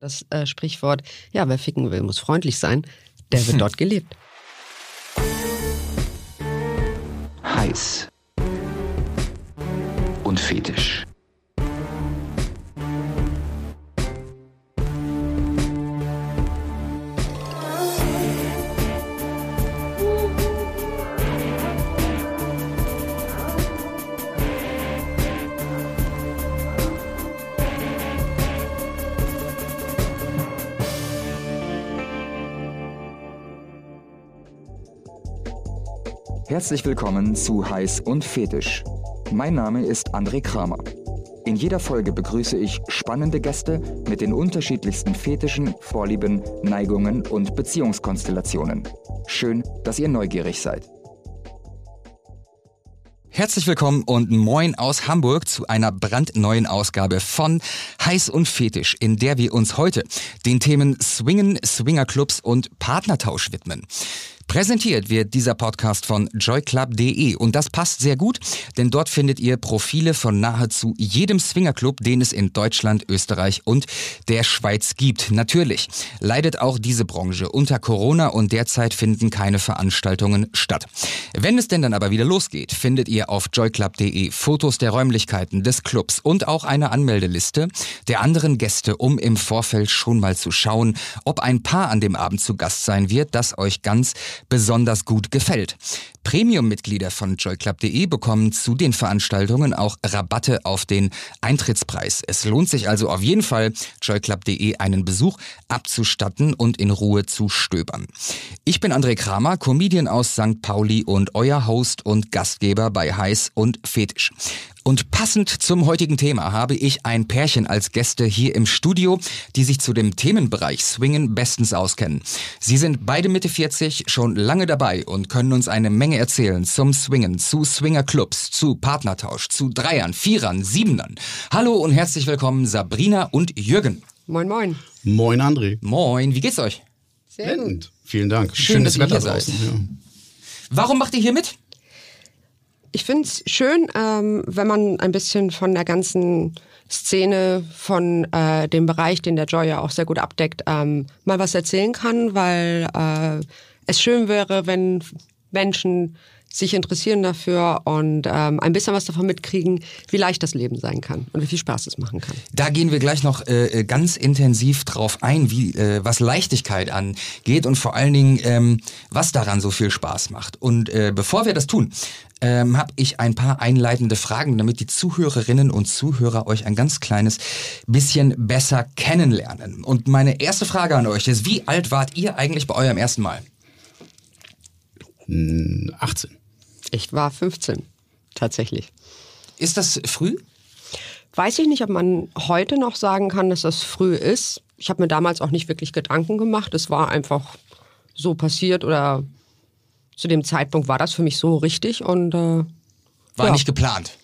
Das äh, Sprichwort, ja, wer ficken will, muss freundlich sein, der wird dort gelebt. Heiß. Und fetisch. Herzlich willkommen zu Heiß und Fetisch. Mein Name ist André Kramer. In jeder Folge begrüße ich spannende Gäste mit den unterschiedlichsten Fetischen, Vorlieben, Neigungen und Beziehungskonstellationen. Schön, dass ihr neugierig seid. Herzlich willkommen und moin aus Hamburg zu einer brandneuen Ausgabe von Heiß und Fetisch, in der wir uns heute den Themen Swingen, Swingerclubs und Partnertausch widmen. Präsentiert wird dieser Podcast von joyclub.de und das passt sehr gut, denn dort findet ihr Profile von nahezu jedem Swingerclub, den es in Deutschland, Österreich und der Schweiz gibt. Natürlich leidet auch diese Branche unter Corona und derzeit finden keine Veranstaltungen statt. Wenn es denn dann aber wieder losgeht, findet ihr auf joyclub.de Fotos der Räumlichkeiten des Clubs und auch eine Anmeldeliste der anderen Gäste, um im Vorfeld schon mal zu schauen, ob ein Paar an dem Abend zu Gast sein wird, das euch ganz besonders gut gefällt. Premium-Mitglieder von joyclub.de bekommen zu den Veranstaltungen auch Rabatte auf den Eintrittspreis. Es lohnt sich also auf jeden Fall, joyclub.de einen Besuch abzustatten und in Ruhe zu stöbern. Ich bin André Kramer, Comedian aus St. Pauli und euer Host und Gastgeber bei Heiß und Fetisch. Und passend zum heutigen Thema habe ich ein Pärchen als Gäste hier im Studio, die sich zu dem Themenbereich Swingen bestens auskennen. Sie sind beide Mitte 40, schon lange dabei und können uns eine Menge erzählen zum Swingen, zu Swingerclubs, zu Partnertausch, zu Dreiern, Vierern, Siebenern. Hallo und herzlich willkommen Sabrina und Jürgen. Moin, moin. Moin André. Moin, wie geht's euch? Sehr gut. Blendend. Vielen Dank. Schön, Schönes dass ihr Wetter hier seid. draußen. Ja. Warum macht ihr hier mit? Ich finde es schön, ähm, wenn man ein bisschen von der ganzen Szene, von äh, dem Bereich, den der Joy ja auch sehr gut abdeckt, ähm, mal was erzählen kann, weil äh, es schön wäre, wenn Menschen sich interessieren dafür und ähm, ein bisschen was davon mitkriegen, wie leicht das Leben sein kann und wie viel Spaß es machen kann. Da gehen wir gleich noch äh, ganz intensiv drauf ein, wie äh, was Leichtigkeit angeht und vor allen Dingen, ähm, was daran so viel Spaß macht. Und äh, bevor wir das tun, ähm, habe ich ein paar einleitende Fragen, damit die Zuhörerinnen und Zuhörer euch ein ganz kleines bisschen besser kennenlernen. Und meine erste Frage an euch ist, wie alt wart ihr eigentlich bei eurem ersten Mal? Hm, 18. Ich war 15, tatsächlich. Ist das früh? Weiß ich nicht, ob man heute noch sagen kann, dass das früh ist. Ich habe mir damals auch nicht wirklich Gedanken gemacht. Es war einfach so passiert oder zu dem Zeitpunkt war das für mich so richtig und äh, War Ja. nicht geplant.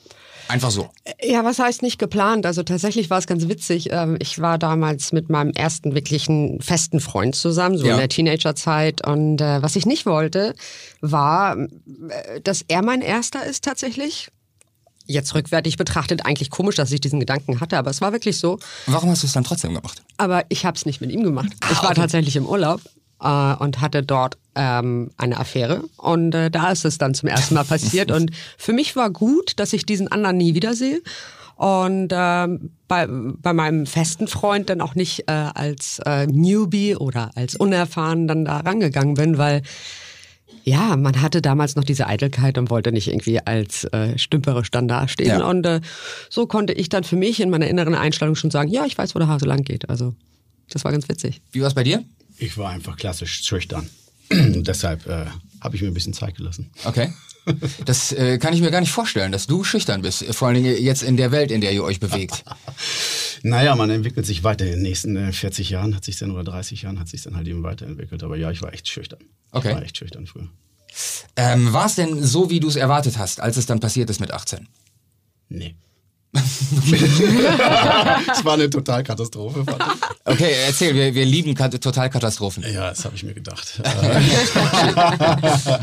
Einfach so. ja, was heißt nicht geplant? Also tatsächlich war es ganz witzig. Ähm, Ich war damals mit meinem ersten wirklichen festen Freund zusammen, so Ja. in der Teenagerzeit. Und äh, was ich nicht wollte, war, äh, dass er mein erster ist tatsächlich. Jetzt rückwärtig betrachtet eigentlich komisch, dass ich diesen Gedanken hatte, aber es war wirklich so. Warum hast du es dann trotzdem gemacht? Aber ich habe es nicht mit ihm gemacht. ich war Ah, okay. tatsächlich im Urlaub äh, und hatte dort ähm, eine Affäre. Und äh, da ist es dann zum ersten Mal passiert. und für mich war gut, dass ich diesen anderen nie wiedersehe. Und ähm, bei, bei meinem festen Freund dann auch nicht äh, als äh, Newbie oder als unerfahren dann da rangegangen bin, weil ja, man hatte damals noch diese Eitelkeit und wollte nicht irgendwie als äh, stümperisch dann dastehen. Ja. Und äh, so konnte ich dann für mich in meiner inneren Einstellung schon sagen, ja, ich weiß, wo der Hase lang geht. Also das war ganz witzig. Wie war es bei dir? Ich war einfach klassisch schüchtern. Deshalb äh, habe ich mir ein bisschen Zeit gelassen. Okay. Das äh, kann ich mir gar nicht vorstellen, dass du schüchtern bist. Vor allen Dingen jetzt in der Welt, in der ihr euch bewegt. Naja, man entwickelt sich weiter. In den nächsten äh, 40 Jahren hat sich dann oder 30 Jahren hat sich dann halt eben weiterentwickelt. Aber ja, ich war echt schüchtern. Okay. Ich war echt schüchtern früher. Ähm, war es denn so, wie du es erwartet hast, als es dann passiert ist mit 18? Nee. Es war eine Totalkatastrophe. Ich. Okay, erzähl, wir, wir lieben Kat Totalkatastrophen. Ja, das habe ich mir gedacht.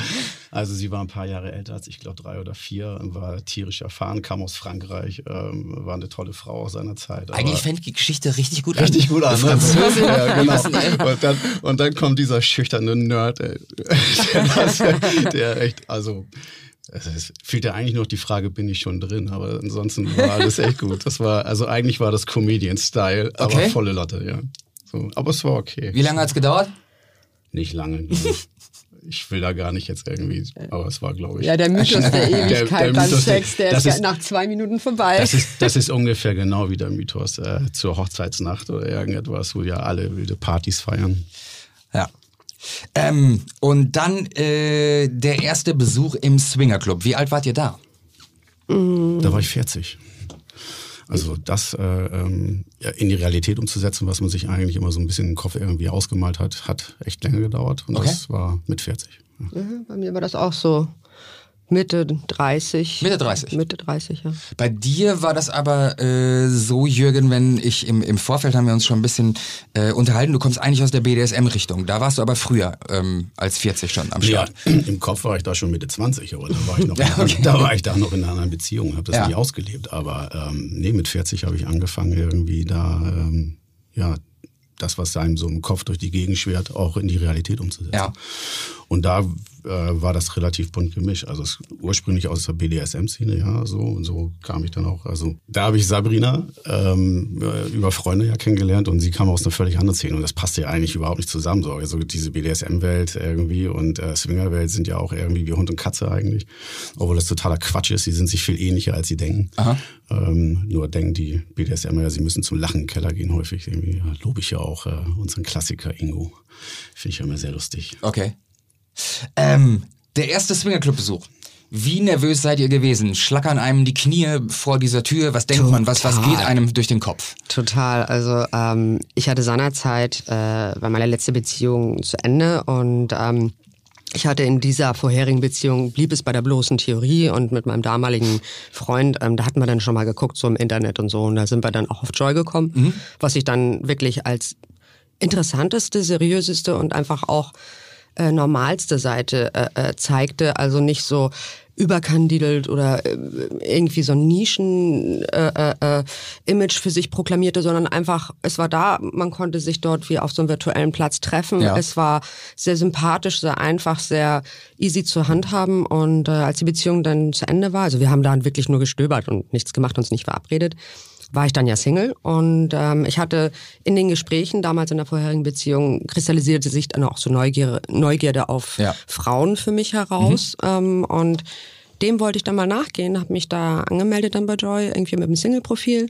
also sie war ein paar Jahre älter als ich, glaube drei oder vier, war tierisch erfahren, kam aus Frankreich, ähm, war eine tolle Frau aus seiner Zeit. Eigentlich fängt die Geschichte richtig gut Richtig an. gut an. Ne? Ja, genau. Und dann, und dann kommt dieser schüchterne Nerd, ey. Der, das, der echt, also es ist- fehlt ja eigentlich noch die Frage, bin ich schon drin? Aber ansonsten war alles echt gut. Das war, also eigentlich war das Comedian-Style, aber Okay. volle Lotte, ja. So, aber es war okay. Wie lange hat's gedauert? Nicht lange. ich. Will da gar nicht jetzt irgendwie, aber es war, glaube ich. Ja, der Mythos der Ewigkeit der beim Mythos, Sex, der das ist, ist- nach zwei Minuten vorbei. Das ist, das ist ungefähr genau wie der Mythos äh, zur Hochzeitsnacht oder irgendetwas, wo ja alle wilde Partys feiern. Ja. Ähm, und dann äh, der erste Besuch im Swingerclub. Wie alt wart ihr da? Da war ich 40. Also das äh, ähm, in die Realität umzusetzen, was man sich eigentlich immer so ein bisschen im Kopf irgendwie ausgemalt hat, hat echt länger gedauert. Und Okay. das war mit 40. Ja. Mhm, Bei mir war das auch so Mitte 30. Mitte 30. Mitte 30, ja. Bei dir war das aber äh, so, Jürgen, wenn ich im, im Vorfeld haben wir uns schon ein bisschen äh, unterhalten. Du kommst eigentlich aus der BDSM-Richtung. Da warst du aber früher ähm, als 40 schon am Ja, Start. im Kopf war ich da schon Mitte 20, aber da war ich noch, Ja, in, okay. da war ich da noch in einer anderen Beziehung, habe das Ja. nicht ausgelebt. Aber ähm, nee, mit 40 habe ich angefangen irgendwie da, ähm, ja, das, was einem so im Kopf durch die Gegend schwert, auch in die Realität umzusetzen. Ja. Und da äh, war das relativ bunt gemischt. Also es, ursprünglich aus der BDSM-Szene, ja, so und so kam ich dann auch. Also da habe ich Sabrina ähm, äh, über Freunde ja kennengelernt und sie kam aus einer völlig anderen Szene und das passte ja eigentlich überhaupt nicht zusammen. So also diese BDSM-Welt irgendwie und äh, Swinger-Welt sind ja auch irgendwie wie Hund und Katze eigentlich, obwohl das totaler Quatsch ist. Sie sind sich viel ähnlicher als sie denken. Aha. Ähm, nur denken die BDSM ja, sie müssen zum Lachen im Keller gehen häufig. Irgendwie ja, lobe ich ja auch äh, unseren Klassiker Ingo. Finde ich ja immer sehr lustig. Okay. Ähm, der erste Swingerclub-Besuch. Wie nervös seid ihr gewesen? Schlackern einem die Knie vor dieser Tür? Was denkt man? Was, was geht einem durch den Kopf? Total. Also ähm, ich hatte seinerzeit, äh, war meine letzte Beziehung zu Ende und ähm, ich hatte in dieser vorherigen Beziehung, blieb es bei der bloßen Theorie und mit meinem damaligen Freund, ähm, da hatten wir dann schon mal geguckt, so im Internet und so und da sind wir dann auch auf Joy gekommen, was ich dann wirklich als interessanteste, seriöseste und einfach auch äh, normalste Seite äh, äh, zeigte, also nicht so überkandidelt oder äh, irgendwie so ein Nischen äh, äh, Image für sich proklamierte, sondern einfach es war da, man konnte sich dort wie auf so einem virtuellen Platz treffen. Ja. Es war sehr sympathisch, sehr einfach, sehr easy zu handhaben und äh, als die Beziehung dann zu Ende war, also wir haben da wirklich nur gestöbert und nichts gemacht, uns nicht verabredet war ich dann ja Single und ähm, ich hatte in den Gesprächen damals in der vorherigen Beziehung kristallisierte sich dann auch so Neugierde, Neugierde auf Ja. Frauen für mich heraus ähm, und dem wollte ich dann mal nachgehen, habe mich da angemeldet dann bei Joy irgendwie mit dem Single-Profil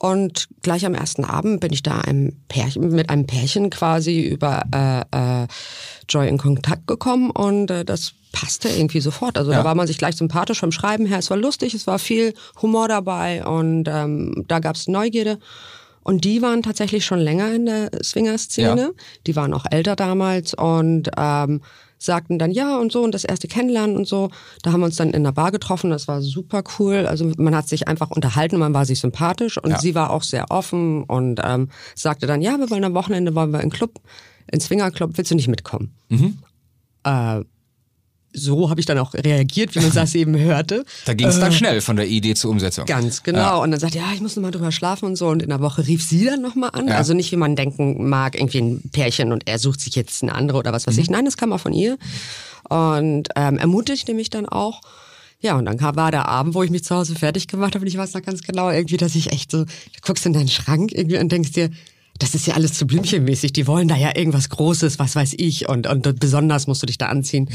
und gleich am ersten Abend bin ich da einem Pärchen, mit einem Pärchen quasi über äh, äh, Joy in Kontakt gekommen und äh, das passte irgendwie sofort. Also Ja. da war man sich gleich sympathisch vom Schreiben her. Es war lustig, es war viel Humor dabei und ähm, da gab's Neugierde. Und die waren tatsächlich schon länger in der Swinger-Szene. Ja. Die waren auch älter damals und ähm, sagten dann ja und so und das erste Kennenlernen und so. Da haben wir uns dann in der Bar getroffen, das war super cool. Also man hat sich einfach unterhalten, man war sich sympathisch und Ja. sie war auch sehr offen und ähm, sagte dann, ja, wir wollen am Wochenende wollen wir in Club, in Swingerclub, willst du nicht mitkommen? Äh, so habe ich dann auch reagiert, wie man das eben hörte. Da ging es dann schnell von der Idee zur Umsetzung. Ganz genau. Ja. Und dann sagt er, ja, ich muss noch mal drüber schlafen und so. Und in der Woche rief sie dann noch mal an. Ja. Also nicht, wie man denken mag, irgendwie ein Pärchen und er sucht sich jetzt eine andere oder was weiß Mhm. ich. Nein, das kam auch von ihr. Und ähm, ermutigte mich dann auch. Ja, und dann kam, war der Abend, wo ich mich zu Hause fertig gemacht habe. Und ich weiß noch ganz genau irgendwie, dass ich echt so, du guckst in deinen Schrank irgendwie und denkst dir, das ist ja alles zu blümchenmäßig. Die wollen da ja irgendwas Großes, was weiß ich. Und, und besonders musst du dich da anziehen.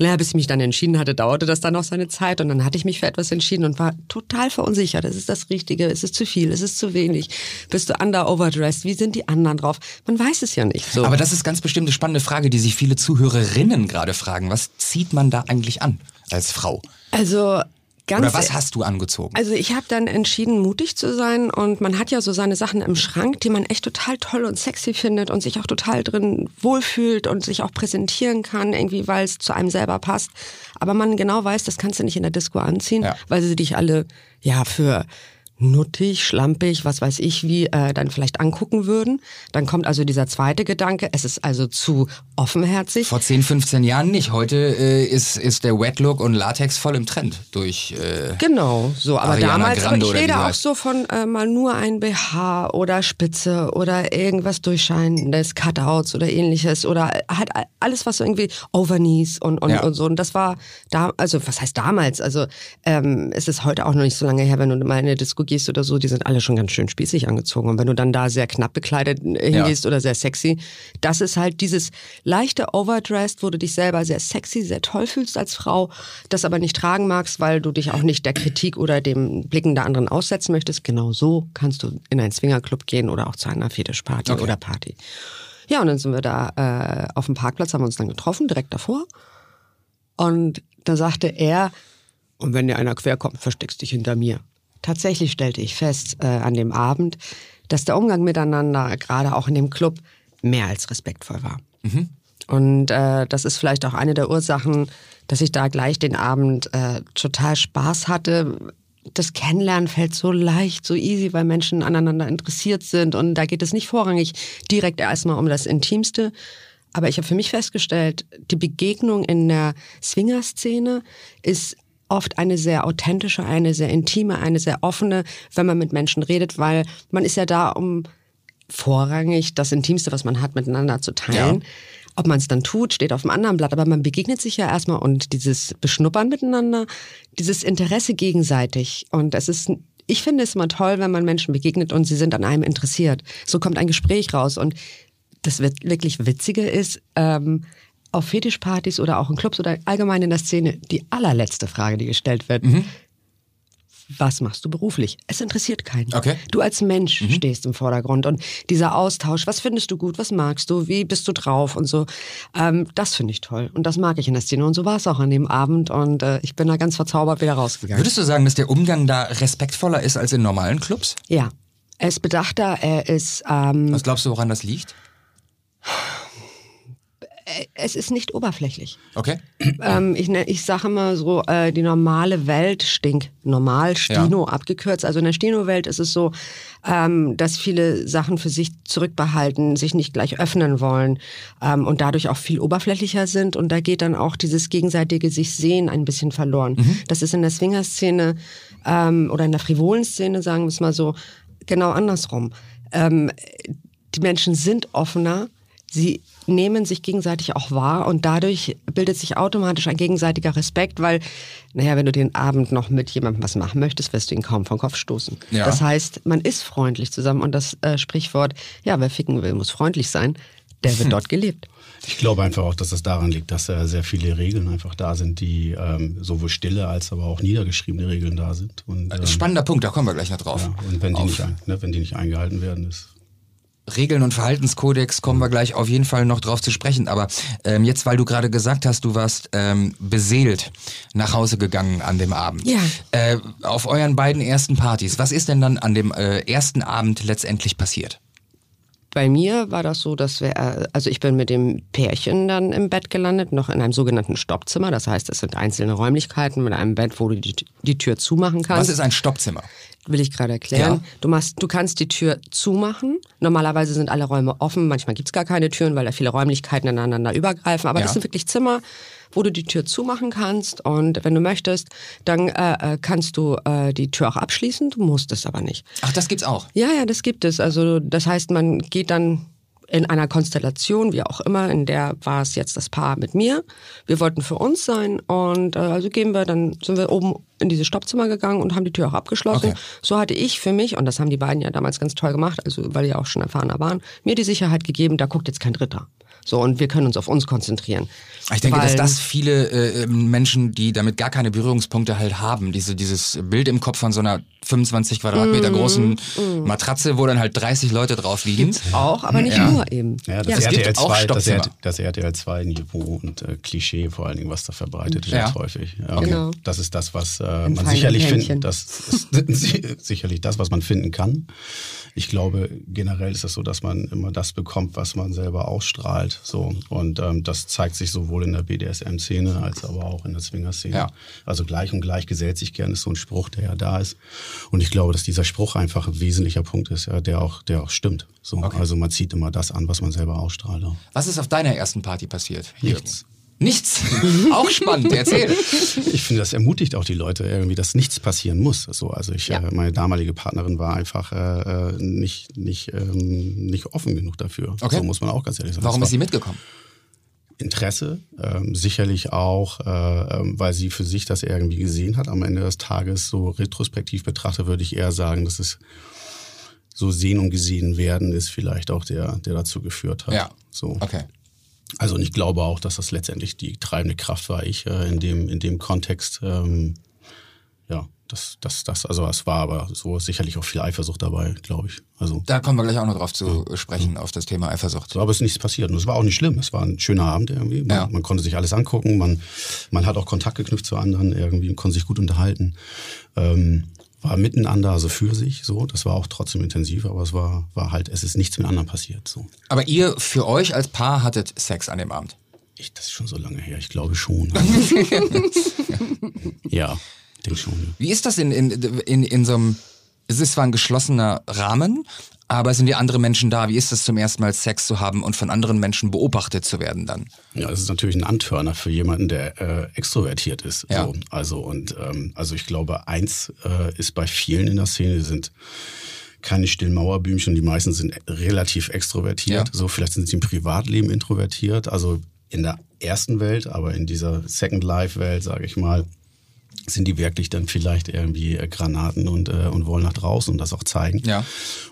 Naja, bis ich mich dann entschieden hatte, dauerte das dann noch seine Zeit. Und dann hatte ich mich für etwas entschieden und war total verunsichert. Ist es das Richtige? Ist es zu viel? Ist es zu wenig? Bist du under overdressed? Wie sind die anderen drauf? Man weiß es ja nicht. So. Aber das ist ganz bestimmt eine spannende Frage, die sich viele Zuhörerinnen gerade fragen. Was zieht man da eigentlich an als Frau? also ganz Oder was hast du angezogen? Also ich habe dann entschieden, mutig zu sein und man hat ja so seine Sachen im Schrank, die man echt total toll und sexy findet und sich auch total drin wohlfühlt und sich auch präsentieren kann, irgendwie, weil es zu einem selber passt. Aber man genau weiß, das kannst du nicht in der Disco anziehen, Ja. weil sie dich alle ja für nuttig, schlampig, was weiß ich, wie äh, dann vielleicht angucken würden. Dann kommt also dieser zweite Gedanke, es ist also zu offenherzig. Vor 10, 15 Jahren nicht. Heute äh, ist, ist der Wet Look und Latex voll im Trend durch. Äh, genau, so. Aber Ariana damals, Grande ich rede auch heißt. so von äh, mal nur ein BH oder Spitze oder irgendwas durchscheinendes, Cutouts oder ähnliches oder halt alles, was so irgendwie Overknees und, und, Ja. und so. Und das war da, also was heißt damals? Also ähm, es ist heute auch noch nicht so lange her, wenn du mal in eine Disco gehst oder so, die sind alle schon ganz schön spießig angezogen. Und wenn du dann da sehr knapp bekleidet äh, hingehst oder sehr sexy, das ist halt dieses leichte Overdressed, wo du dich selber sehr sexy, sehr toll fühlst als Frau, das aber nicht tragen magst, weil du dich auch nicht der Kritik oder dem Blicken der anderen aussetzen möchtest. Genau so kannst du in einen Swingerclub gehen oder auch zu einer Fetischparty Okay. oder Party. Ja, und dann sind wir da äh, auf dem Parkplatz, haben wir uns dann getroffen, direkt davor. Und da sagte er, und wenn dir einer quer kommt, versteckst dich hinter mir. Tatsächlich stellte ich fest äh, an dem Abend, dass der Umgang miteinander, gerade auch in dem Club, mehr als respektvoll war. Und äh, das ist vielleicht auch eine der Ursachen, dass ich da gleich den Abend äh, total Spaß hatte. Das Kennenlernen fällt so leicht, so easy, weil Menschen aneinander interessiert sind. Und da geht es nicht vorrangig direkt erstmal um das Intimste. Aber ich habe für mich festgestellt, die Begegnung in der Swinger-Szene ist oft eine sehr authentische, eine sehr intime, eine sehr offene, wenn man mit Menschen redet, weil man ist ja da, um vorrangig das Intimste, was man hat, miteinander zu teilen. Ja. Ob man es dann tut, steht auf dem anderen Blatt, aber man begegnet sich ja erstmal und dieses Beschnuppern miteinander, dieses Interesse gegenseitig. Und es ist, ich finde es immer toll, wenn man Menschen begegnet und sie sind an einem interessiert. So kommt ein Gespräch raus. Und das wird wirklich Witzige ist, ähm, auf Fetischpartys oder auch in Clubs oder allgemein in der Szene, die allerletzte Frage, die gestellt wird. Was machst du beruflich? Es interessiert keinen. Okay. Du als Mensch stehst im Vordergrund und dieser Austausch, was findest du gut, was magst du, wie bist du drauf und so, ähm, das finde ich toll und das mag ich in der Szene und so war es auch an dem Abend und äh, ich bin da ganz verzaubert wieder rausgegangen. Würdest du sagen, dass der Umgang da respektvoller ist als in normalen Clubs? Ja, er ist bedachter, er ist, ähm, Was glaubst du, woran das liegt? Es ist nicht oberflächlich. Okay. ähm, ich, ne- ich sage immer so, äh, die normale Welt stinkt. Normal, Stino abgekürzt. Also in der Stino-Welt ist es so, ähm, dass viele Sachen für sich zurückbehalten, sich nicht gleich öffnen wollen ähm, und dadurch auch viel oberflächlicher sind. Und da geht dann auch dieses gegenseitige sich sehen ein bisschen verloren. Das ist in der Swinger-Szene ähm, oder in der frivolen Szene, sagen wir es mal so, genau andersrum. Ähm, die Menschen sind offener, sie nehmen sich gegenseitig auch wahr und dadurch bildet sich automatisch ein gegenseitiger Respekt, weil, naja, wenn du den Abend noch mit jemandem was machen möchtest, wirst du ihn kaum vom Kopf stoßen. Ja. Das heißt, man ist freundlich zusammen und das äh, Sprichwort, ja, wer ficken will, muss freundlich sein, der wird dort gelebt. Ich glaube einfach auch, dass das daran liegt, dass äh, sehr viele Regeln einfach da sind, die ähm, sowohl stille als aber auch niedergeschriebene Regeln da sind. Und, ähm, Spannender Punkt, da kommen wir gleich noch drauf. ja, und wenn die, nicht, ne, wenn die nicht eingehalten werden, ist Regeln und Verhaltenskodex kommen wir gleich auf jeden Fall noch drauf zu sprechen. Aber ähm, jetzt, weil du gerade gesagt hast, du warst ähm, beseelt nach Hause gegangen an dem Abend. Ja. Äh, auf euren beiden ersten Partys. Was ist denn dann an dem äh, ersten Abend letztendlich passiert? Bei mir war das so, dass wir, äh, also ich bin mit dem Pärchen dann im Bett gelandet, noch in einem sogenannten Stoppzimmer. Das heißt, es sind einzelne Räumlichkeiten mit einem Bett, wo du die, die Tür zumachen kannst. Was ist ein Stoppzimmer? Will ich gerade erklären. Ja. Du, machst, du kannst die Tür zumachen. Normalerweise sind alle Räume offen. Manchmal gibt's gar keine Türen, weil da viele Räumlichkeiten ineinander übergreifen. Aber Ja. das sind wirklich Zimmer, wo du die Tür zumachen kannst. Und wenn du möchtest, dann äh, äh, kannst du äh, die Tür auch abschließen. Du musst es aber nicht. Ach, das gibt's auch. Ja, ja, das gibt es. Also das heißt, man geht dann in einer Konstellation, wie auch immer, in der war es jetzt das Paar mit mir. Wir wollten für uns sein und äh, also gehen wir, dann sind wir oben in dieses Stoppzimmer gegangen und haben die Tür auch abgeschlossen. Okay. So hatte ich für mich, und das haben die beiden ja damals ganz toll gemacht, also weil die auch schon erfahrener waren, mir die Sicherheit gegeben, da guckt jetzt kein Dritter. So, und wir können uns auf uns konzentrieren. Ich denke, dass das viele äh, Menschen, die damit gar keine Berührungspunkte halt haben, diese, dieses Bild im Kopf von so einer 25 Quadratmeter großen Matratze, wo dann halt 30 Leute drauf liegen. auch, aber nicht Ja. nur eben. Ja, das gibt RTL auch 2, das. RTL, das RTL 2 Niveau und äh, Klischee vor allen Dingen, was da verbreitet wird, Ja. häufig. Ja, Genau. Das ist das, was äh, man sicherlich finden, das ist sicherlich das, was man finden kann. Ich glaube, generell ist es so, dass man immer das bekommt, was man selber ausstrahlt. So. Und ähm, das zeigt sich sowohl in der BDSM-Szene als aber auch in der Swinger-Szene. Ja. Also gleich und gleich gesellt sich gern ist so ein Spruch, der ja da ist. Und ich glaube, dass dieser Spruch einfach ein wesentlicher Punkt ist, ja, der auch, der auch stimmt. So. Okay. Also man zieht immer das an, was man selber ausstrahlt. Was ist auf deiner ersten Party passiert? Nichts. Nichts? auch spannend, erzähl. Ich finde, das ermutigt auch die Leute irgendwie, dass nichts passieren muss. So, also ich, Ja. äh, meine damalige Partnerin war einfach äh, äh, nicht, nicht, ähm, nicht offen genug dafür. Okay. So muss man auch ganz ehrlich sagen. Warum ist sie mitgekommen? Interesse, ähm, sicherlich auch, äh, ähm, weil sie für sich das irgendwie gesehen hat. Am Ende des Tages, so retrospektiv betrachtet, würde ich eher sagen, dass es so sehen und gesehen werden ist vielleicht auch der, der dazu geführt hat. Ja. So. Okay. Also und ich glaube auch, dass das letztendlich die treibende Kraft war. Ich äh, in dem in dem Kontext, ähm, ja, das das das also es war aber so sicherlich auch viel Eifersucht dabei, glaube ich. Also Da kommen wir gleich auch noch drauf zu sprechen, auf das Thema Eifersucht. so, aber es ist nichts passiert und es war auch nicht schlimm. Es war ein schöner Abend irgendwie. Man, Ja. man konnte sich alles angucken, man man hat auch Kontakt geknüpft zu anderen irgendwie, konnte sich gut unterhalten. Ähm, war miteinander, also für sich, so. Das war auch trotzdem intensiv, aber es war, war halt, es ist nichts mit anderen passiert, so. Aber ihr für euch als Paar hattet Sex an dem Abend. Ich, das ist schon so lange her, ich glaube schon. ja, denke schon. ja. Wie ist das in, in, in, in so einem, es ist zwar ein geschlossener Rahmen, aber sind ja andere Menschen da. Wie ist es zum ersten Mal Sex zu haben und von anderen Menschen beobachtet zu werden dann? Ja, das ist natürlich ein Antörner für jemanden, der äh, extrovertiert ist. Ja. So. Also und ähm, also ich glaube, eins äh, ist bei vielen in der Szene die sind keine stillen Mauerbühmchen. Die meisten sind relativ extrovertiert. Ja. So vielleicht sind sie im Privatleben introvertiert. Also in der ersten Welt, aber in dieser Second Life Welt, sage ich mal, sind die wirklich dann vielleicht irgendwie äh, Granaten und, äh, und wollen nach draußen und das auch zeigen. Ja.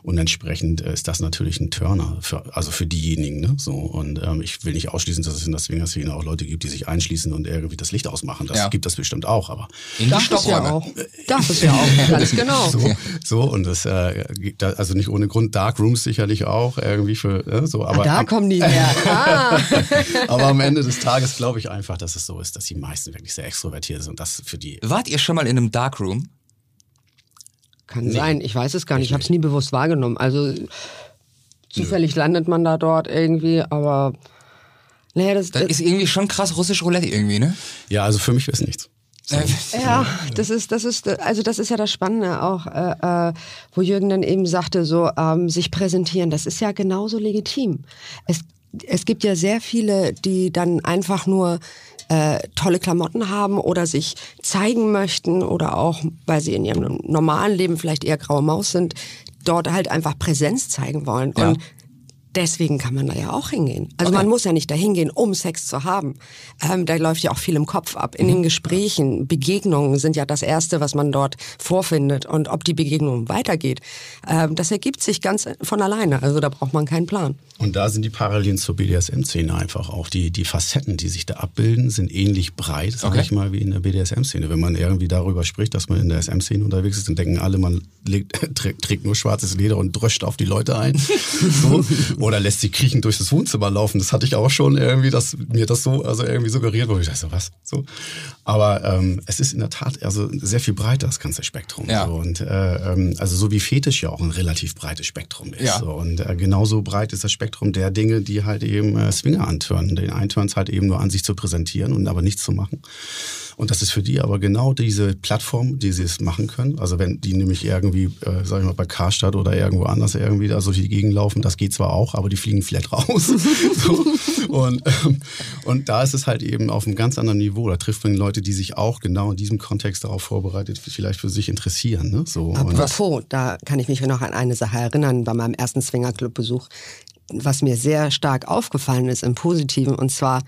Und entsprechend äh, ist das natürlich ein Turner, für, also für diejenigen. Ne? So, und ähm, ich will nicht ausschließen, dass es in der Swinger-Szene auch Leute gibt, die sich einschließen und irgendwie das Licht ausmachen. Das Ja. gibt es bestimmt auch, aber In Darf es ja auch. Darf es ja auch, ganz genau. so, so und das äh, gibt da, also nicht ohne Grund Darkrooms sicherlich auch irgendwie für äh, so, aber Ah, da am, kommen die her. Ah. aber am Ende des Tages glaube ich einfach, dass es so ist, dass die meisten wirklich sehr extrovertiert sind und das für die Wart ihr schon mal in einem Darkroom? Kann sein, ich weiß es gar nicht. Ich habe es nie bewusst wahrgenommen. Also zufällig landet man da dort irgendwie, aber naja, das, Das das ist irgendwie schon krass russisch Roulette irgendwie, ne? ja, also für mich es nichts. Äh, Ja, das ist, das ist, also das ist ja das Spannende auch, äh, äh, wo Jürgen dann eben sagte, so ähm, sich präsentieren, das ist ja genauso legitim. Es, es gibt ja sehr viele, die dann einfach nur äh, tolle Klamotten haben oder sich zeigen möchten oder auch, weil sie in ihrem normalen Leben vielleicht eher graue Maus sind, dort halt einfach Präsenz zeigen wollen. Ja. Und Deswegen kann man da ja auch hingehen. Also Okay. man muss ja nicht dahin gehen, um Sex zu haben. Ähm, da läuft ja auch viel im Kopf ab. In Mhm. den Gesprächen, Begegnungen sind ja das Erste, was man dort vorfindet. Und ob die Begegnung weitergeht, ähm, das ergibt sich ganz von alleine. Also da braucht man keinen Plan. Und da sind die Parallelen zur BDSM-Szene einfach auch. Die, die Facetten, die sich da abbilden, sind ähnlich breit, sag Okay. ich mal, wie in der BDSM-Szene. Wenn man irgendwie darüber spricht, dass man in der SM-Szene unterwegs ist, dann denken alle, man legt, trägt, trägt nur schwarzes Leder und dröscht auf die Leute ein. so. Oder lässt sie kriechend durch das Wohnzimmer laufen. Das hatte ich auch schon irgendwie, dass mir das so, also irgendwie suggeriert wurde. Ich dachte, so, was? So. Aber ähm, es ist in der Tat also sehr viel breiter, das ganze Spektrum. Ja. So. Und äh, ähm, also so wie Fetisch ja auch ein relativ breites Spektrum ist. Ja. So. Und äh, genauso breit ist das Spektrum der Dinge, die halt eben äh, Swinger antören. Den einen tören halt eben nur an, sich zu präsentieren und aber nichts zu machen. Und das ist für die aber genau diese Plattform, die sie es machen können. Also wenn die nämlich irgendwie, äh, sag ich mal, bei Karstadt oder irgendwo anders irgendwie da so die Gegend laufen, das geht zwar auch, aber die fliegen flat raus. so. und, ähm, und da ist es halt eben auf einem ganz anderen Niveau. Da trifft man Leute, die sich auch genau in diesem Kontext darauf vorbereitet, vielleicht für sich interessieren. Ne? So, Apropos, da kann ich mich noch an eine Sache erinnern bei meinem ersten Swingerclub-Besuch, was mir sehr stark aufgefallen ist im Positiven, und zwar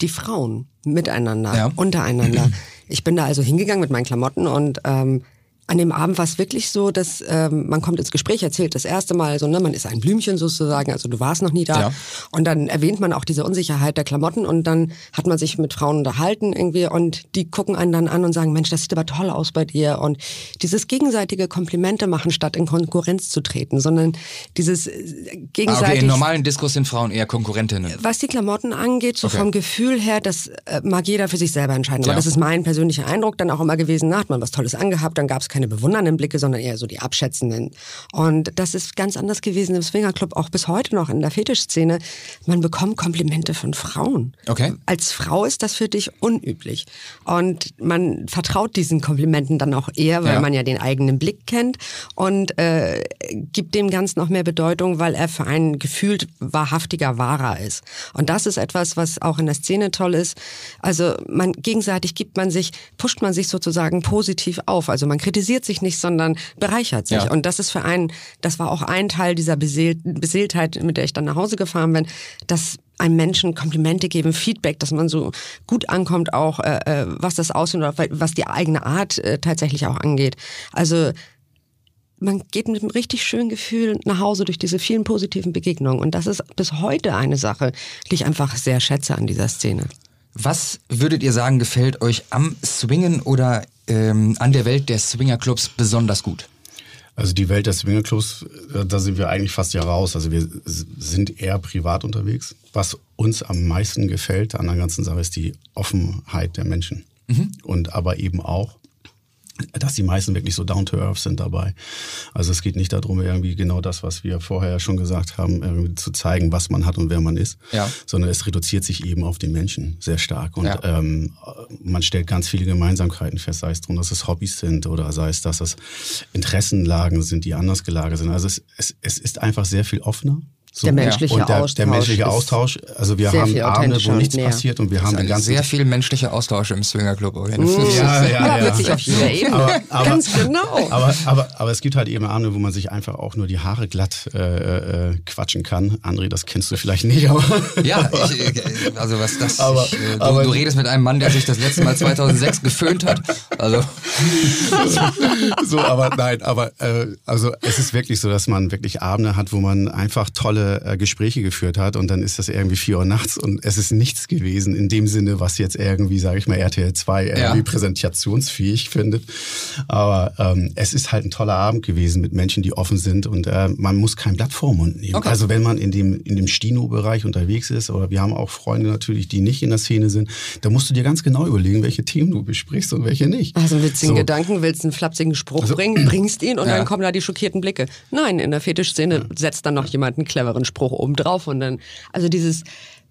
die Frauen miteinander, Ja. untereinander. Ich bin da also hingegangen mit meinen Klamotten und ähm, an dem Abend war es wirklich so, dass ähm, man kommt ins Gespräch, erzählt das erste Mal so, ne, man ist ein Blümchen sozusagen, also du warst noch nie da. Ja. Und dann erwähnt man auch diese Unsicherheit der Klamotten und dann hat man sich mit Frauen unterhalten irgendwie und die gucken einen dann an und sagen, Mensch, das sieht aber toll aus bei dir. Und dieses gegenseitige Komplimente machen, statt in Konkurrenz zu treten, sondern dieses äh, Ah, gegenseitig okay, in normalen Diskurs sind Frauen eher Konkurrentinnen. was die Klamotten angeht, so Okay. vom Gefühl her, das äh, mag jeder für sich selber entscheiden. Aber Ja. das ist mein persönlicher Eindruck dann auch immer gewesen. Da hat man was Tolles angehabt, dann gab es keine bewundernden Blicke, sondern eher so die abschätzenden. Und das ist ganz anders gewesen im Swingerclub, auch bis heute noch in der Fetischszene. Man bekommt Komplimente von Frauen. Okay. Als Frau ist das für dich unüblich. Und man vertraut diesen Komplimenten dann auch eher, weil Ja. man ja den eigenen Blick kennt und äh, gibt dem Ganzen noch mehr Bedeutung, weil er für einen gefühlt wahrhaftiger wahrer ist. Und das ist etwas, was auch in der Szene toll ist. Also man gegenseitig gibt man sich, pusht man sich sozusagen positiv auf. Also man kritisiert sich nicht, sondern bereichert sich. Ja. Und das ist für einen, das war auch ein Teil dieser Beseelt, Beseeltheit, mit der ich dann nach Hause gefahren bin, dass einem Menschen Komplimente geben, Feedback, dass man so gut ankommt, auch äh, äh, was das Aussehen oder was die eigene Art äh, tatsächlich auch angeht. Also man geht mit einem richtig schönen Gefühl nach Hause durch diese vielen positiven Begegnungen. Und das ist bis heute eine Sache, die ich einfach sehr schätze an dieser Szene. Was würdet ihr sagen, gefällt euch am Swingen oder ähm, an der Welt der Swingerclubs besonders gut? Also die Welt der Swingerclubs, äh, da sind wir eigentlich fast ja raus. Also wir sind eher privat unterwegs. Was uns am meisten gefällt an der ganzen Sache ist die Offenheit der Menschen. Und aber eben auch, dass die meisten wirklich so down to earth sind dabei. Also es geht nicht darum, irgendwie genau das, was wir vorher schon gesagt haben, irgendwie zu zeigen, was man hat und wer man ist, Ja. sondern es reduziert sich eben auf den Menschen sehr stark. Und Ja. ähm, man stellt ganz viele Gemeinsamkeiten fest, sei es darum, dass es Hobbys sind oder sei es, dass es Interessenlagen sind, die anders gelagert sind. Also es, es, es ist einfach sehr viel offener. So. Der menschliche und der, Austausch Der menschliche Austausch. Also wir haben Abende, wo nichts näher. passiert und wir haben den ganzen sehr viel menschlicher Austausch im Swingerclub. jeden Fall. Ja, ja, ja. Wirklich auf jeder Ebene. Aber- aber- Ganz genau. Aber, aber, aber es gibt halt eben Abende, wo man sich einfach auch nur die Haare glatt äh, äh, quatschen kann. André, das kennst du vielleicht nicht, aber. Ja, ich, äh, also was das. Aber- ich, äh, du, aber- du redest mit einem Mann, der sich das letzte Mal 2006 geföhnt hat. Also so, aber nein, aber äh, also es ist wirklich so, dass man wirklich Abende hat, wo man einfach tolle äh, Gespräche geführt hat und dann ist das irgendwie vier Uhr nachts und es ist nichts gewesen in dem Sinne, was jetzt irgendwie, sage ich mal, RTL 2 irgendwie Ja. präsentationsfähig findet. Aber ähm, es ist halt ein toller Abend gewesen mit Menschen, die offen sind und äh, man muss kein Blatt vor Mund nehmen. Okay. Also wenn man in dem in dem Stino-Bereich unterwegs ist oder wir haben auch Freunde natürlich, die nicht in der Szene sind, da musst du dir ganz genau überlegen, welche Themen du besprichst und welche nicht. Also willst du einen So. Gedanken, willst einen flapsigen Spruch bringen, bringst ihn und Ja. dann kommen da die schockierten Blicke. Nein, in der Fetischszene setzt dann noch jemand einen cleveren Spruch oben drauf und dann, also dieses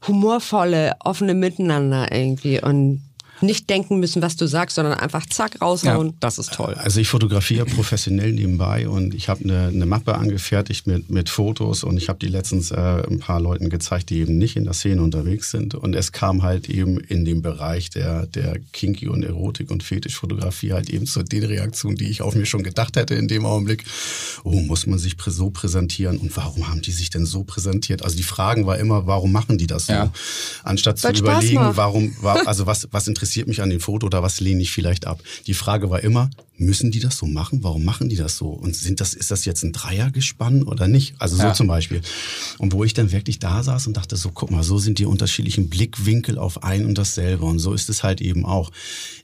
humorvolle, offene Miteinander irgendwie und nicht denken müssen, was du sagst, sondern einfach zack raushauen. Das ist toll. Also ich fotografiere professionell nebenbei und ich habe eine, eine Mappe angefertigt mit, mit Fotos und ich habe die letztens äh, ein paar Leuten gezeigt, die eben nicht in der Szene unterwegs sind. Und es kam halt eben in dem Bereich der, der Kinky und Erotik und Fetischfotografie halt eben zu den Reaktionen, die ich auf mir schon gedacht hätte in dem Augenblick. Oh, muss man sich so präsentieren und warum haben die sich denn so präsentiert? Also die Fragen war immer, warum machen die das so? Ja. Anstatt zu Weil Spaß überlegen, warum, war, also was, was interessiert mich an dem Foto oder was lehne ich vielleicht ab? Die Frage war immer, müssen die das so machen? Warum machen die das so? Und sind das, ist das jetzt ein Dreiergespann oder nicht? Also so Ja. zum Beispiel. Und wo ich dann wirklich da saß und dachte so, guck mal, so sind die unterschiedlichen Blickwinkel auf ein und dasselbe. Und so ist es halt eben auch.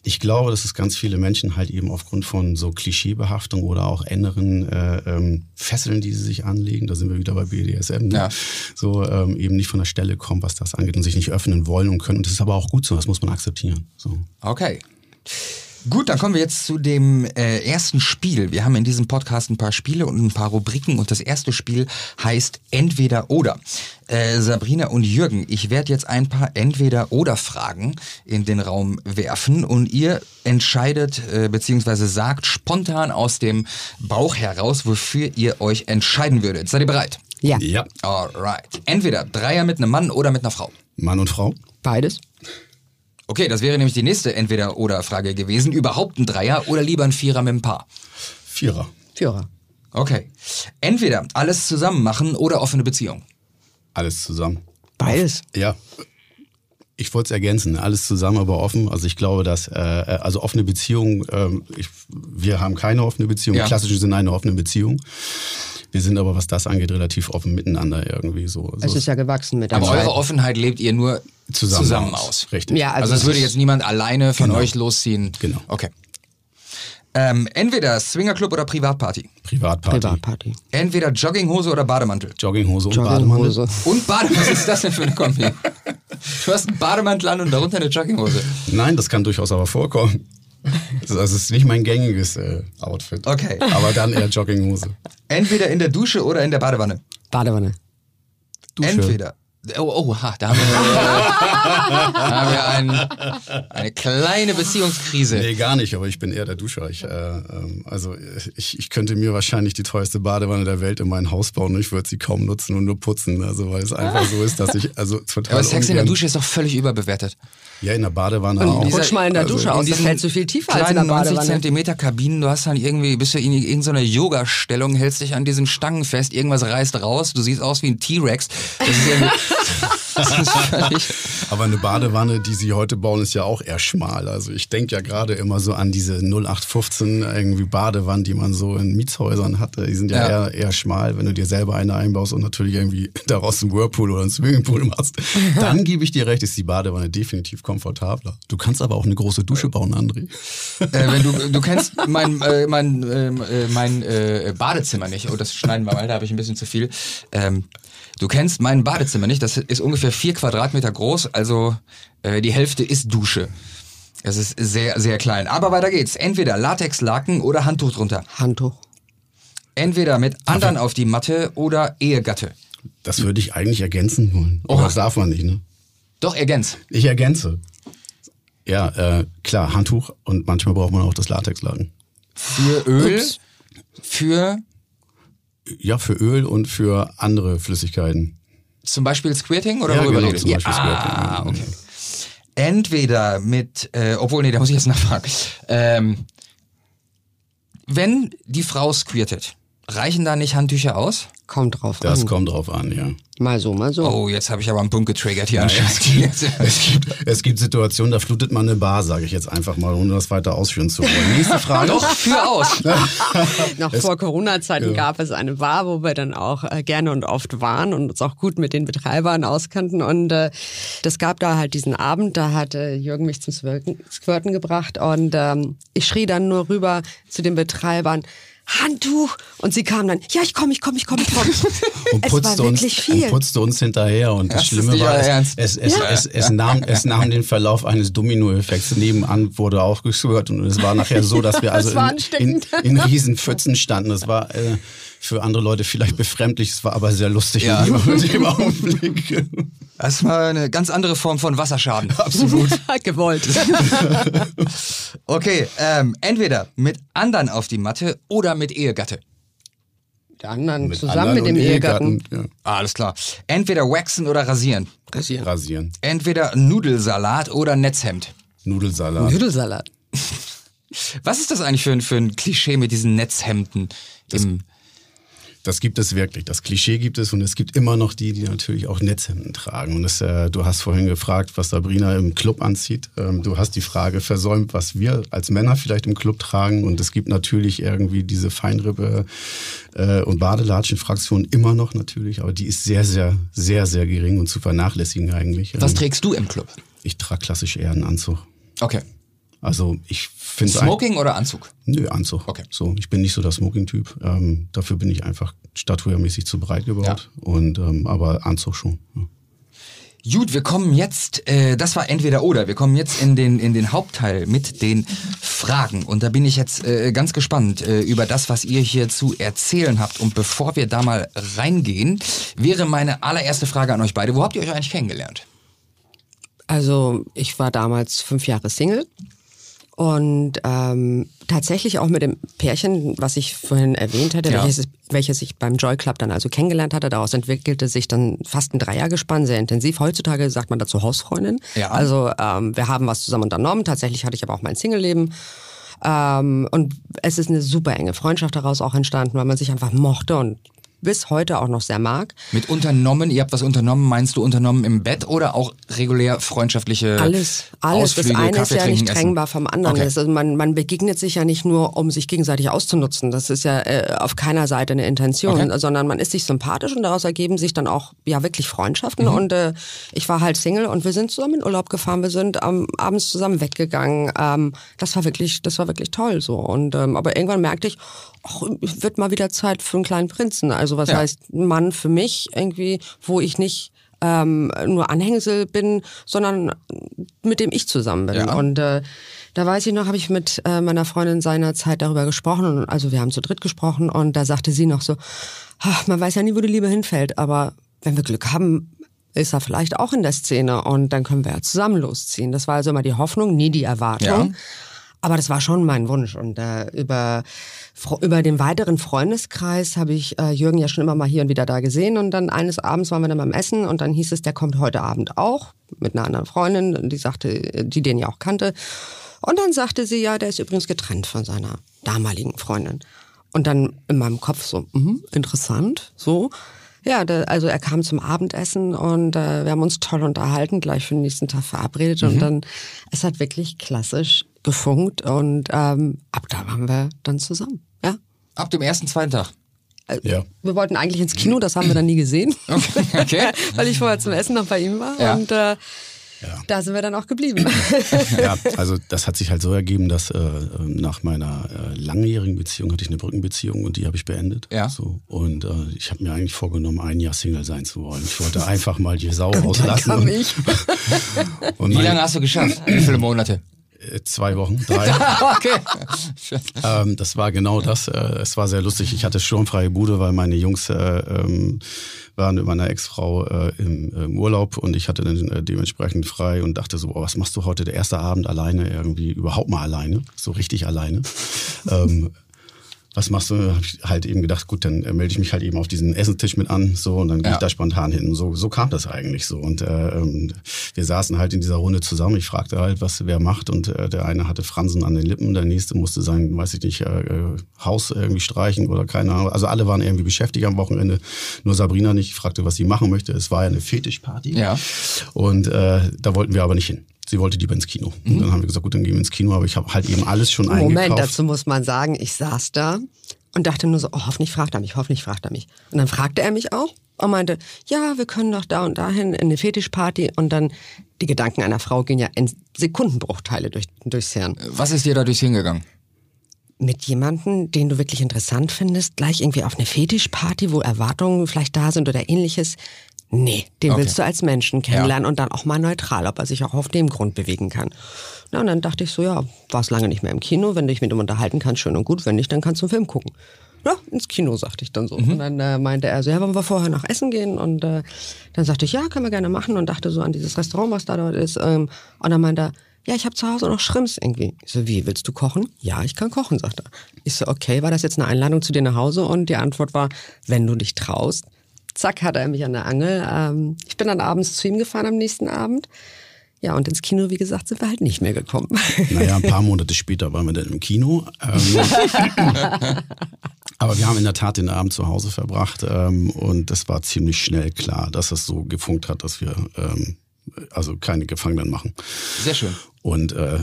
Ich glaube, dass es ganz viele Menschen halt eben aufgrund von so Klischeebehaftung oder auch inneren äh, ähm, Fesseln, die sie sich anlegen, da sind wir wieder bei BDSM, ne? Ja. so ähm, eben nicht von der Stelle kommen, was das angeht und sich nicht öffnen wollen und können. Und das ist aber auch gut so, das muss man akzeptieren. So. Okay. Gut, dann kommen wir jetzt zu dem äh, ersten Spiel. Wir haben in diesem Podcast ein paar Spiele und ein paar Rubriken und das erste Spiel heißt Entweder oder. Äh, Sabrina und Jürgen, ich werde jetzt ein paar Entweder oder Fragen in den Raum werfen und ihr entscheidet äh, beziehungsweise sagt spontan aus dem Bauch heraus, wofür ihr euch entscheiden würdet. Seid ihr bereit? Ja, Ja, Alright. Entweder Dreier mit einem Mann oder mit einer Frau. Mann und Frau. beides. Okay, das wäre nämlich die nächste Entweder-Oder-Frage gewesen. Überhaupt ein Dreier oder lieber ein Vierer mit einem Paar? Vierer. Führer. Okay. Entweder alles zusammen machen oder offene Beziehung. Alles zusammen. Beides. Ja. Ich wollte es ergänzen, alles zusammen, aber offen. Also ich glaube, dass äh, also offene Beziehungen, ähm, ich, wir haben keine offene Beziehung. Ja. Klassische sind eine offene Beziehung. Wir sind aber, was das angeht, relativ offen miteinander irgendwie so. Es ist ja gewachsen mit der Aber eure Offenheit lebt ihr nur zusammen, zusammen, aus. Richtig. Ja, Also, also es würde jetzt niemand alleine von Genau. euch losziehen. Genau. Okay. Ähm, entweder Swingerclub oder Privatparty. Privatparty. Privatparty. Entweder Jogginghose oder Bademantel. Jogginghose und Bademantel. Jogginghose. Und Bademantel, was ist das denn für eine Kombi? Du hast einen Bademantel an und darunter eine Jogginghose. Nein, das kann durchaus aber vorkommen. Also es ist nicht mein gängiges äh, Outfit. Okay. Aber dann eher Jogginghose. Entweder in der Dusche oder in der Badewanne. Badewanne. Dusche. Entweder. Oh, oh, ha, da haben wir, da haben wir ein, eine kleine Beziehungskrise. Nee, gar nicht, aber ich bin eher der Duscher. Ich, äh, ähm, also ich, ich könnte mir wahrscheinlich die teuerste Badewanne der Welt in mein Haus bauen und ich würde sie kaum nutzen und nur putzen. Also weil es einfach so ist, dass ich also total. Aber Sex in der Dusche ist doch völlig überbewertet. Ja, in der Badewanne Und auch. dieser- Rutsch mal in der Also Dusche aus, das fällt so viel tiefer als in der kleinen 90 Badewanne. Zentimeter Kabinen, du hast dann irgendwie, bist du in irgendeiner Yoga-Stellung, hältst dich an diesen Stangen fest, irgendwas reißt raus, du siehst aus wie ein T-Rex. Das ist irgendwie, Aber eine Badewanne, die sie heute bauen, ist ja auch eher schmal. Also ich denke ja gerade immer so an diese 0815 irgendwie Badewannen, die man so in Mietshäusern hatte. Die sind ja, Ja. Eher, eher schmal, wenn du dir selber eine einbaust und natürlich irgendwie daraus einen Whirlpool oder einen Swimmingpool machst. Dann gebe ich dir recht, ist die Badewanne definitiv komfortabler. Du kannst aber auch eine große Dusche bauen, André. äh, wenn du, du kennst mein, äh, mein, ähm, äh, mein äh, Badezimmer nicht, oh, das schneiden wir mal, da habe ich ein bisschen zu viel. Ähm, du kennst mein Badezimmer nicht, das ist ungefähr vier Quadratmeter groß, also äh, die Hälfte ist Dusche. Es ist sehr, sehr klein. Aber weiter geht's. Entweder Latexlaken oder Handtuch drunter. Handtuch. Entweder mit anderen auf die Matte oder Ehegatte. Das würde ich eigentlich ergänzen wollen. Oha. das darf man nicht, ne? Doch, ergänz. Ich ergänze. Ja, äh, klar, Handtuch und manchmal braucht man auch das Latexlaken. Für Öl, Ups. für Ja, für Öl und für andere Flüssigkeiten. zum Beispiel Squirting oder Ja, worüber genau? Beispiel ah, okay. Entweder mit, äh, obwohl, nee, da muss ich jetzt nachfragen. Ähm, wenn die Frau squirtet, reichen da nicht Handtücher aus? Kommt drauf Das an. kommt drauf an, ja. Mal so, mal so. Oh, jetzt habe ich aber einen Punkt getriggert hier anscheinend. Es gibt, es gibt Situationen, da flutet man eine Bar, sage ich jetzt einfach mal, ohne das weiter ausführen zu wollen. Nächste Frage. Doch, für aus. Noch vor Corona-Zeiten gab es eine Bar, wo wir dann auch äh, gerne und oft waren und uns auch gut mit den Betreibern auskannten. Und äh, das gab da halt diesen Abend, da hat äh, Jürgen mich zum Squirten, Squirten gebracht und ähm, ich schrie dann nur rüber zu den Betreibern, Handtuch! Und sie kamen dann, ja, ich komme, ich komme, ich komme, ich komme. und es war putzte, uns, und putzte uns hinterher. Und das, Das Schlimme war, es, es, es, es, es, nahm, es nahm den Verlauf eines Dominoeffekts. Nebenan wurde auch geschwört und es war nachher so, dass wir also Das in, in, in riesen Pfützen standen. Das war äh, für andere Leute vielleicht befremdlich, es war aber sehr lustig Ja. in, dem, Augenblick. Das war eine ganz andere Form von Wasserschaden. Absolut. Gewollt. Okay, ähm, entweder mit anderen auf die Matte oder mit Ehegatte. Die anderen Mit zusammen anderen mit dem und Ehegatten. Ja. Ah, alles klar. Entweder waxen oder rasieren. Rasieren. Rasieren. Entweder Nudelsalat oder Netzhemd. Nudelsalat. Nudelsalat. Was ist das eigentlich für ein, für ein Klischee mit diesen Netzhemden? Im, Das gibt es wirklich. Das Klischee gibt es und es gibt immer noch die, die natürlich auch Netzhemden tragen. Und das, äh, du hast vorhin gefragt, was Sabrina im Club anzieht. Ähm, du hast die Frage versäumt, was wir als Männer vielleicht im Club tragen. Und es gibt natürlich irgendwie diese Feinrippe äh, und Badelatschen-Fraktion immer noch natürlich, aber die ist sehr, sehr, sehr, sehr gering und zu vernachlässigen eigentlich. was Ähm, trägst du im Club? ich trage klassisch eher einen Anzug. Okay. Also ich finde Smoking oder Anzug? Nö, Anzug. Okay. So, ich bin nicht so der Smoking-Typ. Ähm, dafür bin ich einfach statuermäßig zu breit gebaut. Und ähm, aber Anzug schon. Ja. Gut, wir kommen jetzt, äh, das war entweder oder, wir kommen jetzt in den, in den Hauptteil mit den Fragen. Und da bin ich jetzt äh, ganz gespannt äh, über das, was ihr hier zu erzählen habt. Und bevor wir da mal reingehen, wäre meine allererste Frage an euch beide. Wo habt ihr euch eigentlich kennengelernt? Also ich war damals fünf Jahre Single und ähm, tatsächlich auch mit dem Pärchen, was ich vorhin erwähnt hatte, Ja. welches, welches ich beim Joy Club dann also kennengelernt hatte. Daraus entwickelte sich dann fast ein Dreiergespann, sehr intensiv. Heutzutage sagt man dazu Hausfreundin. Ja. Also ähm, wir haben was zusammen unternommen. Tatsächlich hatte ich aber auch mein Singleleben. Ähm, und es ist eine super enge Freundschaft daraus auch entstanden, weil man sich einfach mochte und bis heute auch noch sehr mag. Mit unternommen, ihr habt was unternommen, meinst du unternommen im Bett oder auch regulär freundschaftliche Alles, alles. Ausflüge, das eine ist Kaffee ja trinken, nicht trennbar vom anderen. Okay. Also man, man begegnet sich ja nicht nur, um sich gegenseitig auszunutzen. Das ist ja äh, auf keiner Seite eine Intention, Okay. sondern man ist sich sympathisch und daraus ergeben sich dann auch ja wirklich Freundschaften. Mhm. Und äh, ich war halt Single und wir sind zusammen in Urlaub gefahren. Wir sind ähm, abends zusammen weggegangen. Ähm, das war wirklich, das war wirklich toll so. Und ähm, aber irgendwann merkte ich, ach, wird mal wieder Zeit für einen kleinen Prinzen. Also was Ja. heißt ein Mann für mich irgendwie, wo ich nicht ähm, nur Anhängsel bin, sondern mit dem ich zusammen bin. Ja. Und äh, da weiß ich noch, habe ich mit äh, meiner Freundin seinerzeit darüber gesprochen. Und, also wir haben zu dritt gesprochen und da sagte sie noch so, ach, man weiß ja nie, wo die Liebe hinfällt, aber wenn wir Glück haben, ist er vielleicht auch in der Szene und dann können wir ja zusammen losziehen. Das war also immer die Hoffnung, nie die Erwartung. Ja. Aber das war schon mein Wunsch. Und äh, über, über den weiteren Freundeskreis habe ich äh, Jürgen ja schon immer mal hier und wieder da gesehen. Und dann eines Abends waren wir dann beim Essen und dann hieß es, der kommt heute Abend auch mit einer anderen Freundin, die sagte, die den ja auch kannte. Und dann sagte sie, ja, der ist übrigens getrennt von seiner damaligen Freundin. Und dann in meinem Kopf so, mhm, interessant, so. Ja, da, also er kam zum Abendessen und äh, wir haben uns toll unterhalten, gleich für den nächsten Tag verabredet und dann, es hat wirklich klassisch gefunkt und ähm, ab da waren wir dann zusammen. Ja. Ab dem ersten, zweiten Tag. Ja. Wir wollten eigentlich ins Kino, das haben wir dann nie gesehen, Okay. weil ich vorher zum Essen noch bei ihm war Ja. und äh, da sind wir dann auch geblieben. ja, also das hat sich halt so ergeben, dass äh, nach meiner äh, langjährigen Beziehung hatte ich eine Brückenbeziehung und die habe ich beendet. Ja. So. Und äh, ich habe mir eigentlich vorgenommen, ein Jahr Single sein zu wollen. Ich wollte einfach mal die Sau rauslassen. kam und, ich. und Wie mein- lange hast du geschafft? Wie viele Monate? Äh, Zwei Wochen, drei. Okay. ähm, das war genau das. Äh, es war sehr lustig. Ich hatte sturmfreie Bude, weil meine Jungs äh, ähm, waren mit meiner Ex-Frau äh, im, im Urlaub und ich hatte dann äh, dementsprechend frei und dachte so, oh, was machst du heute der erste Abend alleine irgendwie überhaupt mal alleine, so richtig alleine. ähm, was machst du? Hab ich halt eben gedacht, gut, dann äh, melde ich mich halt eben auf diesen Essenstisch mit an, so und dann gehe Ja. ich da spontan hin. So, so kam das eigentlich so. Und äh, ähm, wir saßen halt in dieser Runde zusammen. Ich fragte halt, was wer macht und äh, der eine hatte Fransen an den Lippen, der nächste musste sein, weiß ich nicht, äh, äh, Haus irgendwie streichen oder keine Ahnung. Also alle waren irgendwie beschäftigt am Wochenende. Nur Sabrina nicht. Ich fragte, was sie machen möchte. Es war ja eine Fetischparty. Ja. Und äh, da wollten wir aber nicht hin. Sie wollte lieber ins Kino. Und dann haben wir gesagt, gut, dann gehen wir ins Kino. Aber ich habe halt eben alles schon Moment, eingekauft. dazu muss man sagen, ich saß da und dachte nur so, oh, hoffentlich fragt er mich, hoffentlich fragt er mich. Und dann fragte er mich auch und meinte, ja, wir können doch da und dahin in eine Fetischparty. Und dann, die Gedanken einer Frau gehen ja in Sekundenbruchteile durch, durchs Hirn. Was ist dir dadurch hingegangen? Mit jemandem, den du wirklich interessant findest, gleich irgendwie auf eine Fetischparty, wo Erwartungen vielleicht da sind oder ähnliches. Nee, den Okay. willst du als Menschen kennenlernen und dann auch mal neutral, ob er sich auch auf dem Grund bewegen kann. Na, und dann dachte ich so, ja, warst lange nicht mehr im Kino, wenn du dich mit ihm unterhalten kannst, schön und gut, wenn nicht, dann kannst du einen Film gucken. Ja, ins Kino, sagte ich dann so. Und dann äh, meinte er so, ja, wollen wir vorher noch essen gehen? Und äh, dann sagte ich, ja, können wir gerne machen und dachte so an dieses Restaurant, was da dort ist. Ähm, und dann meinte er, ja, ich habe zu Hause noch Schrimps irgendwie. Ich so, wie, willst du kochen? Ja, ich kann kochen, sagt er. Ich so, okay, war das jetzt eine Einladung zu dir nach Hause? Und die Antwort war, wenn du dich traust. Zack, hatte er mich an der Angel. Ähm, ich bin dann abends zu ihm gefahren am nächsten Abend. Ja, und ins Kino, wie gesagt, sind wir halt nicht mehr gekommen. Naja, ein paar Monate später waren wir dann im Kino. Ähm, aber wir haben in der Tat den Abend zu Hause verbracht ähm, und es war ziemlich schnell klar, dass es so gefunkt hat, dass wir ähm, also keine Gefangenen machen. Sehr schön. Und äh,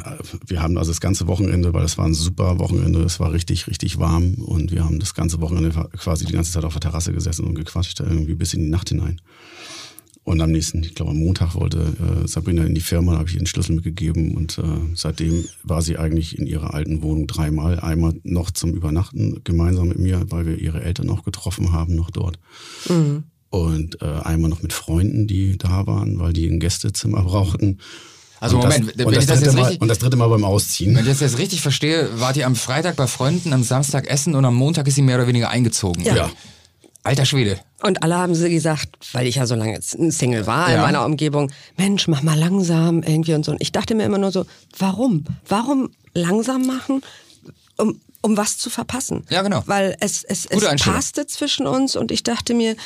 wir haben also das ganze Wochenende, weil es war ein super Wochenende, es war richtig, richtig warm und wir haben das ganze Wochenende quasi die ganze Zeit auf der Terrasse gesessen und gequatscht, irgendwie bis in die Nacht hinein. Und am nächsten, ich glaube am Montag wollte äh, Sabrina in die Firma, da habe ich ihr den Schlüssel mitgegeben und äh, seitdem war sie eigentlich in ihrer alten Wohnung dreimal. Einmal noch zum Übernachten gemeinsam mit mir, weil wir ihre Eltern noch getroffen haben, noch dort. Und äh, einmal noch mit Freunden, die da waren, weil die ein Gästezimmer brauchten. Also und Moment, das, wenn und, ich das das dritte jetzt Mal, richtig- und das dritte Mal beim Ausziehen. Wenn ich das jetzt richtig verstehe, wart ihr am Freitag bei Freunden, am Samstag essen und am Montag ist sie mehr oder weniger eingezogen. Ja. Ja. Alter Schwede. Und alle haben sie gesagt, weil ich ja so lange Single war Ja. in meiner Umgebung, Mensch, mach mal langsam irgendwie und so. Und ich dachte mir immer nur so, warum? Warum langsam machen, um, um was zu verpassen? Ja, genau. Weil es, es, es Gute passte zwischen uns und ich dachte mir,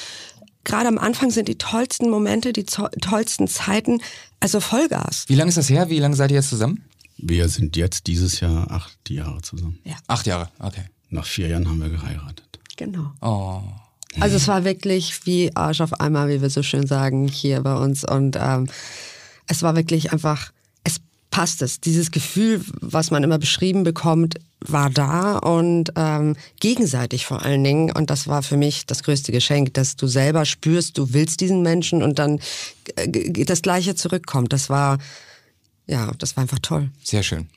gerade am Anfang sind die tollsten Momente, die tollsten Zeiten, also Vollgas. Wie lange ist das her? Wie lange seid ihr jetzt zusammen? Wir sind jetzt dieses Jahr acht Jahre zusammen. Ja, Acht Jahre. Okay. Nach vier Jahren haben wir geheiratet. genau. Oh. Also es war wirklich wie Arsch auf einmal, wie wir so schön sagen, hier bei uns. Und ähm, es war wirklich einfach, passt es. Dieses Gefühl, was man immer beschrieben bekommt, war da und ähm, gegenseitig vor allen Dingen. Und das war für mich das größte Geschenk, dass du selber spürst, du willst diesen Menschen und dann äh, das Gleiche zurückkommt. Das war ja, das war einfach toll. Sehr schön.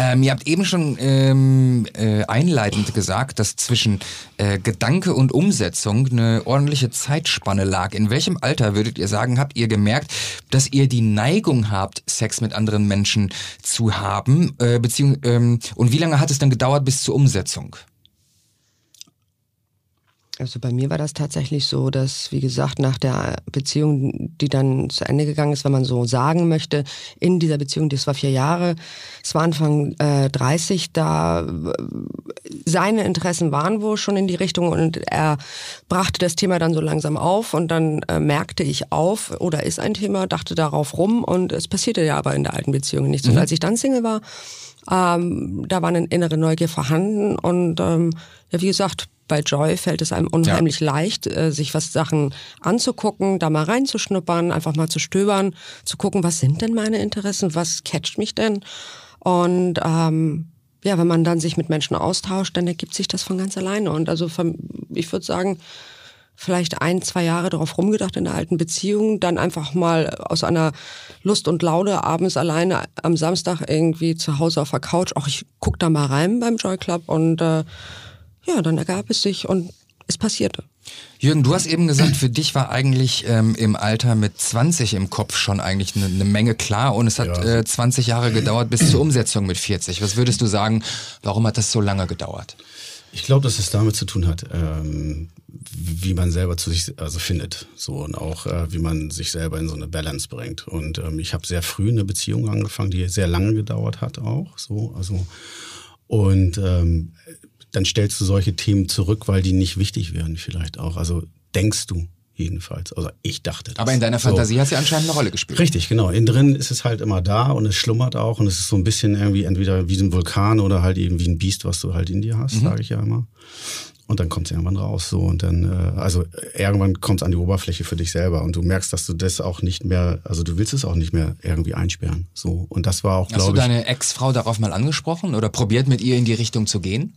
Ähm, ihr habt eben schon ähm, äh, einleitend gesagt, dass zwischen äh, Gedanke und Umsetzung eine ordentliche Zeitspanne lag. In welchem Alter würdet ihr sagen, habt ihr gemerkt, dass ihr die Neigung habt, Sex mit anderen Menschen zu haben? Äh, beziehung, ähm, und wie lange hat es dann gedauert bis zur Umsetzung? Also bei mir war das tatsächlich so, dass, wie gesagt, nach der Beziehung, die dann zu Ende gegangen ist, wenn man so sagen möchte, in dieser Beziehung, das war vier Jahre, es war Anfang äh, 30, da äh, seine Interessen waren wohl schon in die Richtung und er brachte das Thema dann so langsam auf und dann äh, merkte ich auf, oder ist ein Thema, dachte darauf rum und es passierte ja aber in der alten Beziehung nichts. Mhm. Und als ich dann Single war, ähm, da war eine innere Neugier vorhanden und ähm, ja, wie gesagt, bei Joy fällt es einem unheimlich ja. leicht, äh, sich was Sachen anzugucken, da mal reinzuschnuppern, einfach mal zu stöbern, zu gucken, was sind denn meine Interessen, was catcht mich denn? Und ähm, ja, wenn man dann sich mit Menschen austauscht, dann ergibt sich das von ganz alleine. Und also ich würde sagen, vielleicht ein, zwei Jahre darauf rumgedacht in der alten Beziehung, dann einfach mal aus einer Lust und Laune abends alleine am Samstag irgendwie zu Hause auf der Couch, auch ich guck da mal rein beim Joy Club und äh, ja, dann ergab es sich und es passierte. Jürgen, du hast eben gesagt, für dich war eigentlich ähm, im Alter mit 20 im Kopf schon eigentlich eine, eine Menge klar und es hat ja. äh, 20 Jahre gedauert bis zur Umsetzung mit 40. Was würdest du sagen, warum hat das so lange gedauert? Ich glaube, dass es damit zu tun hat, ähm, wie man selber zu sich also findet, so und auch äh, wie man sich selber in so eine Balance bringt. Und ähm, ich habe sehr früh eine Beziehung angefangen, die sehr lange gedauert hat, auch so also und ähm, dann stellst du solche Themen zurück, weil die nicht wichtig wären vielleicht auch. Also denkst du jedenfalls. Also ich dachte das. Aber in deiner Fantasie so. hat sie anscheinend eine Rolle gespielt. Richtig, genau. Innen drin ist es halt immer da und es schlummert auch und es ist so ein bisschen irgendwie entweder wie ein Vulkan oder halt eben wie ein Biest, was du halt in dir hast, mhm. sage ich ja immer. Und dann kommt es irgendwann raus so und dann, äh, also irgendwann kommt es an die Oberfläche für dich selber und du merkst, dass du das auch nicht mehr, also du willst es auch nicht mehr irgendwie einsperren. So und das war auch, glaube ich. Hast du deine Ex-Frau darauf mal angesprochen oder probiert mit ihr in die Richtung zu gehen?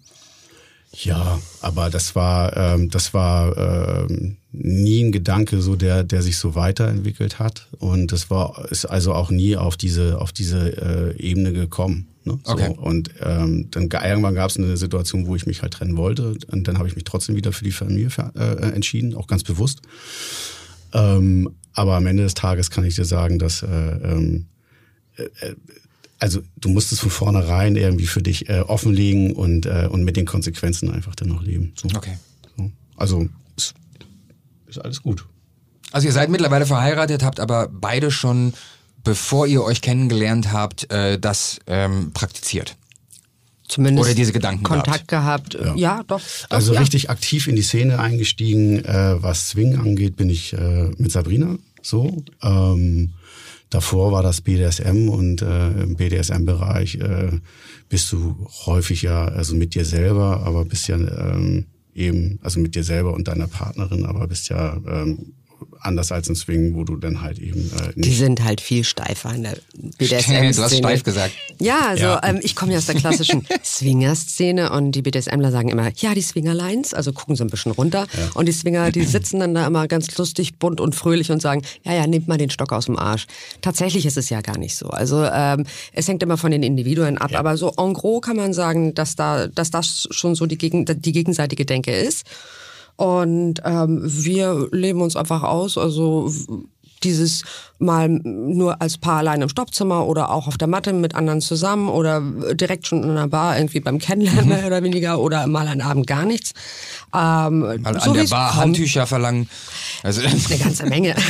Ja, aber das war, ähm, das war ähm, nie ein Gedanke, so der, der sich so weiterentwickelt hat. Und das war ist also auch nie auf diese, auf diese äh, Ebene gekommen. Ne? So, okay. Und ähm, dann irgendwann gab es eine Situation, wo ich mich halt trennen wollte. Und dann habe ich mich trotzdem wieder für die Familie äh, entschieden, auch ganz bewusst. Ähm, aber am Ende des Tages kann ich dir sagen, dass äh, ähm, äh, äh also du musst es von vornherein irgendwie für dich äh, offenlegen und, äh, und mit den Konsequenzen einfach dann noch leben. So. Okay. So. Also ist, ist alles gut. Also ihr seid mittlerweile verheiratet, habt aber beide schon, bevor ihr euch kennengelernt habt, äh, das ähm, praktiziert. Zumindest Oder diese Gedanken Kontakt gehabt. gehabt. Ja. ja, doch, doch. Also ja. richtig aktiv in die Szene eingestiegen, äh, was Swing angeht, bin ich äh, mit Sabrina so. Ähm, Davor war das BDSM und äh, im BDSM-Bereich äh, bist du häufig ja also mit dir selber, aber bist ja ähm, eben, also mit dir selber und deiner Partnerin, aber bist ja ähm, anders als ein Swing, wo du dann halt eben äh, nicht Die sind halt viel steifer in der BDSM-Szene. Du hast steif gesagt. Ja, also ja. Ähm, ich komme ja aus der klassischen Swinger-Szene und die BDSMler sagen immer, ja, die Swingerlines, also gucken so ein bisschen runter ja. und die Swinger, die sitzen dann da immer ganz lustig, bunt und fröhlich und sagen, ja, ja, nehmt mal den Stock aus dem Arsch. Tatsächlich ist es ja gar nicht so. Also ähm, es hängt immer von den Individuen ab, ja. aber so en gros kann man sagen, dass da, dass das schon so die, gegen, die gegenseitige Denke ist. Und ähm, wir leben uns einfach aus. Also dieses mal nur als Paar allein im Stoppzimmer oder auch auf der Matte mit anderen zusammen oder direkt schon in einer Bar irgendwie beim Kennenlernen mhm. mehr oder weniger oder mal einen Abend gar nichts. Ähm, mal so an der Bar kommt. Handtücher verlangen. Also eine ganze Menge.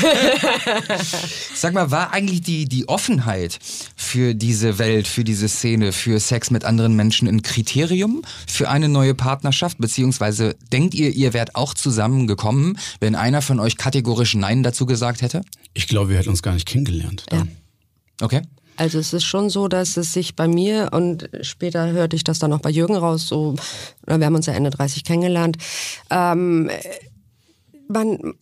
Sag mal, war eigentlich die, die Offenheit für diese Welt, für diese Szene, für Sex mit anderen Menschen ein Kriterium für eine neue Partnerschaft? Beziehungsweise denkt ihr, ihr wärt auch zusammengekommen, wenn einer von euch kategorisch Nein dazu gesagt hätte? Ich glaube, wir hätten uns gar nicht kennengelernt. Dann. Ja. Okay. Also es ist schon so, dass es sich bei mir und später hörte ich das dann auch bei Jürgen raus, so, wir haben uns ja Ende 30 kennengelernt, ähm, man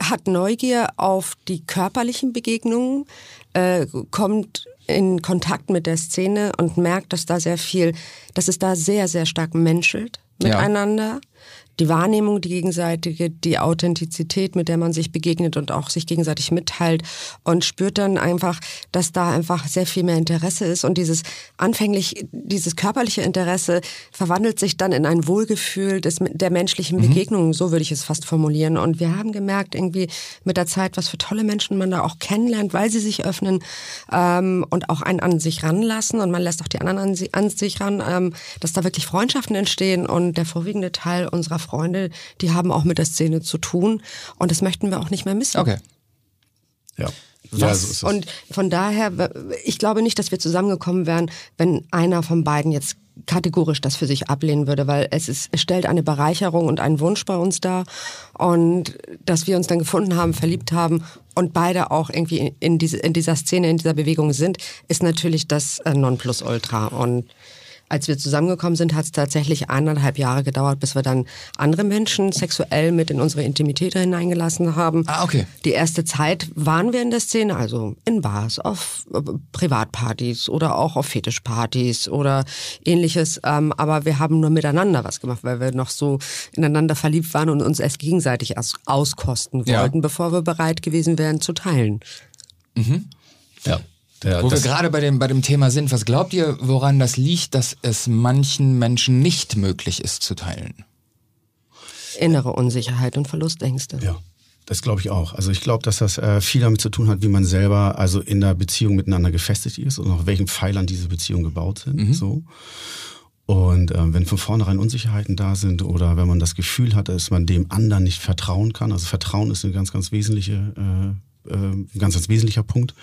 hat Neugier auf die körperlichen Begegnungen, äh, kommt in Kontakt mit der Szene und merkt, dass da sehr viel, dass es da sehr, sehr stark menschelt miteinander. Ja die Wahrnehmung, die gegenseitige, die Authentizität, mit der man sich begegnet und auch sich gegenseitig mitteilt und spürt dann einfach, dass da einfach sehr viel mehr Interesse ist und dieses anfänglich, dieses körperliche Interesse verwandelt sich dann in ein Wohlgefühl des, der menschlichen mhm. Begegnung, so würde ich es fast formulieren. Und wir haben gemerkt irgendwie mit der Zeit, was für tolle Menschen man da auch kennenlernt, weil sie sich öffnen ähm, und auch einen an sich ranlassen und man lässt auch die anderen an, sie, an sich ran, ähm, dass da wirklich Freundschaften entstehen und der vorwiegende Teil unserer Freunde, die haben auch mit der Szene zu tun und das möchten wir auch nicht mehr missen. Okay. Ja. Ja, so und von daher, ich glaube nicht, dass wir zusammengekommen wären, wenn einer von beiden jetzt kategorisch das für sich ablehnen würde, weil es, ist, es stellt eine Bereicherung und einen Wunsch bei uns dar und dass wir uns dann gefunden haben, verliebt haben und beide auch irgendwie in, diese, in dieser Szene, in dieser Bewegung sind, ist natürlich das äh, Nonplusultra und als wir zusammengekommen sind, hat es tatsächlich eineinhalb Jahre gedauert, bis wir dann andere Menschen sexuell mit in unsere Intimität hineingelassen haben. Ah, okay. Die erste Zeit waren wir in der Szene, also in Bars, auf äh, Privatpartys oder auch auf Fetischpartys oder ähnliches. Ähm, aber wir haben nur miteinander was gemacht, weil wir noch so ineinander verliebt waren und uns erst gegenseitig auskosten wollten, ja. bevor wir bereit gewesen wären zu teilen. Mhm. Ja. Ja, Wo wir gerade bei dem, bei dem Thema sind, was glaubt ihr, woran das liegt, dass es manchen Menschen nicht möglich ist zu teilen? Innere Unsicherheit und Verlustängste. Ja. Das glaube ich auch. Also ich glaube, dass das äh, viel damit zu tun hat, wie man selber also in der Beziehung miteinander gefestigt ist und auf welchen Pfeilern diese Beziehungen gebaut sind. Mhm. So. Und äh, wenn von vornherein Unsicherheiten da sind oder wenn man das Gefühl hat, dass man dem anderen nicht vertrauen kann, also Vertrauen ist eine ganz, ganz wesentliche äh, äh, ein ganz, ganz wesentlicher Punkt,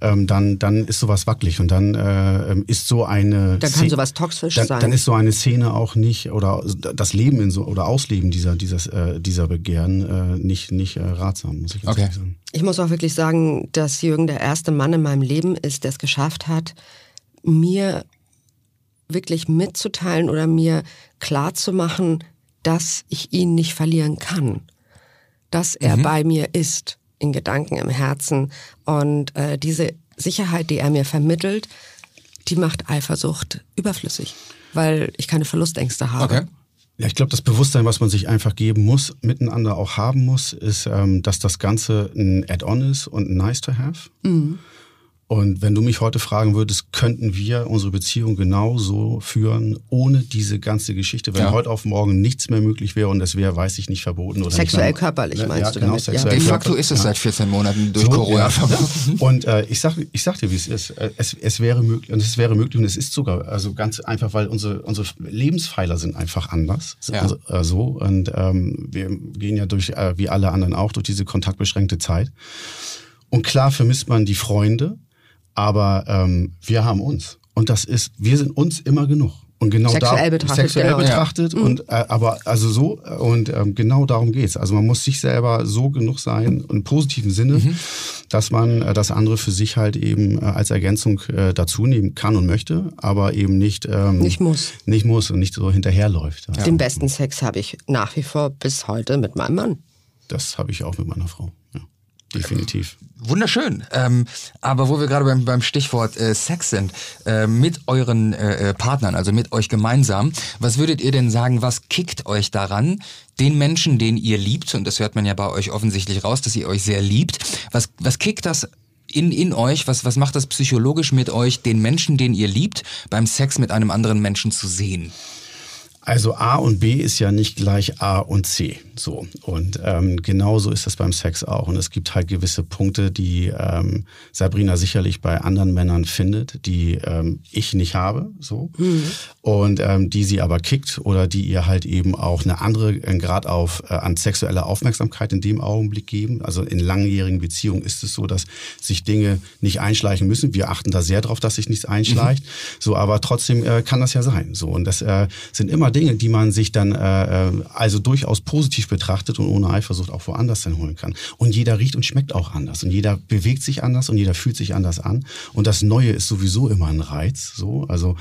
ähm, dann, dann ist sowas wackelig und dann äh, ähm, ist so eine. Dann kann sowas toxisch dann, sein. Dann ist so eine Szene auch nicht oder das Leben in so oder Ausleben dieser, dieses, äh, dieser Begehren äh, nicht, nicht äh, ratsam, muss ich okay. sagen. Ich muss auch wirklich sagen, dass Jürgen der erste Mann in meinem Leben ist, der es geschafft hat, mir wirklich mitzuteilen oder mir klarzumachen, dass ich ihn nicht verlieren kann. Dass er mhm. bei mir ist in Gedanken, im Herzen. Und äh, diese Sicherheit, die er mir vermittelt, die macht Eifersucht überflüssig, weil ich keine Verlustängste habe. Okay. Ja, ich glaube, das Bewusstsein, was man sich einfach geben muss, miteinander auch haben muss, ist, ähm, dass das Ganze ein Add-on ist und ein Nice to have. Mhm. Und wenn du mich heute fragen würdest, könnten wir unsere Beziehung genauso führen, ohne diese ganze Geschichte, wenn ja. heute auf morgen nichts mehr möglich wäre und es wäre, weiß ich nicht, verboten oder Sexuell nicht körperlich ne? meinst ja, du genau, damit? Sexuell ja. De facto ist es seit 14 Monaten durch so, Corona verboten. Und äh, ich sag, ich sag dir, wie es ist. Äh, es, es wäre möglich und es wäre möglich und es ist sogar also ganz einfach, weil unsere unsere Lebenspfeiler sind einfach anders. Also, äh, so und ähm, wir gehen ja durch äh, wie alle anderen auch durch diese kontaktbeschränkte Zeit. Und klar vermisst man die Freunde, aber ähm, wir haben uns. Und das ist, wir sind uns immer genug. Und genau sexuell da, betrachtet, sexuell genau. betrachtet ja. und äh, aber also so und ähm, genau darum geht's. Also man muss sich selber so genug sein im positiven Sinne, mhm. dass man äh, das andere für sich halt eben äh, als Ergänzung äh, dazu nehmen kann und möchte, aber eben nicht ähm, nicht muss, nicht muss und nicht so hinterherläuft. Ja. Den besten Sex habe ich nach wie vor bis heute mit meinem Mann. Das habe ich auch mit meiner Frau definitiv. Wunderschön. Ähm, aber wo wir gerade beim, beim Stichwort äh, Sex sind, äh, mit euren äh, äh, Partnern, also mit euch gemeinsam, was würdet ihr denn sagen, was kickt euch daran, den Menschen, den ihr liebt, und das hört man ja bei euch offensichtlich raus, dass ihr euch sehr liebt, was, was kickt das in, in euch, was, was macht das psychologisch mit euch, den Menschen, den ihr liebt, beim Sex mit einem anderen Menschen zu sehen? Also A und B ist ja nicht gleich A und C. So. Und ähm, genauso ist das beim Sex auch. Und es gibt halt gewisse Punkte, die ähm, Sabrina sicherlich bei anderen Männern findet, die ähm, ich nicht habe. So. Mhm. Und ähm, die sie aber kickt oder die ihr halt eben auch eine andere einen Grad auf, äh, an sexueller Aufmerksamkeit in dem Augenblick geben. Also in langjährigen Beziehungen ist es so, dass sich Dinge nicht einschleichen müssen. Wir achten da sehr drauf, dass sich nichts einschleicht. Mhm. So, aber trotzdem äh, kann das ja sein. So. Und das äh, sind immer Dinge, die man sich dann äh, äh, also durchaus positiv betrachtet und ohne Eifersucht auch woanders dann holen kann. Und jeder riecht und schmeckt auch anders und jeder bewegt sich anders und jeder fühlt sich anders an. Und das Neue ist sowieso immer ein Reiz. So, also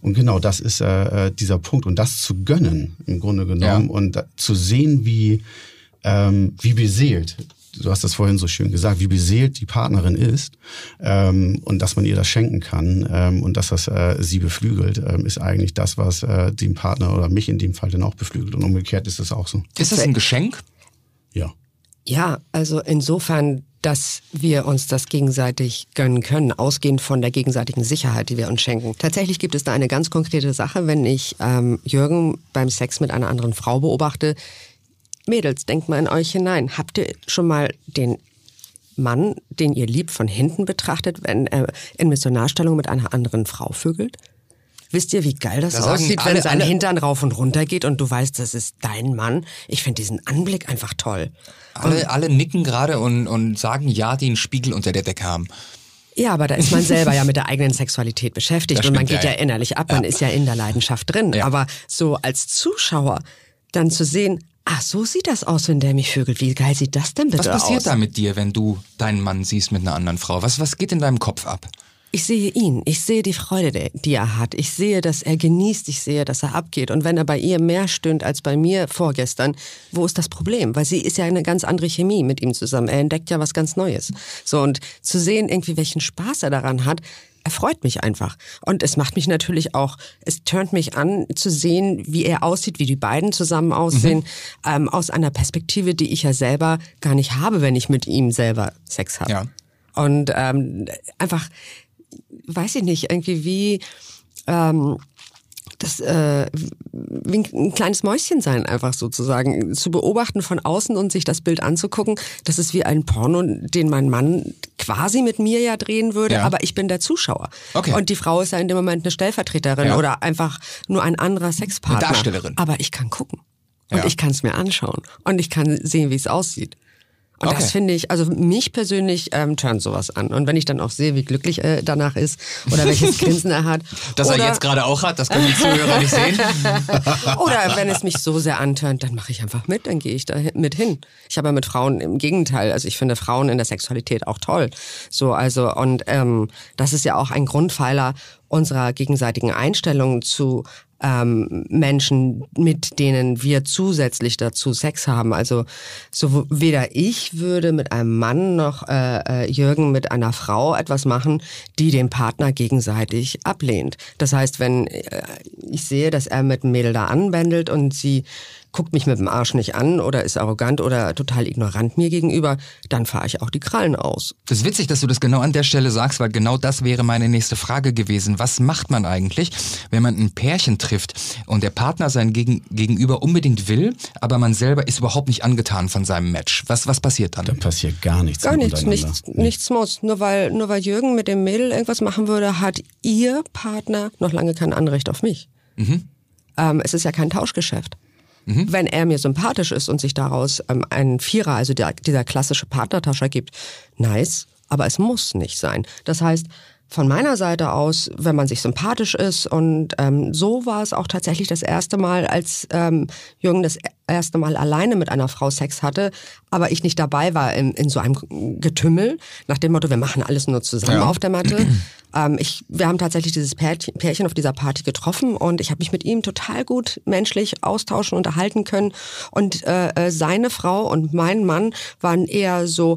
und genau das ist äh, äh dieser Punkt und das zu gönnen im Grunde genommen ja. und zu sehen, wie ähm, wie beseelt du hast das vorhin so schön gesagt, wie beseelt die Partnerin ist ähm, und dass man ihr das schenken kann ähm, und dass das äh, sie beflügelt, ähm, ist eigentlich das, was äh, den Partner oder mich in dem Fall dann auch beflügelt. Und umgekehrt ist es auch so. Ist das ein Geschenk? Ja. Ja, also insofern, dass wir uns das gegenseitig gönnen können, ausgehend von der gegenseitigen Sicherheit, die wir uns schenken. Tatsächlich gibt es da eine ganz konkrete Sache, wenn ich ähm, Jürgen beim Sex mit einer anderen Frau beobachte. Mädels, denkt mal in euch hinein. Habt ihr schon mal den Mann, den ihr liebt, von hinten betrachtet, wenn er in Missionarstellung mit einer anderen Frau vögelt? Wisst ihr, wie geil das Da sagen aussieht, wenn sein Hintern rauf und runter geht und du weißt, das ist dein Mann? Ich finde diesen Anblick einfach toll. Alle, alle nicken gerade und, und sagen ja, die einen Spiegel unter der Decke haben. Ja, aber da ist man selber ja mit der eigenen Sexualität beschäftigt Das und man geht ja, ja, innerlich ab, man ist ja in der Leidenschaft drin. Ja. Aber so als Zuschauer dann zu sehen, ach, so sieht das aus, wenn der mich vögelt. Wie geil sieht das denn bitte Was passiert aus? da mit dir, wenn du deinen Mann siehst mit einer anderen Frau? Was, was geht in deinem Kopf ab? Ich sehe ihn, ich sehe die Freude, die er hat. Ich sehe, dass er genießt, ich sehe, dass er abgeht. Und wenn er bei ihr mehr stöhnt als bei mir vorgestern, wo ist das Problem? Weil sie ist ja eine ganz andere Chemie mit ihm zusammen. Er entdeckt ja was ganz Neues. So, und zu sehen, irgendwie, welchen Spaß er daran hat, erfreut mich einfach. Und es macht mich natürlich auch, es turnt mich an, zu sehen, wie er aussieht, wie die beiden zusammen aussehen, ähm, aus einer Perspektive, die ich ja selber gar nicht habe, wenn ich mit ihm selber Sex habe. Ja. Und ähm, einfach, weiß ich nicht, irgendwie wie ähm, das äh, wie ein, ein kleines Mäuschen sein, einfach sozusagen. Zu beobachten von außen und sich das Bild anzugucken, das ist wie ein Porno, den mein Mann quasi mit mir ja drehen würde, Ja. aber ich bin der Zuschauer. Okay. Und die Frau ist ja in dem Moment eine Stellvertreterin Ja. oder einfach nur ein anderer Sexpartner. Eine Darstellerin. Aber ich kann gucken. Und Ja. ich kann es mir anschauen. Und ich kann sehen, wie es aussieht. Und Okay. das finde ich, also mich persönlich ähm, turnt sowas an. Und wenn ich dann auch sehe, wie glücklich er danach ist oder welches Grinsen er hat. Das oder, er jetzt gerade auch hat, das können die Zuhörer nicht sehen. oder wenn es mich so sehr antörnt, dann mache ich einfach mit, dann gehe ich da mit hin. Ich habe ja mit Frauen im Gegenteil, also ich finde Frauen in der Sexualität auch toll. So, also, und ähm, das ist ja auch ein Grundpfeiler unserer gegenseitigen Einstellung zu ähm, Menschen, mit denen wir zusätzlich dazu Sex haben. Also so weder ich würde mit einem Mann noch äh, äh, Jürgen mit einer Frau etwas machen, die den Partner gegenseitig ablehnt. Das heißt, wenn äh, ich sehe, dass er mit einem Mädel da anbändelt und sie guckt mich mit dem Arsch nicht an oder ist arrogant oder total ignorant mir gegenüber, dann fahre ich auch die Krallen aus. Das ist witzig, dass du das genau an der Stelle sagst, weil genau das wäre meine nächste Frage gewesen. Was macht man eigentlich, wenn man ein Pärchen trifft und der Partner sein Gegen Gegenüber unbedingt will, aber man selber ist überhaupt nicht angetan von seinem Match? Was, was passiert dann? Da passiert gar nichts. Gar nichts, nichts, nichts muss. Nur weil, nur weil Jürgen mit dem Mädel irgendwas machen würde, hat ihr Partner noch lange kein Anrecht auf mich. Ähm, es ist ja kein Tauschgeschäft. Wenn er mir sympathisch ist und sich daraus ähm, ein Vierer, also der, dieser klassische Partnertausch ergibt, nice, aber es muss nicht sein. Das heißt, von meiner Seite aus, wenn man sich sympathisch ist und ähm, so war es auch tatsächlich das erste Mal, als ähm, Jürgen das erste Mal alleine mit einer Frau Sex hatte, aber ich nicht dabei war in, in so einem Getümmel, nach dem Motto, wir machen alles nur zusammen Ja. auf der Matte. ähm, ich, wir haben tatsächlich dieses Pärchen, auf dieser Party getroffen und ich habe mich mit ihm total gut menschlich austauschen, unterhalten können. Und äh, äh, seine Frau und mein Mann waren eher so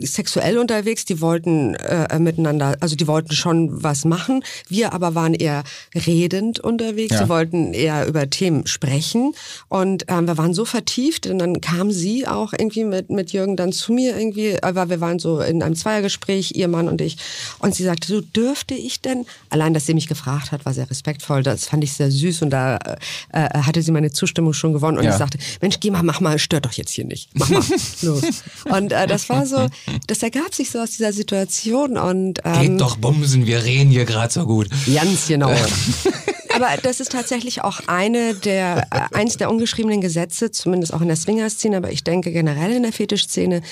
sexuell unterwegs, die wollten äh, miteinander, also die wollten schon was machen. Wir aber waren eher redend unterwegs, Ja. wir wollten eher über Themen sprechen. Und ähm, wir waren so vertieft. Und dann kam sie auch irgendwie mit, mit Jürgen dann zu mir irgendwie, aber wir waren so in einem Zweiergespräch, ihr Mann und ich. Und sie sagte, du dürfte ich denn, allein, dass sie mich gefragt hat, war sehr respektvoll, das fand ich sehr süß. Und da äh, äh, hatte sie meine Zustimmung schon gewonnen. Und Ja. ich sagte, Mensch, geh mal, mach mal, stört doch jetzt hier nicht, mach mal, los. Und äh, das war so, das ergab sich so aus dieser Situation und ähm, Geht doch bumsen, wir reden hier gerade so gut. Ganz genau. Aber das ist tatsächlich auch eine der, äh, eins der ungeschriebenen Gesetze, zumindest auch in der Swinger-Szene, aber ich denke generell in der Fetischszene,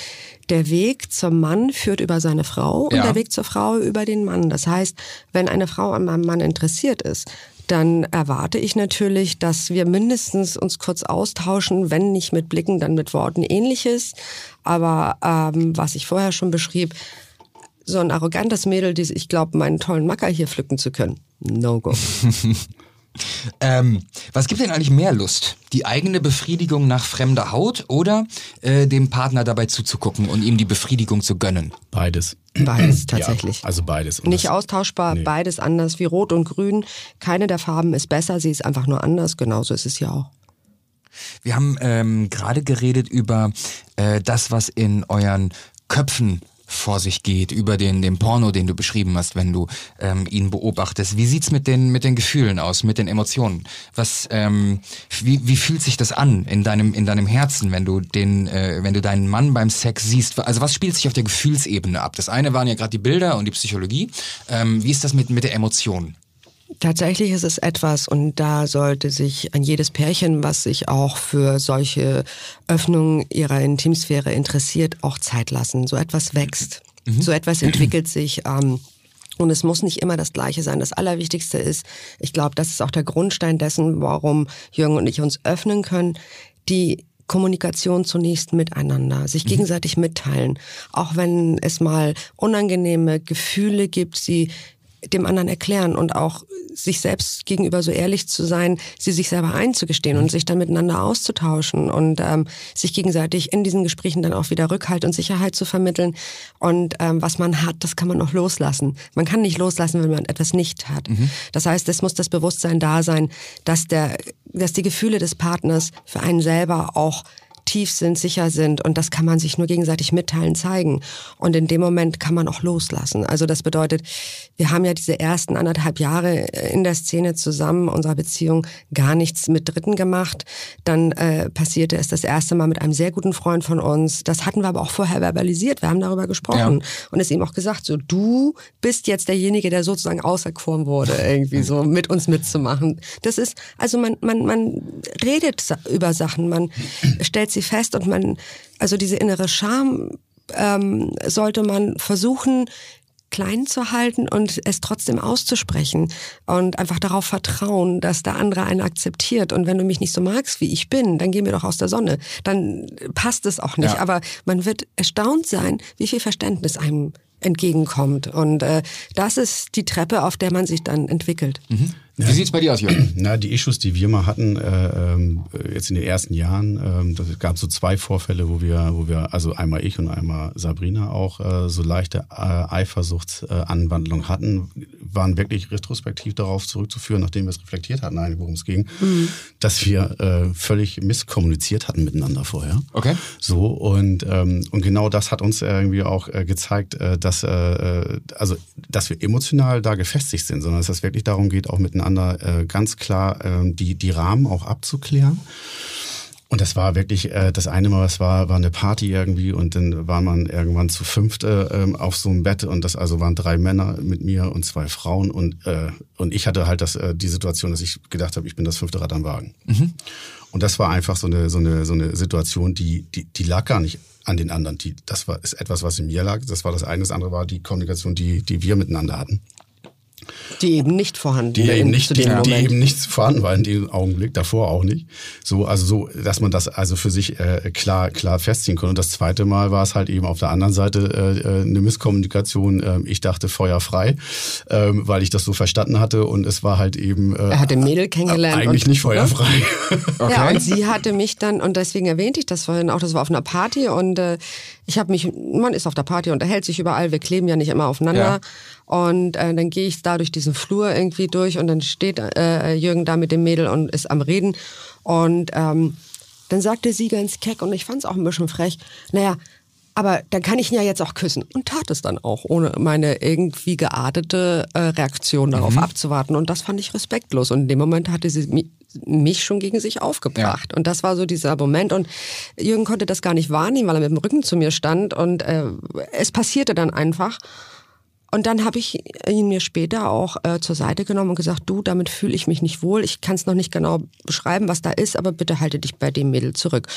der Weg zum Mann führt über seine Frau und Ja. der Weg zur Frau über den Mann. Das heißt, wenn eine Frau an meinem Mann interessiert ist, dann erwarte ich natürlich, dass wir mindestens uns kurz austauschen, wenn nicht mit Blicken, dann mit Worten ähnliches. Aber ähm, was ich vorher schon beschrieb, so ein arrogantes Mädel, die ich glaube, meinen tollen Macker hier pflücken zu können. No go. Ähm, was gibt denn eigentlich mehr Lust? Die eigene Befriedigung nach fremder Haut oder äh, dem Partner dabei zuzugucken und ihm die Befriedigung zu gönnen? Beides. Beides tatsächlich. Ja, also beides. Und Nicht das- austauschbar, Nee. beides anders wie Rot und Grün. Keine der Farben ist besser, sie ist einfach nur anders. Genauso ist es ja auch. Wir haben ähm, gerade geredet über äh, das, was in euren Köpfen vor sich geht, über den, den Porno, den du beschrieben hast, wenn du ähm, ihn beobachtest. Wie sieht's mit den, mit den Gefühlen aus, mit den Emotionen? Was, ähm, wie, wie fühlt sich das an in deinem, in deinem Herzen, wenn du den, äh, wenn du deinen Mann beim Sex siehst? Also was spielt sich auf der Gefühlsebene ab? Das eine waren ja gerade die Bilder und die Psychologie. Ähm, wie ist das mit, mit der Emotion? Tatsächlich ist es etwas, und da sollte sich an jedes Pärchen, was sich auch für solche Öffnungen ihrer Intimsphäre interessiert, auch Zeit lassen. So etwas wächst, so etwas entwickelt sich. Ähm, und es muss nicht immer das Gleiche sein. Das Allerwichtigste ist, ich glaube, das ist auch der Grundstein dessen, warum Jürgen und ich uns öffnen können, die Kommunikation zunächst miteinander, sich gegenseitig mitteilen. Auch wenn es mal unangenehme Gefühle gibt, sie dem anderen erklären und auch sich selbst gegenüber so ehrlich zu sein, sie sich selber einzugestehen und sich dann miteinander auszutauschen und ähm, sich gegenseitig in diesen Gesprächen dann auch wieder Rückhalt und Sicherheit zu vermitteln. Und ähm, was man hat, das kann man auch loslassen. Man kann nicht loslassen, wenn man etwas nicht hat. Das heißt, es muss das Bewusstsein da sein, dass der, dass die Gefühle des Partners für einen selber auch tief sind, sicher sind und das kann man sich nur gegenseitig mitteilen, zeigen. Und in dem Moment kann man auch loslassen. Also das bedeutet, wir haben ja diese ersten anderthalb Jahre in der Szene zusammen unserer Beziehung gar nichts mit Dritten gemacht. Dann äh, passierte es das erste Mal mit einem sehr guten Freund von uns. Das hatten wir aber auch vorher verbalisiert. Wir haben darüber gesprochen und es ihm auch gesagt, so du bist jetzt derjenige, der sozusagen auserkoren wurde, irgendwie so mit uns mitzumachen. Das ist, also man, man, man redet über Sachen, man stellt sie fest und man, also diese innere Scham ähm, sollte man versuchen, klein zu halten und es trotzdem auszusprechen und einfach darauf vertrauen, dass der andere einen akzeptiert. Und wenn du mich nicht so magst, wie ich bin, dann geh mir doch aus der Sonne. Dann passt es auch nicht. Ja. Aber man wird erstaunt sein, wie viel Verständnis einem entgegenkommt. Und äh, das ist die Treppe, auf der man sich dann entwickelt. Wie sieht's bei dir aus, Jürgen? Na, die Issues, die wir mal hatten, äh, ähm, jetzt in den ersten Jahren, ähm, das gab so zwei Vorfälle, wo wir, wo wir, also einmal ich und einmal Sabrina auch äh, so leichte äh, Eifersuchtsanwandlung hatten, waren wirklich retrospektiv darauf zurückzuführen, nachdem wir es reflektiert hatten, eigentlich, worum es ging, dass wir äh, völlig misskommuniziert hatten miteinander vorher. Okay. So, und, ähm, und genau das hat uns irgendwie auch äh, gezeigt, äh, dass, äh, äh, also, dass wir emotional da gefestigt sind, sondern dass es wirklich darum geht, auch miteinander äh, ganz klar äh, die, die Rahmen auch abzuklären. Und das war wirklich, äh, das eine Mal, es war, war eine Party irgendwie und dann war man irgendwann zu fünft äh, ähm, auf so einem Bett und das also waren drei Männer mit mir und zwei Frauen und, äh, und ich hatte halt das, äh, die Situation, dass ich gedacht habe, ich bin das fünfte Rad am Wagen. Und das war einfach so eine, so eine, so eine Situation, die, die, die lag gar nicht an den anderen. Die, das war, ist etwas, was in mir lag. Das war das eine. Das andere war die Kommunikation, die, die wir miteinander hatten. Die eben nicht vorhanden Die eben nicht, zu die, dem die eben nicht vorhanden war in dem Augenblick, davor auch nicht. So, also so, dass man das also für sich äh, klar, klar festziehen konnte. Und das zweite Mal war es halt eben auf der anderen Seite äh, äh, eine Misskommunikation. Ähm, ich dachte feuerfrei, ähm, weil ich das so verstanden hatte und es war halt eben äh, Er hatte Mädel kennengelernt eigentlich und- nicht feuerfrei. Ja, und sie hatte mich dann, und deswegen erwähnte ich das vorhin auch, das war auf einer Party und äh, ich habe mich, man ist auf der Party, unterhält sich überall, wir kleben ja nicht immer aufeinander. Und äh, dann gehe ich da durch diesen Flur irgendwie durch und dann steht äh, Jürgen da mit dem Mädel und ist am Reden. Und ähm, dann sagte sie ganz keck, und ich fand es auch ein bisschen frech, naja, aber dann kann ich ihn ja jetzt auch küssen. Und tat es dann auch, ohne meine irgendwie geartete äh, Reaktion darauf abzuwarten. Und das fand ich respektlos. Und in dem Moment hatte sie mi- mich schon gegen sich aufgebracht. Und das war so dieser Moment. Und Jürgen konnte das gar nicht wahrnehmen, weil er mit dem Rücken zu mir stand. Und äh, es passierte dann einfach. Und dann habe ich ihn mir später auch äh, zur Seite genommen und gesagt, du, damit fühle ich mich nicht wohl. Ich kann es noch nicht genau beschreiben, was da ist, aber bitte halte dich bei dem Mädel zurück.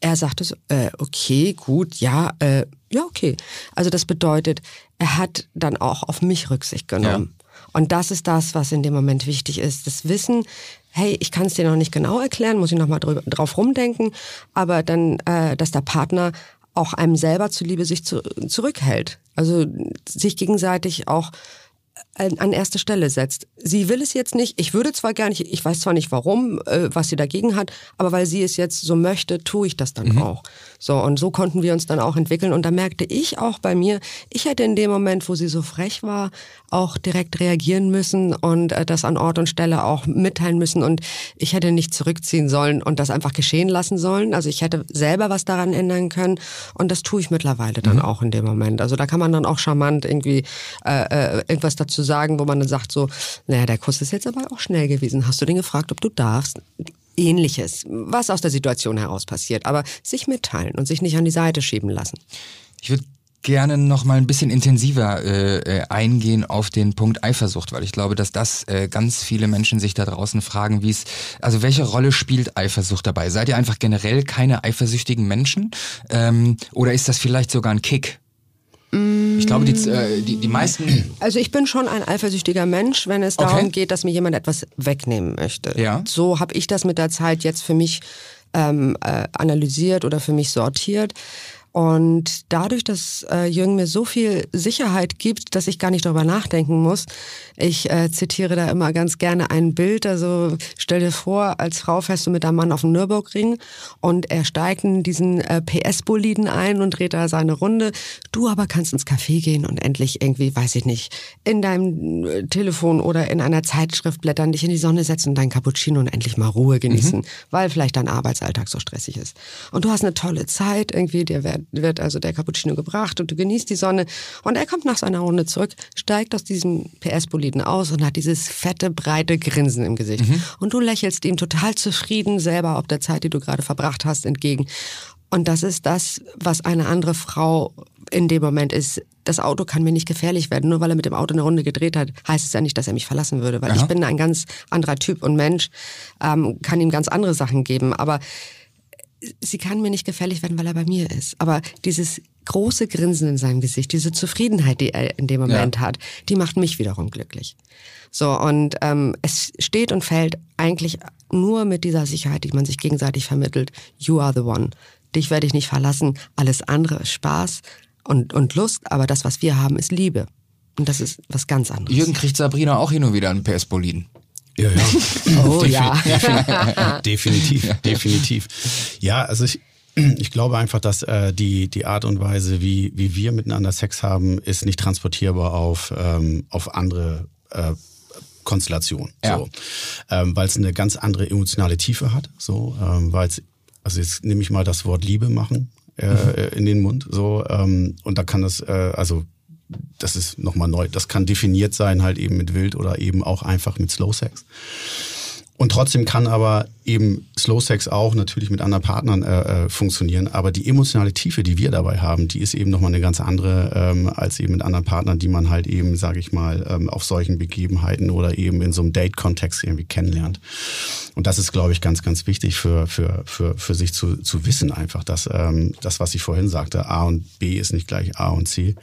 Er sagte so, äh, okay, gut, ja, äh, ja, okay. Also das bedeutet, er hat dann auch auf mich Rücksicht genommen. Und das ist das, was in dem Moment wichtig ist. Das Wissen, hey, ich kann es dir noch nicht genau erklären, muss ich nochmal drauf rumdenken, aber dann, äh, dass der Partner auch einem selber zuliebe sich zu, zurückhält. Also sich gegenseitig auch an erste Stelle setzt. Sie will es jetzt nicht. Ich würde zwar gerne, ich, weiß zwar nicht warum, äh, was sie dagegen hat, aber weil sie es jetzt so möchte, tue ich das dann mhm. auch. So, und so konnten wir uns dann auch entwickeln. Und da merkte ich auch bei mir, ich hätte in dem Moment, wo sie so frech war, auch direkt reagieren müssen und äh, das an Ort und Stelle auch mitteilen müssen. Und ich hätte nicht zurückziehen sollen und das einfach geschehen lassen sollen. Also ich hätte selber was daran ändern können. Und das tue ich mittlerweile dann mhm. auch in dem Moment. Also da kann man dann auch charmant irgendwie äh, äh, irgendwas dazu sagen, wo man dann sagt so, naja, der Kuss ist jetzt aber auch schnell gewesen. Hast du den gefragt, ob du darfst? Ähnliches, was aus der Situation heraus passiert, aber sich mitteilen und sich nicht an die Seite schieben lassen. Ich würde gerne noch mal ein bisschen intensiver äh, äh, eingehen auf den Punkt Eifersucht, weil ich glaube, dass das äh, ganz viele Menschen sich da draußen fragen, wie es, also welche Rolle spielt Eifersucht dabei? Seid ihr einfach generell keine eifersüchtigen Menschen ähm, oder ist das vielleicht sogar ein Kick? Ich glaube, die, äh, die, die meisten. Also ich bin schon ein eifersüchtiger Mensch, wenn es darum okay. geht, dass mir jemand etwas wegnehmen möchte. Ja. So habe ich das mit der Zeit jetzt für mich ähm, äh, analysiert oder für mich sortiert. Und dadurch, dass äh, Jürgen mir so viel Sicherheit gibt, dass ich gar nicht darüber nachdenken muss, ich äh, zitiere da immer ganz gerne ein Bild. Also stell dir vor, als Frau fährst du mit deinem Mann auf dem Nürburgring und er steigt in diesen äh, PS-Boliden ein und dreht da seine Runde. Du aber kannst ins Café gehen und endlich irgendwie, weiß ich nicht, in deinem äh, Telefon oder in einer Zeitschrift blättern, dich in die Sonne setzen, dein Cappuccino und endlich mal Ruhe genießen, mhm. weil vielleicht dein Arbeitsalltag so stressig ist. Und du hast eine tolle Zeit, irgendwie, dir wird, wird also der Cappuccino gebracht und du genießt die Sonne und er kommt nach seiner Runde zurück, steigt aus diesem PS-Boliden aus und hat dieses fette, breite Grinsen im Gesicht. Mhm. Und du lächelst ihm total zufrieden selber ob der Zeit, die du gerade verbracht hast, entgegen. Und das ist das, was eine andere Frau in dem Moment ist. Das Auto kann mir nicht gefährlich werden. Nur weil er mit dem Auto eine Runde gedreht hat, heißt es ja nicht, dass er mich verlassen würde. Weil Aha. ich bin ein ganz anderer Typ und Mensch, ähm, kann ihm ganz andere Sachen geben. Aber sie kann mir nicht gefährlich werden, weil er bei mir ist. Aber dieses große Grinsen in seinem Gesicht, diese Zufriedenheit, die er in dem Moment ja. hat, die macht mich wiederum glücklich. So, und ähm, es steht und fällt eigentlich nur mit dieser Sicherheit, die man sich gegenseitig vermittelt. You are the one. Dich werde ich nicht verlassen. Alles andere ist Spaß und, und Lust, aber das, was wir haben, ist Liebe. Und das ist was ganz anderes. Jürgen kriegt Sabrina auch hin und wieder einen PS-Boliden. Ja, ja. Oh Defi ja. definitiv, definitiv. Ja, also ich, ich glaube einfach, dass äh, die, die Art und Weise, wie, wie wir miteinander Sex haben, ist nicht transportierbar auf, ähm, auf andere äh, Konstellationen. Ja. So. Ähm, weil es eine ganz andere emotionale Tiefe hat. So, ähm, weil es, also jetzt nehme ich mal das Wort Liebe machen äh, mhm. in den Mund. So, ähm, und da kann das, äh, also das ist nochmal neu. Das kann definiert sein, halt eben mit Wild oder eben auch einfach mit Slow Sex. Und trotzdem kann aber eben Slow Sex auch natürlich mit anderen Partnern äh, äh, funktionieren. Aber die emotionale Tiefe, die wir dabei haben, die ist eben nochmal eine ganz andere ähm, als eben mit anderen Partnern, die man halt eben, sage ich mal, ähm, auf solchen Begebenheiten oder eben in so einem Date-Kontext irgendwie kennenlernt. Und das ist, glaube ich, ganz, ganz wichtig für, für, für, für sich zu, zu wissen einfach, dass ähm, das, was ich vorhin sagte, A und B ist nicht gleich A und C.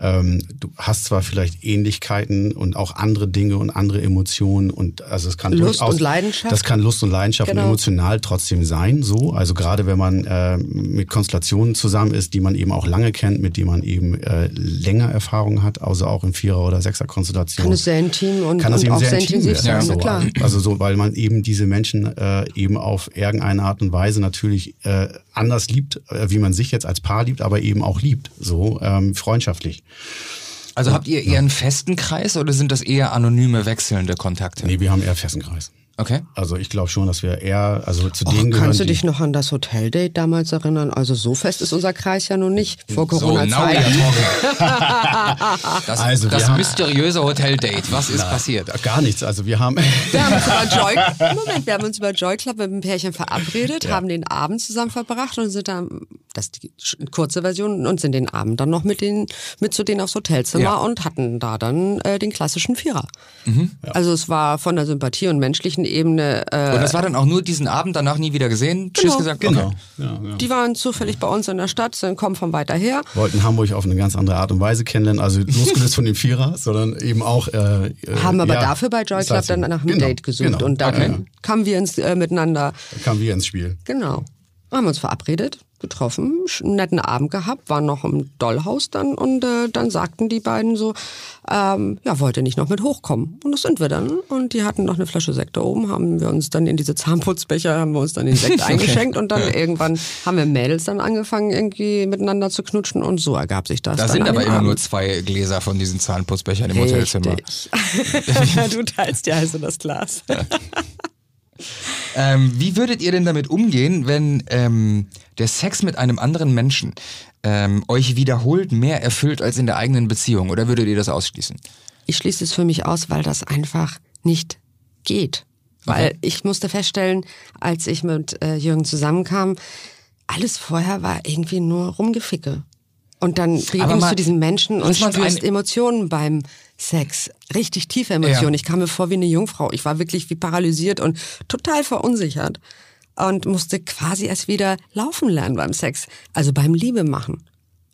Ähm, du hast zwar vielleicht Ähnlichkeiten und auch andere Dinge und andere Emotionen und also es kann Lust durchaus, und Leidenschaft. Das kann Lust und Leidenschaft genau. und emotional trotzdem sein, so. Also gerade wenn man äh, mit Konstellationen zusammen ist, die man eben auch lange kennt, mit denen man eben äh, länger Erfahrung hat, also auch in Vierer- oder Sechser-Konstellationen. Kann es sehr intim und, kann das eben auch sehr, sehr intensiv sein, so. klar. Also so, weil man eben diese Menschen äh, eben auf irgendeine Art und Weise natürlich äh, anders liebt, äh, wie man sich jetzt als Paar liebt, aber eben auch liebt, so ähm, freundschaftlich. Also habt ihr eher einen festen Kreis oder sind das eher anonyme, wechselnde Kontakte? Nee, wir haben eher festen Kreis. Okay. Also ich glaube schon, dass wir eher, also zu denen gehören. Kannst du dich noch an das Hoteldate damals erinnern? Also so fest ist unser Kreis ja nun nicht vor Corona-Zeit. So, das, also das mysteriöse Hoteldate. Was ist Na, passiert? Gar nichts. Also wir haben. Wir haben uns über Joy, Moment, wir haben uns über Joy Club mit einem Pärchen verabredet, ja. haben den Abend zusammen verbracht und sind dann, das ist die kurze Version, und sind den Abend dann noch mit den, mit zu denen aufs Hotelzimmer ja. und hatten da dann äh, den klassischen Vierer. Mhm. Ja. Also es war von der Sympathie und menschlichen Ebene. Äh, und das war dann auch nur diesen Abend danach nie wieder gesehen? Genau. Tschüss gesagt? Genau. Okay. Ja, ja. Die waren zufällig bei uns in der Stadt, sind, kommen von weiter her. Wollten Hamburg auf eine ganz andere Art und Weise kennenlernen, also losgelöst von dem Vierer, sondern eben auch. Äh, äh Haben aber ja, dafür bei Joy Club dann nach einem genau, Date gesucht genau. und dann okay. kamen wir ins, äh, miteinander. Kamen wir ins Spiel. Genau. Haben uns verabredet getroffen, einen netten Abend gehabt, waren noch im Dollhaus dann und äh, dann sagten die beiden so, ähm, ja, wollt ihr nicht noch mit hochkommen? Und das sind wir dann. Und die hatten noch eine Flasche Sekt da oben, haben wir uns dann in diese Zahnputzbecher, haben wir uns dann den Sekt eingeschenkt und dann irgendwann haben wir Mädels dann angefangen, irgendwie miteinander zu knutschen und so ergab sich das. Da sind aber immer Abend. nur zwei Gläser von diesen Zahnputzbechern im Hotelzimmer. Richtig. du teilst dir also das Glas. Ähm, wie würdet ihr denn damit umgehen, wenn ähm, der Sex mit einem anderen Menschen ähm, euch wiederholt mehr erfüllt als in der eigenen Beziehung? Oder würdet ihr das ausschließen? Ich schließe es für mich aus, weil das einfach nicht geht. Weil Okay. ich musste feststellen, als ich mit äh, Jürgen zusammenkam, alles vorher war irgendwie nur Rumgeficke. Und dann begegnest du diesen Menschen und spürst ein- Emotionen beim Sex. Richtig tiefe Emotionen. Ja. Ich kam mir vor wie eine Jungfrau. Ich war wirklich wie paralysiert und total verunsichert. Und musste quasi erst wieder laufen lernen beim Sex. Also beim Liebe machen.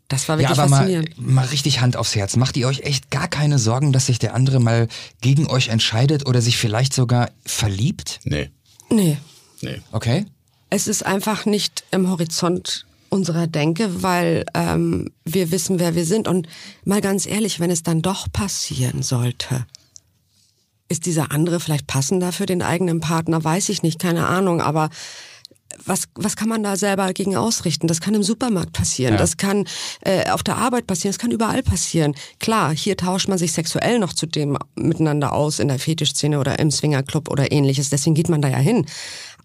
Das war Ja, wirklich aber mal, faszinierend. mal richtig Hand aufs Herz. Macht ihr euch echt gar keine Sorgen, dass sich der andere mal gegen euch entscheidet oder sich vielleicht sogar verliebt? Nee, Nee. nee. Okay? Es ist einfach nicht im Horizont unserer Denke, weil ähm, wir wissen, wer wir sind. Und mal ganz ehrlich, wenn es dann doch passieren sollte, ist dieser andere vielleicht passender für den eigenen Partner? Weiß ich nicht, keine Ahnung. Aber was, was kann man da selber gegen ausrichten? Das kann im Supermarkt passieren, Ja. das kann äh, auf der Arbeit passieren, das kann überall passieren. Klar, hier tauscht man sich sexuell noch zudem miteinander aus in der Fetischszene oder im Swingerclub oder ähnliches. Deswegen geht man da ja hin.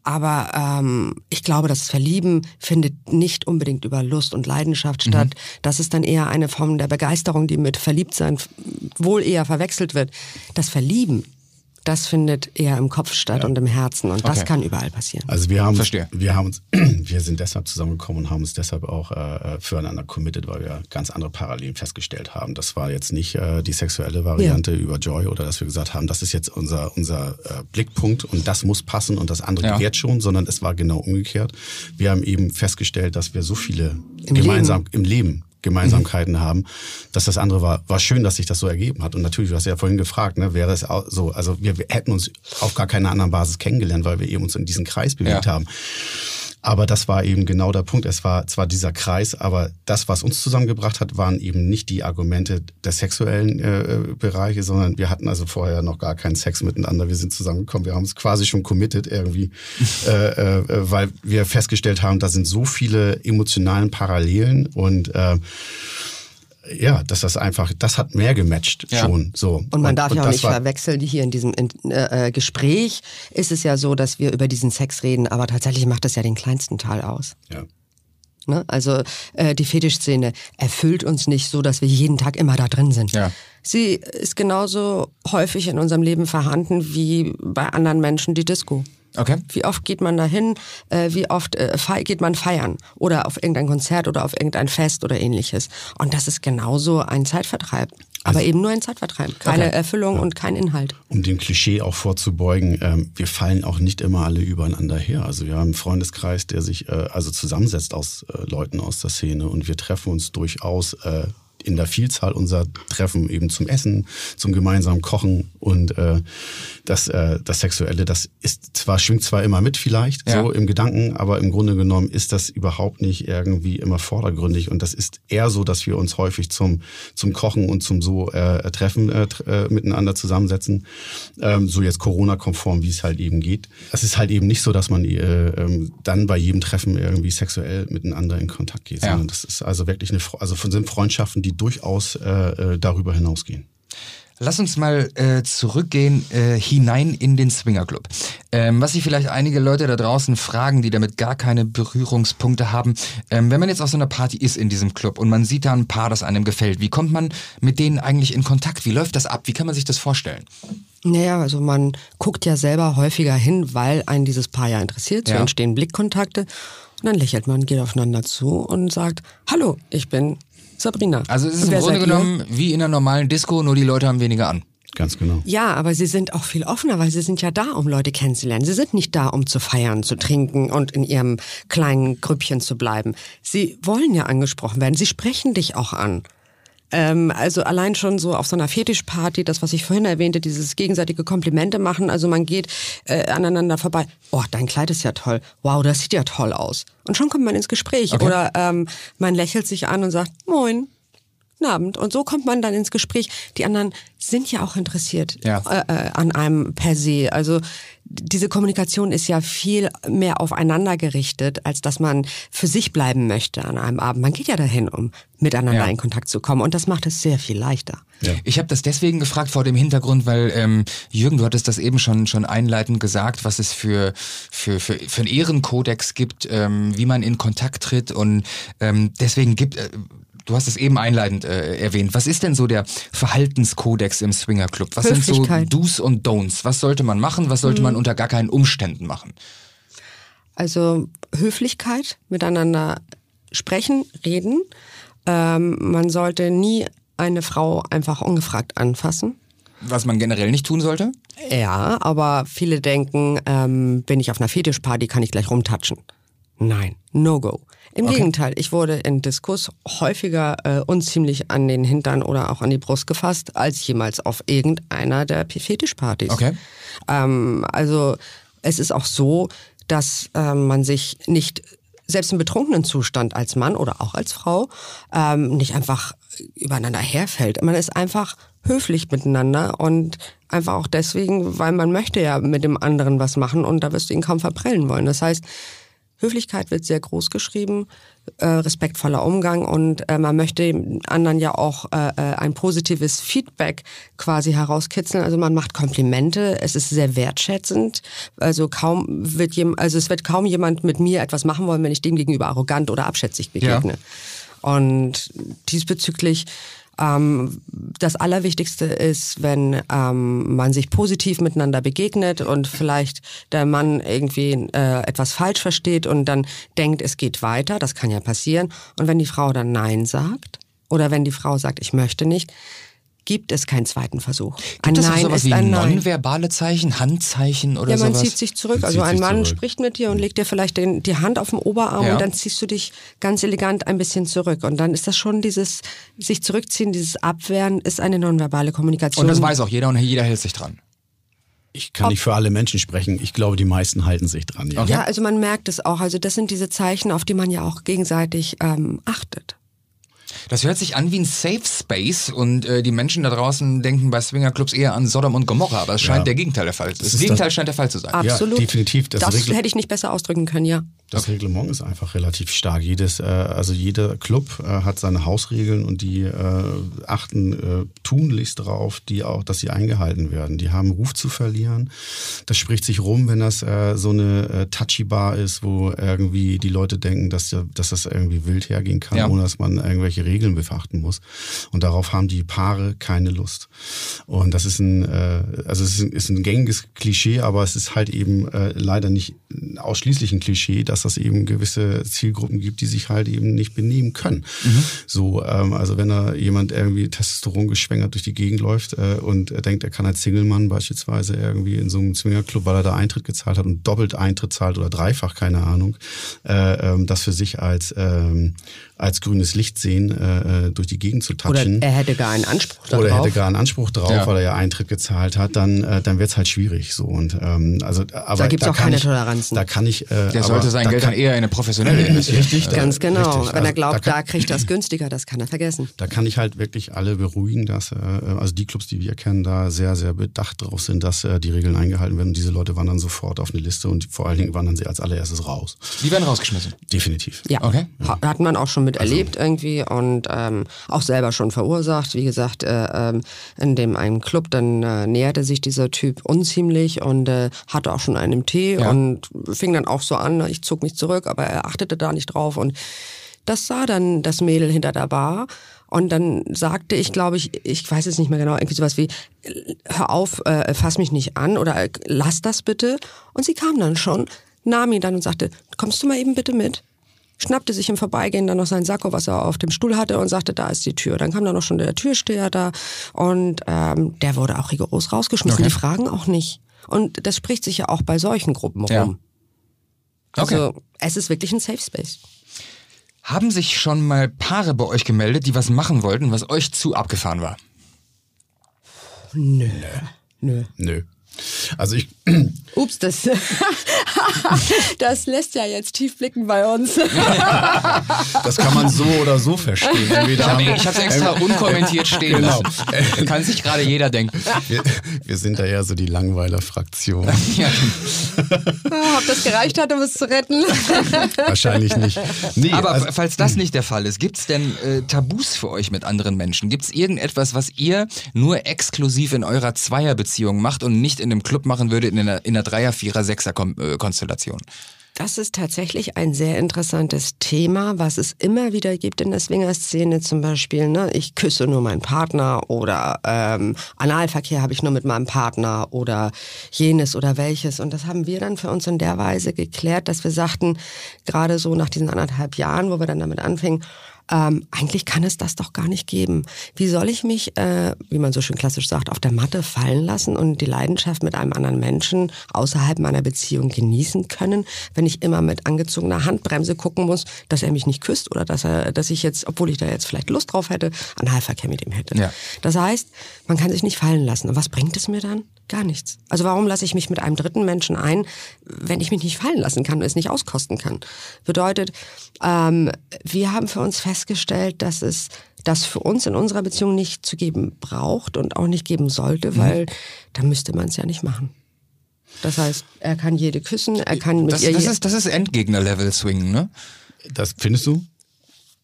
Aber ähm, ich glaube, das Verlieben findet nicht unbedingt über Lust und Leidenschaft statt. Das ist dann eher eine Form der Begeisterung, die mit Verliebtsein wohl eher verwechselt wird. Das Verlieben, das findet eher im Kopf statt und im Herzen. Und das Okay. kann überall passieren. Also wir haben, Verstehe. wir haben uns, wir sind deshalb zusammengekommen und haben uns deshalb auch äh, füreinander committed, weil wir ganz andere Parallelen festgestellt haben. Das war jetzt nicht äh, die sexuelle Variante über Joy oder dass wir gesagt haben, das ist jetzt unser unser äh, Blickpunkt und das muss passen und das andere Ja. gewährt schon, sondern es war genau umgekehrt. Wir haben eben festgestellt, dass wir so viele Im gemeinsam im Leben Gemeinsamkeiten haben, dass das andere war, war schön, dass sich das so ergeben hat. Und natürlich, du hast ja vorhin gefragt, ne, wäre das auch so, also wir, wir hätten uns auf gar keiner anderen Basis kennengelernt, weil wir eben uns in diesen Kreis bewegt Ja. haben. Aber das war eben genau der Punkt. Es war zwar dieser Kreis, aber das, was uns zusammengebracht hat, waren eben nicht die Argumente der sexuellen äh, Bereiche, sondern wir hatten also vorher noch gar keinen Sex miteinander. Wir sind zusammengekommen, wir haben uns quasi schon committed irgendwie, äh, äh, weil wir festgestellt haben, da sind so viele emotionalen Parallelen und äh, ja, dass das einfach, das hat mehr gematcht Ja. schon. So. Und man darf ja auch das nicht war- verwechseln, hier in diesem äh, äh, Gespräch ist es ja so, dass wir über diesen Sex reden, aber tatsächlich macht das ja den kleinsten Teil aus. Ja. Ne? Also äh, die Fetischszene erfüllt uns nicht so, dass wir jeden Tag immer da drin sind. Ja. Sie ist genauso häufig in unserem Leben vorhanden wie bei anderen Menschen die Disco. Okay. Wie oft geht man dahin? Äh, wie oft äh, geht man feiern? Oder auf irgendein Konzert oder auf irgendein Fest oder ähnliches? Und das ist genauso ein Zeitvertreib. Aber eben nur ein Zeitvertreib. Keine Okay. Erfüllung und kein Inhalt. um dem Klischee auch vorzubeugen, ähm, wir fallen auch nicht immer alle übereinander her. Also wir haben einen Freundeskreis, der sich äh, also zusammensetzt aus äh, Leuten aus der Szene und wir treffen uns durchaus äh, in der Vielzahl unserer Treffen eben zum Essen, zum gemeinsamen Kochen und äh, das, äh, das Sexuelle, das ist zwar, schwingt zwar immer mit vielleicht, Ja. so im Gedanken, aber im Grunde genommen ist das überhaupt nicht irgendwie immer vordergründig und das ist eher so, dass wir uns häufig zum, zum Kochen und zum so äh, Treffen äh, äh, miteinander zusammensetzen, ähm, so jetzt Corona-konform, wie es halt eben geht. Es ist halt eben nicht so, dass man äh, ähm, dann bei jedem Treffen irgendwie sexuell miteinander in Kontakt geht, Ja. sondern das ist also wirklich eine, also von sind Freundschaften, die durchaus äh, äh, darüber hinausgehen. Lass uns mal äh, zurückgehen äh, hinein in den Swingerclub. Ähm, was sich vielleicht einige Leute da draußen fragen, die damit gar keine Berührungspunkte haben. Ähm, wenn man jetzt auf so einer Party ist in diesem Club und man sieht da ein Paar, das einem gefällt, wie kommt man mit denen eigentlich in Kontakt? Wie läuft das ab? Wie kann man sich das vorstellen? Naja, also man guckt ja selber häufiger hin, weil einen dieses Paar ja interessiert. So Ja. entstehen Blickkontakte. Und dann lächelt man, geht aufeinander zu und sagt, hallo, ich bin Sabrina. Also es ist im Grunde seid ihr? genommen wie in einer normalen Disco, nur die Leute haben weniger an. Ganz genau. Ja, aber sie sind auch viel offener, weil sie sind ja da, um Leute kennenzulernen. Sie sind nicht da, um zu feiern, zu trinken und in ihrem kleinen Grüppchen zu bleiben. Sie wollen ja angesprochen werden. Sie sprechen dich auch an. Ähm, also allein schon so auf so einer Fetischparty, das, was ich vorhin erwähnte, dieses gegenseitige Komplimente machen. Also man geht äh, aneinander vorbei. Oh, dein Kleid ist ja toll. Wow, das sieht ja toll aus. Und schon kommt man ins Gespräch. Okay. Oder ähm, man lächelt sich an und sagt, moin. Guten Abend. Und so kommt man dann ins Gespräch. Die anderen sind ja auch interessiert Ja. äh, äh, an einem per se. Also diese Kommunikation ist ja viel mehr aufeinander gerichtet, als dass man für sich bleiben möchte an einem Abend. Man geht ja dahin, um miteinander Ja. in Kontakt zu kommen. Und das macht es sehr viel leichter. Ich habe das deswegen gefragt vor dem Hintergrund, weil ähm, Jürgen, du hattest das eben schon schon einleitend gesagt, was es für für für, für einen Ehrenkodex gibt, ähm, wie man in Kontakt tritt und ähm, deswegen gibt äh, Du hast es eben einleitend äh, erwähnt. Was ist denn so der Verhaltenskodex im Swingerclub? Was sind so. Mhm. Do's und Don'ts? Was sollte man machen? Was sollte man unter gar keinen Umständen machen? Also Höflichkeit, miteinander sprechen, reden. Ähm, man sollte nie eine Frau einfach ungefragt anfassen. Was man generell nicht tun sollte? Ja, aber viele denken, ähm, bin ich auf einer Fetischparty, kann ich gleich rumtatschen. Nein, no go. Im Gegenteil, ich wurde in Diskus häufiger äh, unziemlich an den Hintern oder auch an die Brust gefasst, als jemals auf irgendeiner der Fetischpartys. Okay. Ähm, also es ist auch so, dass ähm, man sich nicht selbst im betrunkenen Zustand als Mann oder auch als Frau ähm, nicht einfach übereinander herfällt. Man ist einfach höflich miteinander und einfach auch deswegen, weil man möchte ja mit dem anderen was machen und da wirst du ihn kaum verprellen wollen. Das heißt, Höflichkeit wird sehr groß geschrieben, äh, respektvoller Umgang und äh, man möchte dem anderen ja auch äh, äh, ein positives Feedback quasi herauskitzeln. Also man macht Komplimente, es ist sehr wertschätzend. Also kaum wird jem, also es wird kaum jemand mit mir etwas machen wollen, wenn ich dem gegenüber arrogant oder abschätzig begegne. Und diesbezüglich ähm, das Allerwichtigste ist, wenn ähm, man sich positiv miteinander begegnet und vielleicht der Mann irgendwie äh, etwas falsch versteht und dann denkt, es geht weiter, das kann ja passieren. Und wenn die Frau dann Nein sagt oder wenn die Frau sagt, ich möchte nicht, gibt es keinen zweiten Versuch. Gibt es auch Nein sowas ist wie ein Nein. nonverbale Zeichen, Handzeichen oder Ja, man sowas? zieht sich zurück. Man Also ein Mann zurück. spricht mit dir und legt dir vielleicht den, die Hand auf den Oberarm Ja. und dann ziehst du dich ganz elegant ein bisschen zurück. Und dann ist das schon dieses sich zurückziehen, dieses Abwehren ist eine nonverbale Kommunikation. und das weiß auch jeder und jeder hält sich dran. Ich kann nicht für alle Menschen sprechen. Ich glaube, die meisten halten sich dran. Ja. Okay. Ja, also man merkt es auch. Also das sind diese Zeichen, auf die man ja auch gegenseitig ähm, achtet. Das hört sich an wie ein Safe Space und äh, die Menschen da draußen denken bei Swingerclubs eher an Sodom und Gomorra, aber es scheint Ja. der Gegenteil der Fall. Das, ist Gegenteil das- scheint der Fall zu sein. Absolut. definitiv. Das Das, hätte ich nicht besser ausdrücken können, ja. Das Reglement ist einfach relativ stark. Jedes, äh, also jeder Club äh, hat seine Hausregeln und die äh, achten äh, tunlichst darauf, die auch, dass sie eingehalten werden. Die haben Ruf zu verlieren. Das spricht sich rum, wenn das äh, so eine äh, touchy Bar ist, wo irgendwie die Leute denken, dass, ja- dass das irgendwie wild hergehen kann, Ja. ohne dass man irgendwelche Regeln beachten muss. Und darauf haben die Paare keine Lust. Und das ist ein, äh, also es ist ein, ist ein gängiges Klischee, aber es ist halt eben äh, leider nicht ausschließlich ein Klischee, dass das eben gewisse Zielgruppen gibt, die sich halt eben nicht benehmen können. So, ähm, also wenn da jemand irgendwie Testosteron geschwängert durch die Gegend läuft äh, und er denkt, er kann als Single-Mann beispielsweise irgendwie in so einem Swingerclub, weil er da Eintritt gezahlt hat und doppelt Eintritt zahlt oder dreifach, keine Ahnung, äh, ähm, das für sich als ähm, als grünes Licht sehen, äh, äh, durch die Gegend zu Oder touchen. er hätte gar einen Anspruch darauf. Oder er hätte gar einen Anspruch drauf, Ja. weil er ja Eintritt gezahlt hat, dann, äh, dann wird's halt schwierig. So und ähm, also, aber Da gibt's auch kann keine ich, Toleranzen. Da kann ich. Äh, Der aber sollte sein da Geld kann, dann eher in eine professionelle investieren. Richtig, da- Ganz genau. richtig. Wenn er Also, glaubt, da da, kann- kriegt er es günstiger, das kann er vergessen. Da kann ich halt wirklich alle beruhigen, dass äh, also die Clubs, die wir kennen, da sehr, sehr bedacht drauf sind, dass äh, die Regeln eingehalten werden. Und diese Leute wandern sofort auf eine Liste und vor allen Dingen wandern sie als allererstes raus. Die werden rausgeschmissen. Definitiv. Ja, Okay. Ha- hat man auch schon mit erlebt irgendwie und ähm, auch selber schon verursacht. Wie gesagt, äh, ähm, in dem einen Club, dann äh, näherte sich dieser Typ unziemlich und äh, hatte auch schon einen Tee Ja. und fing dann auch so an, ich zog mich zurück, aber er achtete da nicht drauf und das sah dann das Mädel hinter der Bar und dann sagte ich, glaube ich, ich weiß es nicht mehr genau, irgendwie sowas wie, hör auf, äh, fass mich nicht an oder äh, lass das bitte. Und sie kam dann schon, nahm ihn dann und sagte, kommst du mal eben bitte mit? Schnappte sich im Vorbeigehen dann noch sein Sakko, was er auf dem Stuhl hatte und sagte, da ist die Tür. Dann kam dann noch schon der Türsteher da und ähm, der wurde auch rigoros rausgeschmissen. Okay. Die fragen auch nicht. Und das spricht sich ja auch bei solchen Gruppen Ja. rum. Also es ist wirklich ein Safe Space. Haben sich schon mal Paare bei euch gemeldet, die was machen wollten, was euch zu abgefahren war? Nö. Nö. Nö. Also ich, Ups, das, das lässt ja jetzt tief blicken bei uns. das kann man so oder so verstehen. Entweder Ich habe es extra unkommentiert stehen Genau. lassen. Kann sich gerade jeder denken. wir, wir sind da ja so die Langweiler-Fraktion. Ja. Ob das gereicht hat, um es zu retten? Wahrscheinlich nicht. Nee, Aber also, falls das nicht der Fall ist, gibt's denn äh, Tabus für euch mit anderen Menschen? Gibt's irgendetwas, was ihr nur exklusiv in eurer Zweierbeziehung macht und nicht in einem Club machen würdet, in einer, in einer Dreier-, Vierer-, Sechser-Konstellation? Das ist tatsächlich ein sehr interessantes Thema, was es immer wieder gibt in der Swinger-Szene zum Beispiel. Ne? Ich küsse nur meinen Partner oder ähm, Analverkehr habe ich nur mit meinem Partner oder jenes oder welches. Und das haben wir dann für uns in der Weise geklärt, dass wir sagten, gerade so nach diesen anderthalb Jahren, wo wir dann damit anfingen, ähm, eigentlich kann es das doch gar nicht geben. Wie soll ich mich, äh, wie man so schön klassisch sagt, auf der Matte fallen lassen und die Leidenschaft mit einem anderen Menschen außerhalb meiner Beziehung genießen können, wenn ich immer mit angezogener Handbremse gucken muss, dass er mich nicht küsst oder dass er, dass ich jetzt, obwohl ich da jetzt vielleicht Lust drauf hätte, Analverkehr mit ihm hätte. Ja. Das heißt, man kann sich nicht fallen lassen. Und was bringt es mir dann? Gar nichts. Also warum lasse ich mich mit einem dritten Menschen ein, wenn ich mich nicht fallen lassen kann und es nicht auskosten kann? Bedeutet, ähm, wir haben für uns festgestellt, dass es das für uns in unserer Beziehung nicht zu geben braucht und auch nicht geben sollte, weil dann müsste man es ja nicht machen. Das heißt, er kann jede küssen, er kann mit Das, ihr das, ist, das ist Endgegner-Level-Swing, ne? das findest du?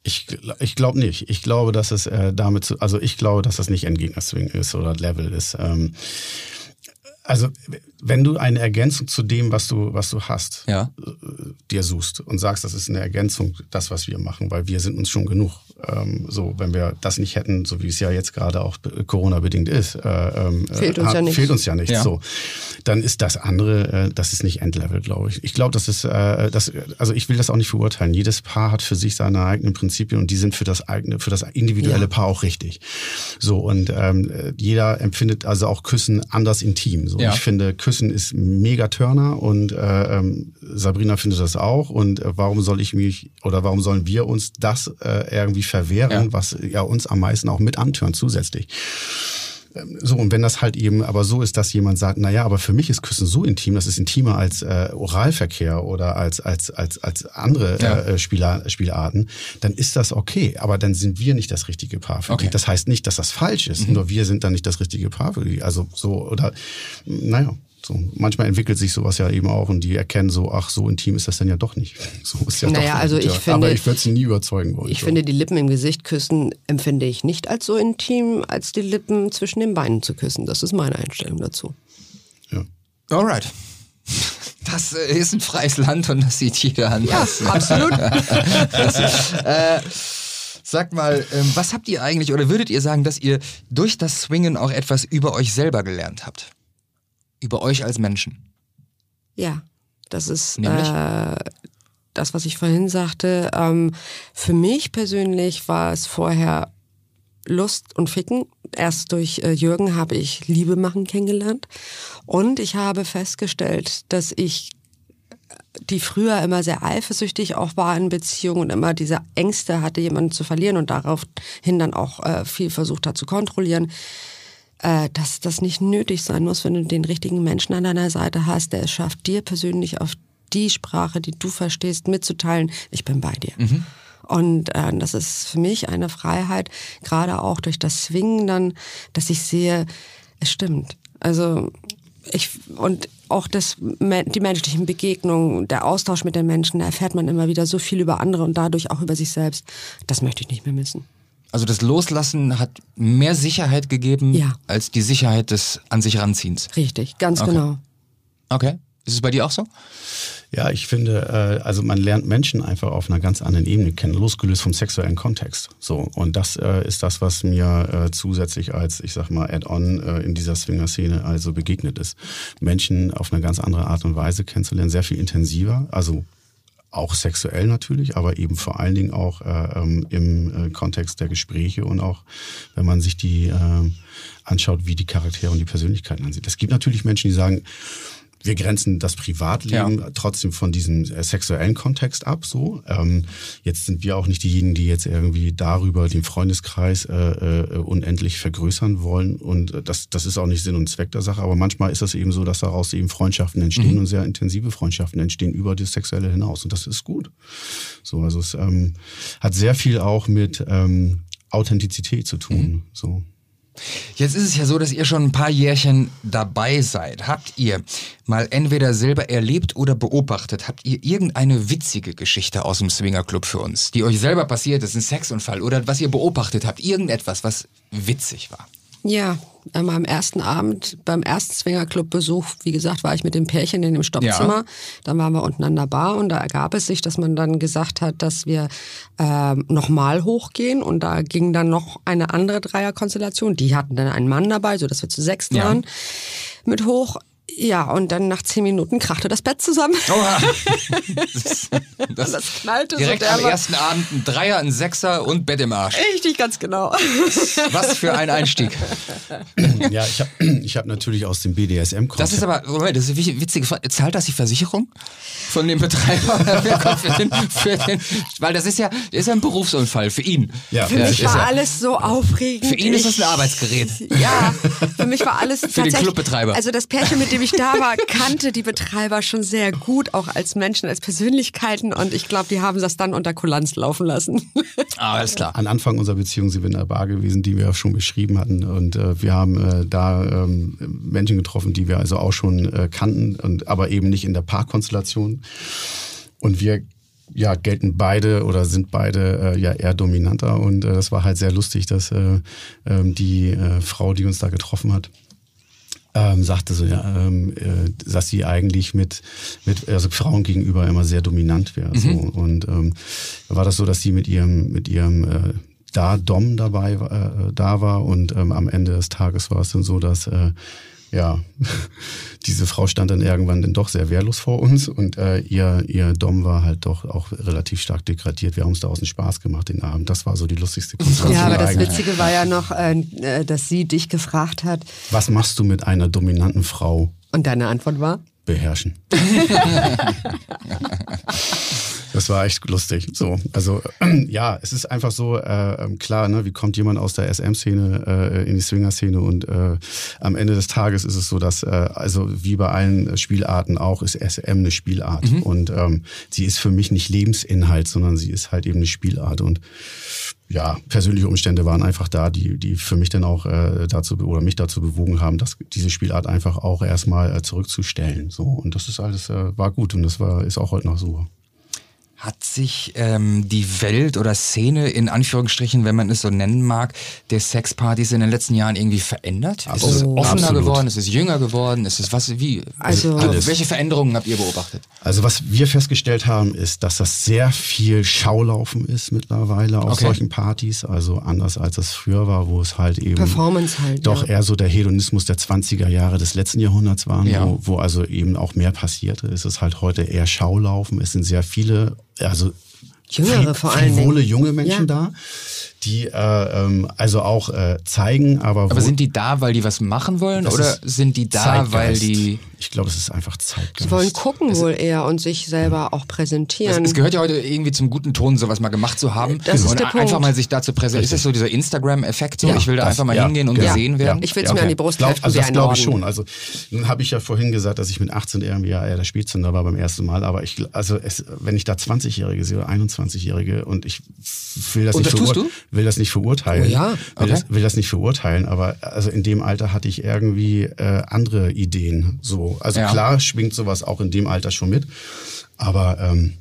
Ich, ich glaube nicht. Ich glaube, dass es äh, damit, zu, also ich glaube, dass das nicht Endgegner-Swing ist oder Level ist. Ähm, also wenn du eine Ergänzung zu dem, was du, was du hast, Ja. äh, dir suchst und sagst, das ist eine Ergänzung, das, was wir machen, weil wir sind uns schon genug. Ähm, so, wenn wir das nicht hätten, so wie es ja jetzt gerade auch Corona-bedingt ist, äh, ähm, Fehlt äh, uns ja nichts. Fehlt uns ja nichts. Ja. So, dann ist das andere, äh, das ist nicht Endlevel, glaube ich. Ich glaube, das ist, äh, das, also ich will das auch nicht verurteilen. Jedes Paar hat für sich seine eigenen Prinzipien und die sind für das eigene, für das individuelle Ja. Paar auch richtig. So und ähm, äh, jeder empfindet also auch Küssen anders intim. So, Ja. ich finde, Küssen ist mega Turner und äh, ähm, Sabrina findet das auch. Und äh, warum soll ich mich oder warum sollen wir uns das äh, irgendwie verwehren, Ja. was ja uns am meisten auch mit antörnt zusätzlich? Ähm, So, und wenn das halt eben aber so ist, dass jemand sagt, na ja, aber für mich ist Küssen so intim, das ist intimer als äh, Oralverkehr oder als, als, als, als andere Ja. äh, Spieler, Spielarten, dann ist das okay. Aber dann sind wir nicht das richtige Paar für Okay. die. Das heißt nicht, dass das falsch ist, nur wir sind dann nicht das richtige Paar für die. Also so, oder, naja. So, manchmal entwickelt sich sowas ja eben auch und die erkennen so, ach, so intim ist das dann ja doch nicht. So ist ja Naja, doch also ich ja. finde- Aber ich würde sie nie überzeugen wollen. Ich so. finde, die Lippen im Gesicht küssen empfinde ich nicht als so intim, als die Lippen zwischen den Beinen zu küssen. Das ist meine Einstellung dazu. ja. Alright. Das äh, ist ein freies Land und das sieht jeder anders. absolut. äh, sag mal, ähm, was habt ihr eigentlich oder würdet ihr sagen, dass ihr durch das Swingen auch etwas über euch selber gelernt habt? Über euch als Menschen? Ja, das ist äh, das, was ich vorhin sagte. Ähm, für mich persönlich war es vorher Lust und Ficken. Erst durch äh, Jürgen habe ich Liebe machen kennengelernt. Und ich habe festgestellt, dass ich die früher immer sehr eifersüchtig auch war in Beziehungen und immer diese Ängste hatte, jemanden zu verlieren und daraufhin dann auch äh, viel versucht hat zu kontrollieren, äh, dass das nicht nötig sein muss, wenn du den richtigen Menschen an deiner Seite hast, der es schafft, dir persönlich auf die Sprache, die du verstehst, mitzuteilen, ich bin bei dir. Und äh, das ist für mich eine Freiheit, gerade auch durch das Swingen dann, dass ich sehe, es stimmt. Also ich und auch das, die menschlichen Begegnungen, der Austausch mit den Menschen, da erfährt man immer wieder so viel über andere und dadurch auch über sich selbst. Das möchte ich nicht mehr missen. Also das Loslassen hat mehr Sicherheit gegeben Ja. als die Sicherheit des an sich ranziehens. Richtig, ganz Okay. genau. Okay. Ist es bei dir auch so? Ja, ich finde, äh, also man lernt Menschen einfach auf einer ganz anderen Ebene kennen, losgelöst vom sexuellen Kontext. So und das äh, ist das, was mir äh, zusätzlich als, ich sag mal, Add-on in dieser Swinger-Szene also begegnet ist. Menschen auf eine ganz andere Art und Weise kennenzulernen, sehr viel intensiver, also auch sexuell natürlich, aber eben vor allen Dingen auch äh, ähm, im äh, Kontext der Gespräche und auch, wenn man sich die äh, anschaut, wie die Charaktere und die Persönlichkeiten ansieht. Es gibt natürlich Menschen, die sagen, wir grenzen das Privatleben ja. trotzdem von diesem äh, sexuellen Kontext ab. So, ähm, jetzt sind wir auch nicht diejenigen, die jetzt irgendwie darüber den Freundeskreis äh, äh, unendlich vergrößern wollen. Und äh, das, das ist auch nicht Sinn und Zweck der Sache. Aber manchmal ist es eben so, dass daraus eben Freundschaften entstehen mhm. und sehr intensive Freundschaften entstehen über das Sexuelle hinaus. Und das ist gut. So, also es ähm, hat sehr viel auch mit ähm, Authentizität zu tun. Mhm. So. Jetzt ist es ja so, dass ihr schon ein paar Jährchen dabei seid. Habt ihr mal entweder selber erlebt oder beobachtet? Habt ihr irgendeine witzige Geschichte aus dem Swingerclub für uns, die euch selber passiert ist, ein Sexunfall oder was ihr beobachtet habt? Irgendetwas, was witzig war? Ja, ähm, am ersten Abend beim ersten Swingerclub-Besuch, wie gesagt, war ich mit dem Pärchen in dem Stoppzimmer. Ja. Dann waren wir unten an der Bar und da ergab es sich, dass man dann gesagt hat, dass wir äh, nochmal hochgehen und da ging dann noch eine andere Dreierkonstellation. Die hatten dann einen Mann dabei, so dass wir zu sechs waren. Ja. Mit hoch ja, und dann nach zehn Minuten krachte das Bett zusammen. Oha. Das, das, das knallte direkt so am ersten Abend ein Dreier, ein Sechser und Bett im Arsch. Richtig, ganz genau. Was für ein Einstieg. Ja, ich habe ich hab natürlich aus dem BDSM Das ist aber, Moment, das ist witzig. Zahlt das die Versicherung von dem Betreiber? für den, für den, weil das ist ja, das ist ja ein Berufsunfall für ihn. Ja. Für mich war ja, alles so aufregend. Für ihn ist das ein Arbeitsgerät. Ja, für mich war alles Für den Clubbetreiber. Also das Pärchen, mit dem ich da war, kannte die Betreiber schon sehr gut, auch als Menschen, als Persönlichkeiten. Und ich glaube, die haben das dann unter Kulanz laufen lassen. Ah, alles klar. An Anfang unserer Beziehung sind wir in der Bar gewesen, die wir schon beschrieben hatten. Und äh, wir haben äh, da ähm, Menschen getroffen, die wir also auch schon äh, kannten, und, aber eben nicht in der Paarkonstellation. Und wir ja, gelten beide oder sind beide äh, ja eher dominanter und äh, das war halt sehr lustig, dass äh, äh, die äh, Frau, die uns da getroffen hat, ähm, sagte so, ja, ähm, äh, dass sie eigentlich mit, mit also Frauen gegenüber immer sehr dominant wäre. Mhm. So. Und ähm, war das so, dass sie mit ihrem, mit ihrem äh, da Dom dabei äh, da war und ähm, am Ende des Tages war es dann so, dass äh, ja, diese Frau stand dann irgendwann dann doch sehr wehrlos vor uns und äh, ihr, ihr Dom war halt doch auch relativ stark degradiert. Wir haben uns da aus dem Spaß gemacht den Abend. Das war so die lustigste Konstellation. Ja, aber das Witzige war ja noch, äh, äh, dass sie dich gefragt hat. Was machst du mit einer dominanten Frau? Und deine Antwort war? Beherrschen. Das war echt lustig. So, also ja, es ist einfach so äh, ähm, klar, ne, wie kommt jemand aus der SM-Szene äh, in die Swinger-Szene und äh, am Ende des Tages ist es so, dass äh, also wie bei allen Spielarten auch ist SM eine Spielart mhm. und ähm, sie ist für mich nicht Lebensinhalt, sondern sie ist halt eben eine Spielart und ja, persönliche Umstände waren einfach da, die, die für mich dann auch äh, dazu oder mich dazu bewogen haben, dass diese Spielart einfach auch erstmal äh, zurückzustellen. So und das ist alles äh, war gut und das war ist auch heute noch so. Hat sich ähm, die Welt oder Szene in Anführungsstrichen, wenn man es so nennen mag, der Sexpartys in den letzten Jahren irgendwie verändert? Ist es offener Absolut. geworden? Ist es jünger geworden? Ist es was wie? Also Alles. welche Veränderungen habt ihr beobachtet? Also was wir festgestellt haben, ist, dass das sehr viel Schaulaufen ist mittlerweile auf okay. solchen Partys. Also anders als das früher war, wo es halt eben Performance halt, doch ja. eher so der Hedonismus der 20er Jahre des letzten Jahrhunderts waren, ja. wo, wo also eben auch mehr passierte. Ist es halt heute eher Schaulaufen. Es sind sehr viele also Jüngere vor allem. Viele junge Menschen ja. da die äh, ähm, also auch äh, zeigen, aber. Aber sind die da, weil die was machen wollen oder sind die da, Zeitgeist. weil die. Ich glaube, es ist einfach Zeitgeist. Sie wollen gucken es wohl eher und sich selber auch präsentieren. Es, es, gehört ja heute irgendwie zum guten Ton, sowas mal gemacht zu haben. Das und ist der einfach Punkt. mal sich da zu präsentieren. Ist das so dieser Instagram-Effekt? So? Ja, ich will da das, einfach mal ja, hingehen und ja, gesehen werden. Ich will es mir an die Brust glaub, Also das glaube ich schon. Also nun habe ich ja vorhin gesagt, dass ich mit 18 irgendwie ja eher der Spätzünder war beim ersten Mal. Aber ich, also es, wenn ich da 20-Jährige sehe oder 21-Jährige und ich will das, und nicht, das verur will das nicht verurteilen. Oh ja, okay. will, das, will das nicht verurteilen, aber also in dem Alter hatte ich irgendwie äh, andere Ideen. So, also ja. klar schwingt sowas auch in dem Alter schon mit, aber ähm,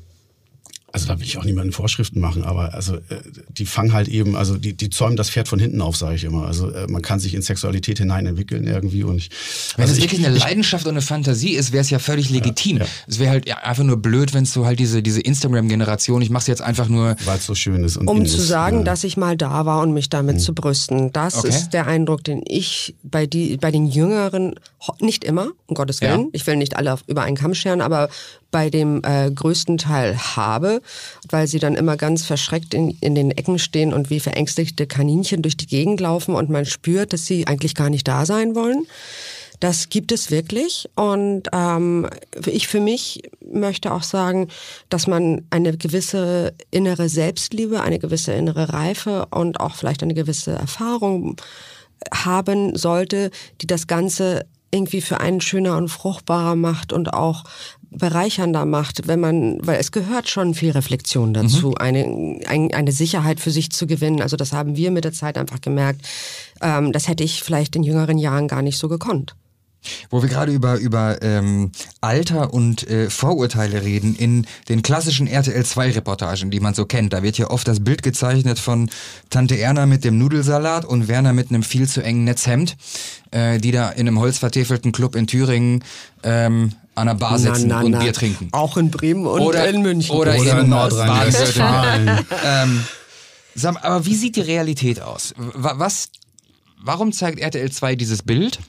also da will ich auch niemanden Vorschriften machen, aber also äh, die fangen halt eben, also die, die zäumen das Pferd von hinten auf, sage ich immer. Also äh, man kann sich in Sexualität hinein entwickeln irgendwie und ich, wenn also es wirklich eine Leidenschaft und eine Fantasie ist, wäre es ja völlig legitim. Ja, ja. Es wäre halt ja, einfach nur blöd, wenn es so halt diese diese Instagram-Generation, ich mache es jetzt einfach nur, weil es so schön ist und um zu sagen, ja. dass ich mal da war und mich damit mhm. zu brüsten. Das okay. ist der Eindruck, den ich bei die bei den Jüngeren nicht immer, um Gottes Willen. Ich will nicht alle über einen Kamm scheren, aber bei dem äh, größten Teil habe, weil sie dann immer ganz verschreckt in, in den Ecken stehen und wie verängstigte Kaninchen durch die Gegend laufen und man spürt, dass sie eigentlich gar nicht da sein wollen. Das gibt es wirklich. Und ähm, ich für mich möchte auch sagen, dass man eine gewisse innere Selbstliebe, eine gewisse innere Reife und auch vielleicht eine gewisse Erfahrung haben sollte, die das Ganze irgendwie für einen schöner und fruchtbarer macht und auch bereichernder macht, wenn man, weil es gehört schon viel Reflexion dazu, mhm. eine, ein, eine Sicherheit für sich zu gewinnen. Also das haben wir mit der Zeit einfach gemerkt. Ähm, das hätte ich vielleicht in jüngeren Jahren gar nicht so gekonnt. Wo wir gerade über, über ähm, Alter und äh, Vorurteile reden, in den klassischen RTL-2-Reportagen, die man so kennt, da wird ja oft das Bild gezeichnet von Tante Erna mit dem Nudelsalat und Werner mit einem viel zu engen Netzhemd, äh, die da in einem holzvertäfelten Club in Thüringen ähm, an der Bar sitzen na, na, und na. Bier trinken. Auch in Bremen und oder, in München. Oder, oder in Nordrhein-Westfalen. ähm, aber wie sieht die Realität aus? Was, warum zeigt RTL 2 dieses Bild?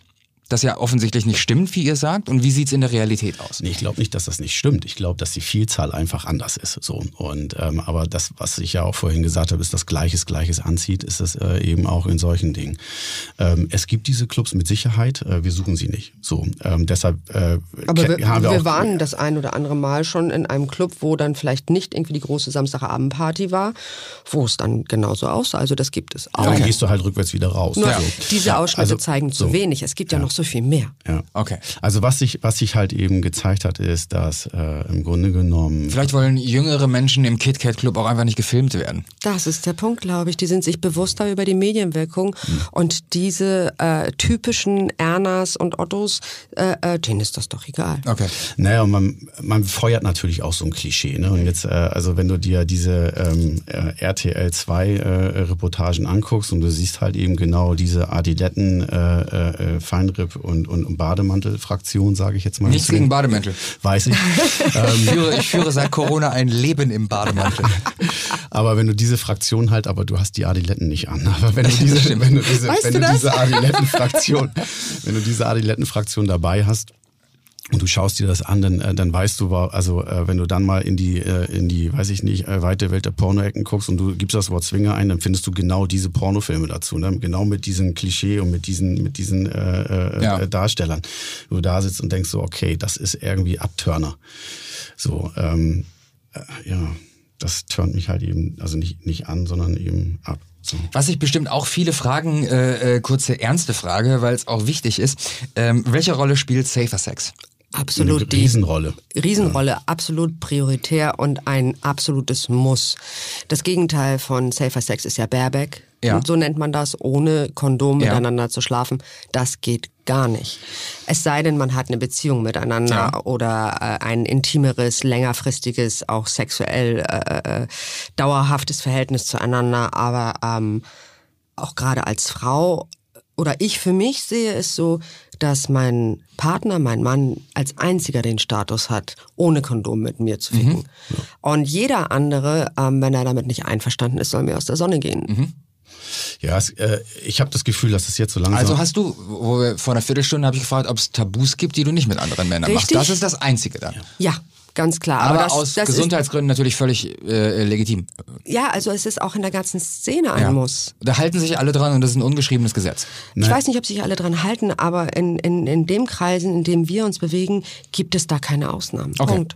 Das ja offensichtlich nicht stimmt, wie ihr sagt. Und wie sieht's in der Realität aus? Nee, ich glaube nicht, dass das nicht stimmt. Ich glaube, dass die Vielzahl einfach anders ist. So und ähm, aber das, was ich ja auch vorhin gesagt habe, ist, dass Gleiches Gleiches anzieht, ist das äh, eben auch in solchen Dingen. Ähm, es gibt diese Clubs mit Sicherheit. Äh, wir suchen sie nicht. So ähm, deshalb. Äh, aber wir, haben wir, wir auch, waren das ein oder andere Mal schon in einem Club, wo dann vielleicht nicht irgendwie die große Samstagabendparty war, wo es dann genauso aussah. Also das gibt es auch. Dann gehst du halt rückwärts wieder raus. Nur, also. Diese Ausschnitte also, zeigen zu so. wenig. Es gibt ja, ja noch so viel mehr. Ja. Okay. Also was sich was sich halt eben gezeigt hat, ist, dass äh, im Grunde genommen. Vielleicht wollen jüngere Menschen im KitKat Club auch einfach nicht gefilmt werden. Das ist der Punkt, glaube ich. Die sind sich bewusster über die Medienwirkung hm. und diese äh, typischen Ernas und Ottos, äh, äh, denen ist das doch egal. Okay. Naja, man, man feuert natürlich auch so ein Klischee. Ne? Und jetzt, äh, also wenn du dir diese ähm, äh, RTL 2 äh, Reportagen anguckst und du siehst halt eben genau diese Adiletten, äh, äh, Feinripp und, und, und Bademantel-Fraktion, sage ich jetzt mal. Nichts gegen Bademäntel. Weiß ich. ähm, ich, führe, ich führe seit Corona ein Leben im Bademantel. aber wenn du diese Fraktion halt, aber du hast die Adiletten nicht an. Aber wenn du diese, wenn du diese, weißt wenn du, du diese Adiletten-Fraktion, wenn du diese Adiletten-Fraktion dabei hast, und du schaust dir das an, dann, äh, dann weißt du, also äh, wenn du dann mal in die, äh, in die, weiß ich nicht, weite Welt der Pornoecken guckst und du gibst das Wort Zwinger ein, dann findest du genau diese Pornofilme dazu, ne? genau mit diesem Klischee und mit diesen, mit diesen äh, ja. Darstellern. Du da sitzt und denkst so, okay, das ist irgendwie Abturner. So, ähm, äh, ja, das turnt mich halt eben, also nicht, nicht an, sondern eben ab. Was sich bestimmt auch viele fragen, äh, kurze ernste Frage, weil es auch wichtig ist. Ähm, welche Rolle spielt Safer Sex? Absolut eine Riesenrolle. Riesenrolle, ja. absolut prioritär und ein absolutes Muss. Das Gegenteil von Safer Sex ist ja Bareback. Ja. So nennt man das, ohne Kondom ja. miteinander zu schlafen. Das geht gar nicht. Es sei denn, man hat eine Beziehung miteinander ja. oder äh, ein intimeres, längerfristiges, auch sexuell äh, äh, dauerhaftes Verhältnis zueinander. Aber ähm, auch gerade als Frau oder ich für mich sehe es so, dass mein Partner, mein Mann als einziger den Status hat, ohne Kondom mit mir zu ficken. Mhm. Ja. Und jeder andere, ähm, wenn er damit nicht einverstanden ist, soll mir aus der Sonne gehen. Mhm. Ja, es, äh, ich habe das Gefühl, dass es jetzt so langsam. Also hast du, wo wir, vor einer Viertelstunde habe ich gefragt, ob es Tabus gibt, die du nicht mit anderen Männern Richtig? machst. Das ist das Einzige dann. Ja. Ganz klar. Aber, Aber das, aus das Gesundheitsgründen natürlich völlig äh, legitim. Ja, also es ist auch in der ganzen Szene ein ja. Muss. Da halten sich alle dran und das ist ein ungeschriebenes Gesetz. Ich weiß nicht, ob sich alle dran halten, aber in, in, in dem Kreisen, in dem wir uns bewegen, gibt es da keine Ausnahmen. Okay. Punkt.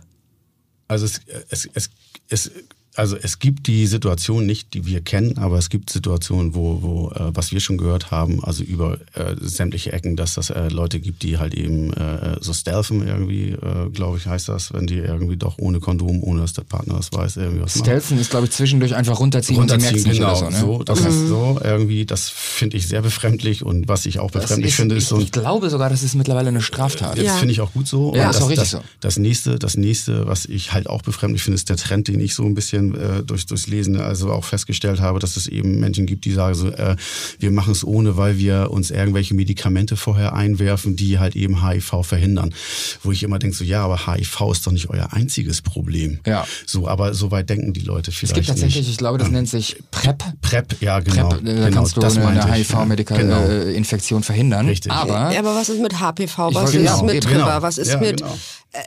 Also es, es, es, es also es gibt die Situation nicht, die wir kennen, aber es gibt Situationen, wo, wo äh, was wir schon gehört haben, also über äh, sämtliche Ecken, dass das äh, Leute gibt, die halt eben äh, so stealthen irgendwie, äh, glaube ich, heißt das, wenn die irgendwie doch ohne Kondom, ohne dass der Partner das weiß, irgendwie was Stealthen ist, glaube ich, zwischendurch einfach runterziehen, runterziehen und sie genau, so, ne? so, das mhm. ist so irgendwie, das finde ich sehr befremdlich und was ich auch befremdlich ist, finde, ist so. Ich glaube sogar, das ist mittlerweile eine Straftat. Das ja. finde ich auch gut so. Ja, das, ist auch richtig das, so. Das nächste, das nächste, was ich halt auch befremdlich finde, ist der Trend, den ich so ein bisschen äh, durch, durch durchs Lesen also auch festgestellt habe, dass es eben Menschen gibt, die sagen so, äh, wir machen es ohne, weil wir uns irgendwelche Medikamente vorher einwerfen, die halt eben HIV verhindern. Wo ich immer denke so, ja, aber HIV ist doch nicht euer einziges Problem. Ja. So, aber so weit denken die Leute vielleicht nicht. Es gibt tatsächlich, nicht. ich glaube, das ähm, nennt sich PrEP. PrEP, ja genau. PrEP, da genau, kannst du das eine, eine HIV-Medikal-Infektion genau. verhindern. Richtig. Aber, aber was ist mit HPV? Was ist ja, mit Tripper? Genau. Was ist ja, mit... Genau. Äh, Äh,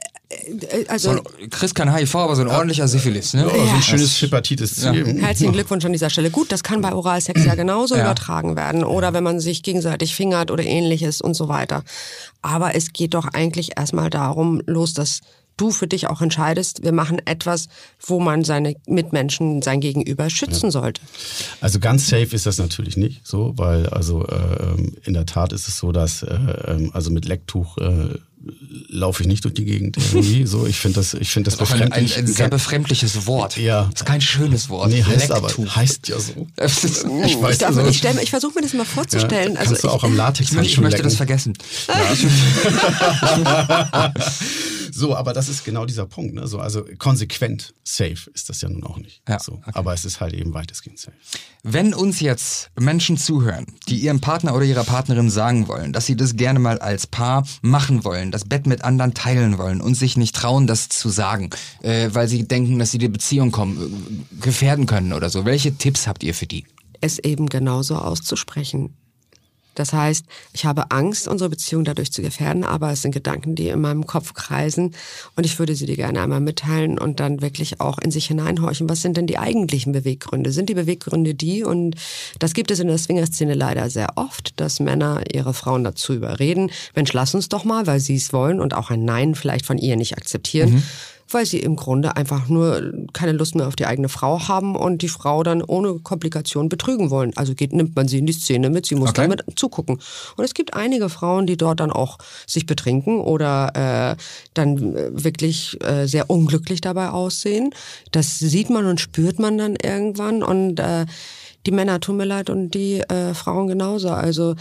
Also, So ein, Chris kann HIV, aber so ein ordentlicher Syphilis, ne? Oh, so Ja. ein schönes Hepatitis C. Herzlichen Glückwunsch an dieser Stelle. Gut, das kann bei Oralsex ja genauso Ja. übertragen werden oder wenn man sich gegenseitig fingert oder ähnliches und so weiter. Aber es geht doch eigentlich erstmal darum, los, dass du für dich auch entscheidest, wir machen etwas, wo man seine Mitmenschen, sein Gegenüber schützen sollte. Also ganz safe ist das natürlich nicht so, weil also äh, ähm, in der Tat ist es so, dass äh, ähm, also mit Lecktuch äh, laufe ich nicht durch die Gegend irgendwie. So, ich finde das, ich finde das Auch ein, ein, befremdlich. ein sehr befremdliches Wort. Ja. Das ist kein schönes Wort. Nee, heißt Lecktuch. aber heißt ja so. Ich weiß ich also, ich, stell, ich versuche mir das mal vorzustellen. ja, also kannst du ich, auch am Latex Ich möchte, ich möchte das vergessen. So, aber das ist genau dieser Punkt. Ne? So, also konsequent safe ist das ja nun auch nicht. Ja, so. okay. Aber es ist halt eben weitestgehend safe. Wenn uns jetzt Menschen zuhören, die ihrem Partner oder ihrer Partnerin sagen wollen, dass sie das gerne mal als Paar machen wollen, das Bett mit anderen teilen wollen und sich nicht trauen, das zu sagen, äh, weil sie denken, dass sie die Beziehung kommen, äh, gefährden können oder so, welche Tipps habt ihr für die? es eben genauso auszusprechen. Das heißt, ich habe Angst, unsere Beziehung dadurch zu gefährden, aber es sind Gedanken, die in meinem Kopf kreisen und ich würde sie dir gerne einmal mitteilen und dann wirklich auch in sich hineinhorchen. Was sind denn die eigentlichen Beweggründe? Sind die Beweggründe die, und das gibt es in der Swingerszene leider sehr oft, dass Männer ihre Frauen dazu überreden, Mensch, lass uns doch mal, weil sie es wollen und auch ein Nein vielleicht von ihr nicht akzeptieren weil sie im Grunde einfach nur keine Lust mehr auf die eigene Frau haben und die Frau dann ohne Komplikation betrügen wollen. Also geht, nimmt man sie in die Szene mit, sie muss Okay. damit zugucken. Und es gibt einige Frauen, die dort dann auch sich betrinken oder äh, dann äh, wirklich äh, sehr unglücklich dabei aussehen. Das sieht man und spürt man dann irgendwann und äh, die Männer tun mir leid und die äh, Frauen genauso. Also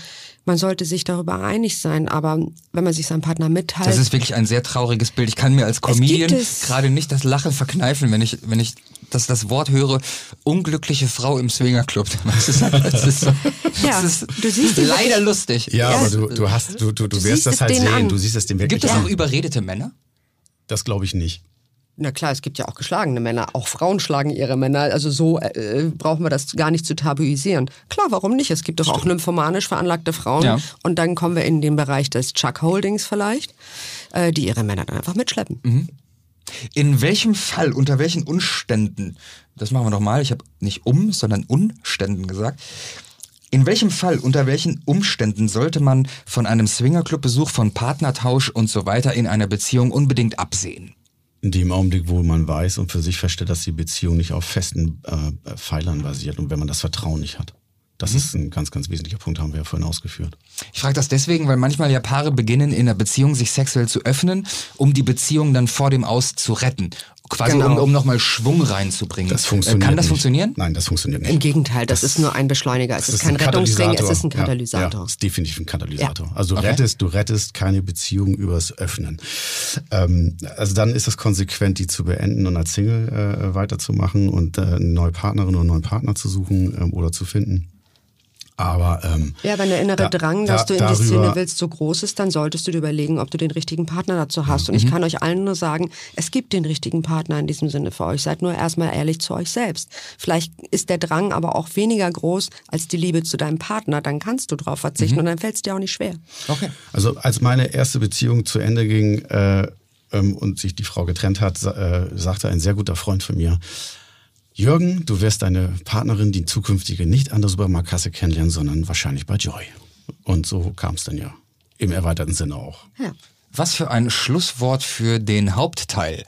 man sollte sich darüber einig sein, aber wenn man sich seinem Partner mitteilt, Das ist wirklich ein sehr trauriges Bild. Ich kann mir als Comedian gerade nicht das Lachen verkneifen, wenn ich, wenn ich das, das Wort höre, unglückliche Frau im Swingerclub. Das ist, das ist, so, Ja, das ist du siehst leider lustig. Ja, Ja. aber du, du hast, du, du, du, Du wirst das halt sehen. an. Du siehst es dem wirklich Gibt es auch überredete Männer? Das glaube ich nicht. Na klar, es gibt ja auch geschlagene Männer. Auch Frauen schlagen ihre Männer. Also so äh, brauchen wir das gar nicht zu tabuisieren. Klar, warum nicht? Es gibt doch auch nymphomanisch veranlagte Frauen. Ja. Und dann kommen wir in den Bereich des Chuck Holdings vielleicht, äh, die ihre Männer dann einfach mitschleppen. Mhm. In welchem Fall, unter welchen Umständen, das machen wir doch mal, ich habe nicht um, sondern Umständen gesagt. In welchem Fall, unter welchen Umständen sollte man von einem Swingerclub-Besuch, von Partnertausch und so weiter in einer Beziehung unbedingt absehen? In dem Augenblick, wo man weiß und für sich feststellt, dass die Beziehung nicht auf festen äh, Pfeilern basiert und wenn man das Vertrauen nicht hat. Das ist ein ganz, ganz wesentlicher Punkt, haben wir ja vorhin ausgeführt. Ich frage das deswegen, weil manchmal ja Paare beginnen in der Beziehung sich sexuell zu öffnen, um die Beziehung dann vor dem Aus zu retten. Quasi Genau. um, um nochmal Schwung reinzubringen. Das Äh, funktioniert Kann das nicht. funktionieren? Nein, das funktioniert nicht. Im Gegenteil, das, ist nur ein Beschleuniger. Es Das ist kein ein Rettungsring, es ist ein Ja, Katalysator. Ja, ist definitiv ein Katalysator. Ja. Also du Okay. rettest, du rettest keine Beziehung übers Öffnen. Ähm, also dann ist es konsequent, die zu beenden und als Single äh, weiterzumachen und äh, eine neue Partnerin oder einen neuen Partner zu suchen ähm, oder zu finden. Aber ähm, Ja, wenn der innere da- Drang, da- dass du in die darüber- Szene willst, so groß ist, dann solltest du dir überlegen, ob du den richtigen Partner dazu hast. Und ich kann euch allen nur sagen, es gibt den richtigen Partner in diesem Sinne für euch. Seid nur erstmal ehrlich zu euch selbst. Vielleicht ist der Drang aber auch weniger groß als die Liebe zu deinem Partner. Dann kannst du drauf verzichten und dann fällt es dir auch nicht schwer. Okay. Also als meine erste Beziehung zu Ende ging äh, ähm, und sich die Frau getrennt hat, äh, sagte ein sehr guter Freund von mir, Jürgen, du wirst deine Partnerin, die zukünftige, nicht an der Supermarktkasse kennenlernen, sondern wahrscheinlich bei Joy. Und so kam es dann ja. Im erweiterten Sinne auch. Ja. Was für ein Schlusswort für den Hauptteil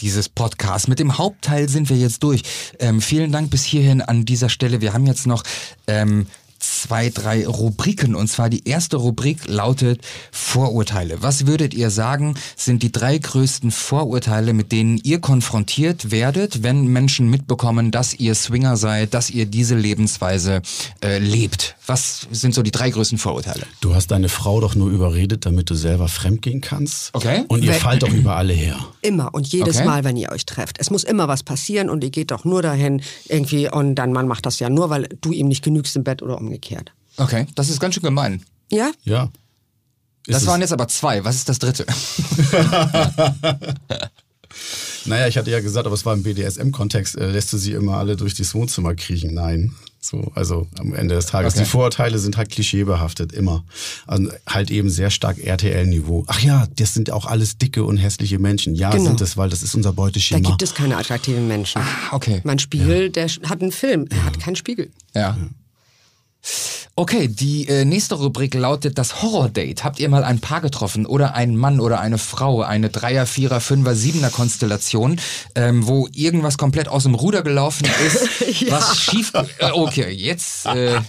dieses Podcasts. Mit dem Hauptteil sind wir jetzt durch. Ähm, vielen Dank bis hierhin an dieser Stelle. Wir haben jetzt noch ähm, zwei, drei Rubriken. Und zwar die erste Rubrik lautet Vorurteile. Was würdet ihr sagen, sind die drei größten Vorurteile, mit denen ihr konfrontiert werdet, wenn Menschen mitbekommen, dass ihr Swinger seid, dass ihr diese Lebensweise äh, lebt? Was sind so die drei größten Vorurteile? Du hast deine Frau doch nur überredet, damit du selber fremdgehen kannst. Okay. Und ihr Wenn- fallt doch über alle her. Immer und jedes Okay. Mal, wenn ihr euch trefft. Es muss immer was passieren und ihr geht doch nur dahin irgendwie und dein Mann macht das ja nur, weil du ihm nicht genügst im Bett oder umgekehrt. Okay, das ist ganz schön gemein. Ja? Ja. Ist Das es- waren jetzt aber zwei. Was ist das dritte? Naja, ich hatte ja gesagt, aber es war im BDSM-Kontext, äh, lässt du sie immer alle durch das Wohnzimmer kriechen. Nein. So, also am Ende des Tages. Okay. Die Vorurteile sind halt klischeebehaftet, immer. Also halt eben sehr stark RTL-Niveau. Ach ja, das sind auch alles dicke und hässliche Menschen. Ja, Genau. sind es, weil das ist unser Da Beuteschema. gibt es keine attraktiven Menschen. okay. Mein Spiegel, der sch- hat einen Film, er hat keinen Spiegel. Ja. Okay, die äh, nächste Rubrik lautet das Horror-Date. Habt ihr mal ein Paar getroffen oder einen Mann oder eine Frau, eine Dreier, Vierer, Fünfer, Siebener Konstellation, ähm, wo irgendwas komplett aus dem Ruder gelaufen ist, was schief... Äh, okay, jetzt äh,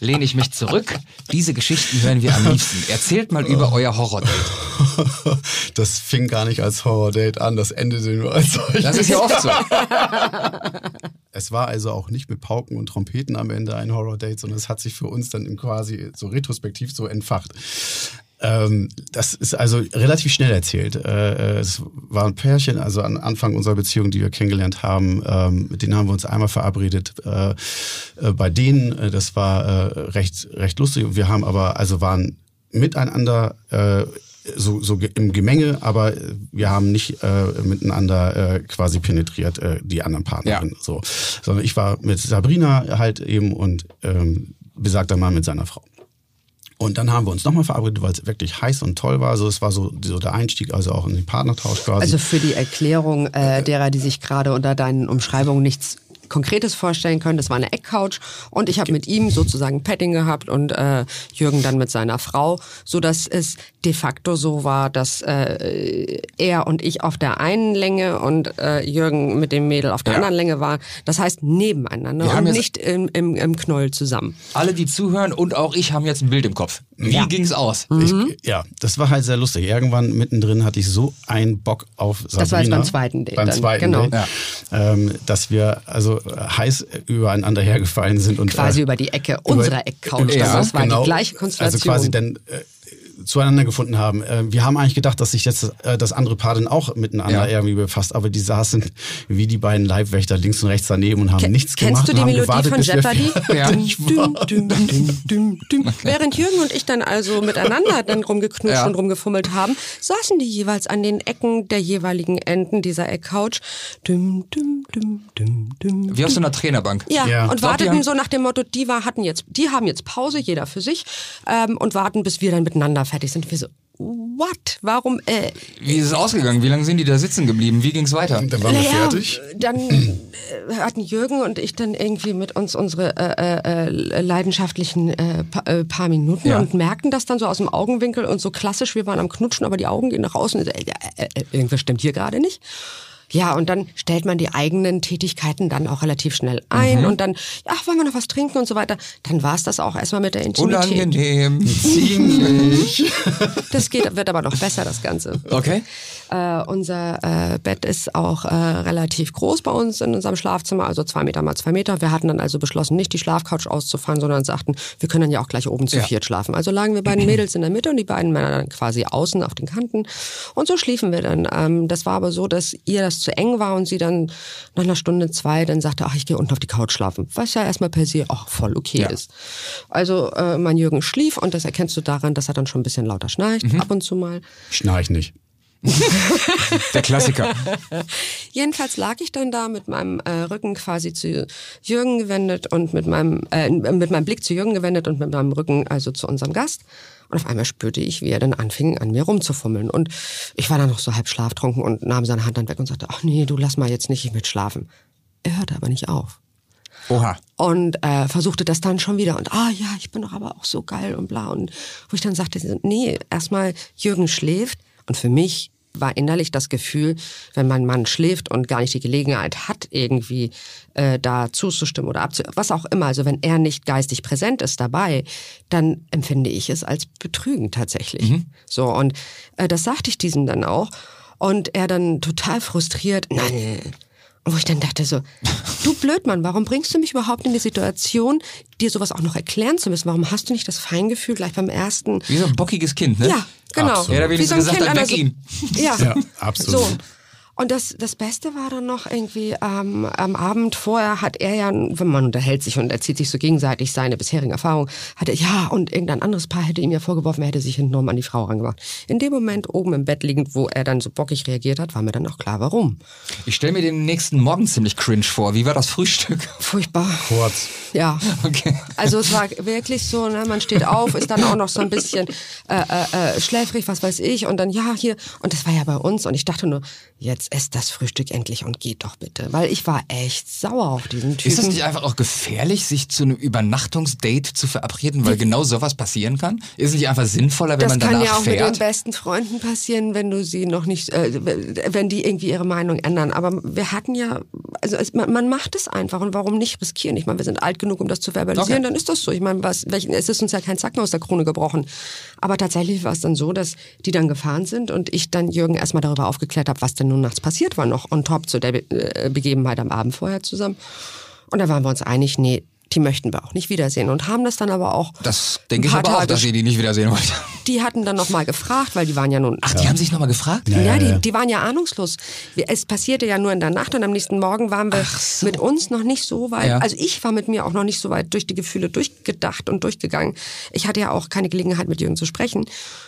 lehne ich mich zurück. Diese Geschichten hören wir am liebsten. Erzählt mal über euer Horror-Date. das fing gar nicht als Horror-Date an, das endete nur als solches. Das ist ja oft so. Es war also auch nicht mit Pauken und Trompeten am Ende ein Horror-Date, sondern es hat sich für uns dann quasi so retrospektiv so entfacht. Ähm, das ist also relativ schnell erzählt. Äh, es war ein Pärchen, also am Anfang unserer Beziehung, die wir kennengelernt haben, ähm, mit denen haben wir uns einmal verabredet. Äh, äh, bei denen, äh, das war äh, recht, recht lustig. Wir haben aber, also waren miteinander äh, so, so im Gemenge, aber äh, wir haben nicht äh, miteinander äh, quasi penetriert, äh, die anderen Partnerinnen. So. Sondern ich war mit Sabrina halt eben und ähm, besagter Mann mit seiner Frau. Und dann haben wir uns nochmal verabredet, weil es wirklich heiß und toll war. Also es war so, so der Einstieg, also auch in den Partnertausch quasi. Also für die Erklärung äh, derer, die sich gerade unter deinen Umschreibungen nichts Konkretes vorstellen können, das war eine Eckcouch und ich habe mit ihm sozusagen Petting gehabt und äh, Jürgen dann mit seiner Frau, so dass es de facto so war, dass äh, er und ich auf der einen Länge und äh, Jürgen mit dem Mädel auf der Ja. anderen Länge waren. Das heißt nebeneinander Wir und nicht im, im, im Knoll zusammen. Alle, die zuhören und auch ich haben jetzt ein Bild im Kopf. Wie Ja. ging's aus? Ich, ja, das war halt sehr lustig. Irgendwann mittendrin hatte ich so einen Bock auf Sabrina. Das war jetzt beim zweiten Date Beim dann, zweiten genau. Date. Ähm, dass wir also heiß übereinander hergefallen sind. und Quasi äh, über die Ecke unserer Eckcouch. Ja, das war genau. die gleiche Konstellation. Also quasi dann äh, zueinander gefunden haben. Äh, wir haben eigentlich gedacht, dass sich jetzt äh, das andere Paar dann auch miteinander Ja. irgendwie befasst, aber die saßen wie die beiden Leibwächter links und rechts daneben und haben Ke- nichts Kennst gemacht. du und die Melodie gewartet, von Jeopardy? Ja. Dum, dum. Während Jürgen und ich dann also miteinander dann rumgeknutscht Ja. und rumgefummelt haben, saßen die jeweils an den Ecken der jeweiligen Enden dieser Eckcouch. Wie auf so einer Trainerbank. Ja, Ja. und Glaubt ihr, warteten so nach dem Motto, die war, hatten jetzt, die haben jetzt Pause, jeder für sich, ähm, und warten, bis wir dann miteinander fertig sind. Wir so, what? Warum, äh, Wie ist es ausgegangen? Wie lange sind die da sitzen geblieben? Wie ging's weiter? Dann waren wir Naja, fertig. Dann äh, hatten Jürgen und ich dann irgendwie mit uns unsere äh, äh, leidenschaftlichen äh, pa äh, paar Minuten Ja. und merkten das dann so aus dem Augenwinkel und so klassisch, wir waren am Knutschen, aber die Augen gehen nach außen. Äh, äh, äh, irgendwas stimmt hier gerade nicht. Ja, und dann stellt man die eigenen Tätigkeiten dann auch relativ schnell ein Mhm. und dann, ach, wollen wir noch was trinken und so weiter. Dann war es das auch erstmal mit der Intimität. Unangenehm. Ziemlich. Das geht, wird aber noch besser, das Ganze. Okay. Äh, unser äh, Bett ist auch äh, relativ groß bei uns in unserem Schlafzimmer, also zwei Meter mal zwei Meter. Wir hatten dann also beschlossen, nicht die Schlafcouch auszufahren, sondern sagten, wir können dann ja auch gleich oben zu Ja. viert schlafen. Also lagen wir beiden Mädels in der Mitte und die beiden Männer dann quasi außen auf den Kanten. Und so schliefen wir dann. Ähm, das war aber so, dass ihr das zu eng war und sie dann nach einer Stunde, zwei dann sagte, ach, ich gehe unten auf die Couch schlafen. Was ja erstmal per se auch voll okay Ja. ist. Also äh, mein Jürgen schlief und das erkennst du daran, dass er dann schon ein bisschen lauter schnarcht, Mhm. ab und zu mal. Schnarch nicht. Der Klassiker. Jedenfalls lag ich dann da mit meinem äh, Rücken quasi zu Jürgen gewendet und mit meinem äh, mit meinem Blick zu Jürgen gewendet und mit meinem Rücken also zu unserem Gast. Und auf einmal spürte ich, wie er dann anfing, an mir rumzufummeln. Und ich war dann noch so halb schlaftrunken und nahm seine Hand dann weg und sagte, ach nee, du lass mal jetzt nicht, ich will schlafen. Er hörte aber nicht auf. Oha. Und äh, versuchte das dann schon wieder. Und ah ja, ich bin doch aber auch so geil und bla. Und wo ich dann sagte, nee, erstmal Jürgen schläft. Und für mich war innerlich das Gefühl, wenn mein Mann schläft und gar nicht die Gelegenheit hat, irgendwie äh, da zuzustimmen oder abzu... Was auch immer, also wenn er nicht geistig präsent ist dabei, dann empfinde ich es als Betrügen tatsächlich. So, und äh, das sagte ich diesem dann auch. Und er dann total frustriert, nein, und wo ich dann dachte so, du Blödmann, warum bringst du mich überhaupt in die Situation, dir sowas auch noch erklären zu müssen? Warum hast du nicht das Feingefühl gleich beim ersten? Wie so ein bockiges Kind, ne? Ja, genau. Absolut. Ja, da Wie so ein gesagt Kind der weg ihm. Ja, Ja, absolut. So. Und das, das Beste war dann noch irgendwie ähm, am Abend vorher hat er ja, wenn man unterhält sich und erzählt sich so gegenseitig seine bisherigen Erfahrungen, hat er, ja, und irgendein anderes Paar hätte ihm ja vorgeworfen, er hätte sich hintenrum an die Frau rangemacht. In dem Moment oben im Bett liegend, wo er dann so bockig reagiert hat, war mir dann auch klar, warum. Ich stelle mir den nächsten Morgen ziemlich cringe vor. Wie war das Frühstück? Furchtbar. Kurz. Ja. Okay. Also es war wirklich so, ne, man steht auf, ist dann auch noch so ein bisschen äh, äh, äh, schläfrig, was weiß ich, und dann ja hier und das war ja bei uns und ich dachte nur, jetzt esst das Frühstück endlich und geht doch bitte, weil ich war echt sauer auf diesen Typen. Ist es nicht einfach auch gefährlich, sich zu einem Übernachtungsdate zu verabreden, weil genau sowas passieren kann? Ist es nicht einfach sinnvoller, wenn das man kann danach ja auch mit fährt? den besten Freunden passieren, wenn du sie noch nicht, äh, wenn die irgendwie ihre Meinung ändern. Aber wir hatten ja, also es, man, man macht es einfach und warum nicht riskieren? Ich meine, wir sind alt genug, um das zu verbalisieren, Okay. dann ist das so. Ich meine, was, welchen, es ist uns ja kein Zacken aus der Krone gebrochen. Aber tatsächlich war es dann so, dass die dann gefahren sind und ich dann Jürgen erstmal darüber aufgeklärt habe, was denn nun nachts passiert war, noch on top zu der Be äh, Begebenheit am Abend vorher zusammen. Und da waren wir uns einig, nee, die möchten wir auch nicht wiedersehen und haben das dann aber auch. Das denke ich aber auch, Tage dass ihr die nicht wiedersehen wollt. die hatten dann nochmal gefragt, weil die waren ja nun. Ach, die haben sich nochmal gefragt? Ja, ja, die, ja. die waren ja ahnungslos. Es passierte ja nur in der Nacht und am nächsten Morgen waren wir mit uns noch nicht so weit. Ja. Also ich war mit mir auch noch nicht so weit durch die Gefühle durchgedacht und durchgegangen. Ich hatte ja auch keine Gelegenheit mit Jürgen zu sprechen.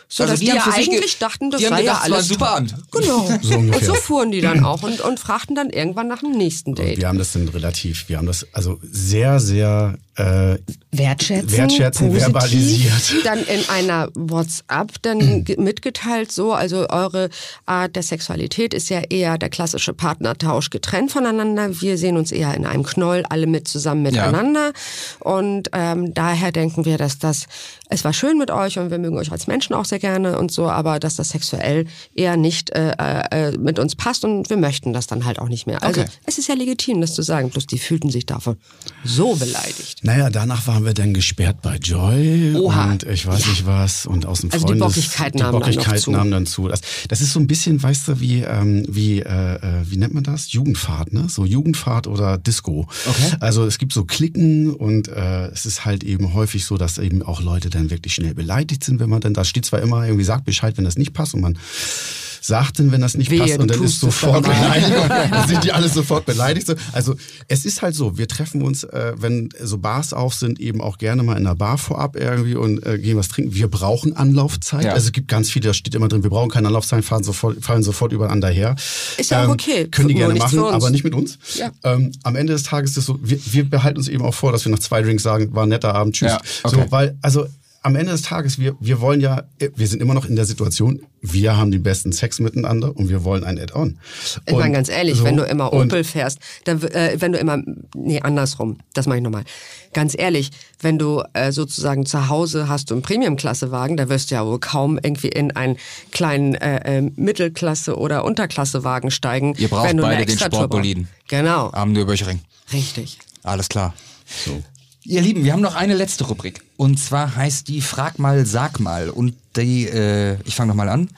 So dass die, haben ja eigentlich dachten, das die haben sei gedacht, ja alles super an. Genau. So und so fuhren die dann auch und, und fragten dann irgendwann nach dem nächsten Date. Wir haben das dann relativ, wir haben das also sehr, sehr uh, äh, wertschätzen, Wertschätzen, positiv, verbalisiert. dann in einer WhatsApp dann ge- mitgeteilt so, also eure Art der Sexualität ist ja eher der klassische Partnertausch getrennt voneinander. Wir sehen uns eher in einem Knoll, alle mit zusammen miteinander und ähm, daher denken wir, dass das es war schön mit euch und wir mögen euch als Menschen auch sehr gerne und so, aber dass das sexuell eher nicht äh, äh, mit uns passt und wir möchten das dann halt auch nicht mehr. Also Okay. es ist ja legitim, das zu sagen, bloß die fühlten sich davon so beleidigt. Naja, danach waren wir dann gesperrt bei Joy Oha. und ich weiß nicht was und aus dem Also die Freundes... Bockigkeit die nahm dann noch Bockigkeit zu. nahm dann zu. Das, das ist so ein bisschen, weißt du, wie, ähm, wie, äh, äh, wie nennt man das? Jugendfahrt, ne? So Jugendfahrt oder Disco. Okay. Also es gibt so Klicken und äh, es ist halt eben häufig so, dass eben auch Leute dann wirklich schnell beleidigt sind, wenn man dann, da steht zwar immer irgendwie, sagt Bescheid, wenn das nicht passt und man sagt dann, wenn das nicht Wehe, passt und dann ist sofort. Beleidigung. Dann sind die alle sofort beleidigt. So. Also es ist halt so, wir treffen uns, äh, wenn so Bars auf sind, eben auch gerne mal in einer Bar vorab irgendwie und äh, gehen was trinken. Wir brauchen Anlaufzeit. Ja. Also es gibt ganz viele, da steht immer drin, wir brauchen keine Anlaufzeit, fahren sofort, fallen sofort übereinander her. Ist ja auch okay. Können die gerne machen, aber nicht mit uns. Ja. Ähm, am Ende des Tages ist es so, wir, wir behalten uns eben auch vor, dass wir nach zwei Drinks sagen, war ein netter Abend, tschüss. Ja, okay. So, weil, also am Ende des Tages, wir, wir wollen ja, wir sind immer noch in der Situation, wir haben den besten Sex miteinander und wir wollen ein Add-on. Ich meine ganz ehrlich, so, wenn du immer Opel fährst, dann, äh, wenn du immer, nee, andersrum, das mache ich nochmal. Ganz ehrlich, wenn du äh, sozusagen zu Hause hast du einen Premium-Klasse-Wagen, da wirst du ja wohl kaum irgendwie in einen kleinen äh, äh, Mittelklasse- oder Unterklassewagen steigen. Ihr braucht wenn du eine beide den Sportboliden. Genau, Am Nürburgring. richtig. Alles klar. So. Ihr Lieben, wir haben noch eine letzte Rubrik. Und zwar heißt die Frag mal, sag mal. Und die, äh, ich fange nochmal an.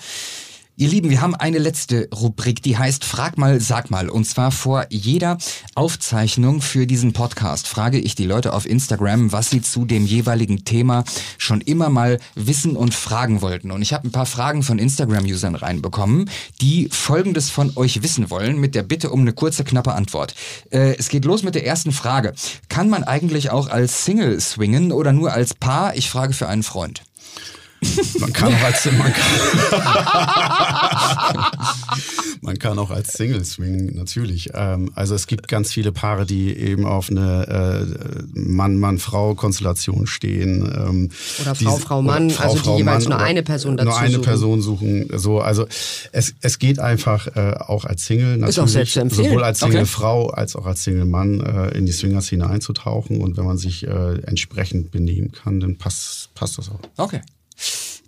Ihr Lieben, wir haben eine letzte Rubrik, die heißt Frag mal, sag mal. Und zwar vor jeder Aufzeichnung für diesen Podcast frage ich die Leute auf Instagram, was sie zu dem jeweiligen Thema schon immer mal wissen und fragen wollten. Und ich habe ein paar Fragen von Instagram-Usern reinbekommen, die Folgendes von euch wissen wollen, mit der Bitte um eine kurze, knappe Antwort. Äh, es geht los mit der ersten Frage. Kann man eigentlich auch als Single swingen oder nur als Paar? Ich frage für einen Freund. Man kann auch als man kann, man kann auch als Single swingen, natürlich. Ähm, also es gibt ganz viele Paare, die eben auf eine äh, Mann-Mann-Frau-Konstellation stehen. Ähm, Oder die- Frau, Frau, Mann, oder also die jeweils nur eine Person dazu Nur eine suchen. Person suchen. So, also es, es geht einfach äh, auch als Single natürlich, Ist auch selbst sowohl als Single Okay. Frau als auch als Single Mann äh, in die Swinger-Szene einzutauchen. Und wenn man sich äh, entsprechend benehmen kann, dann passt, passt das auch. Okay.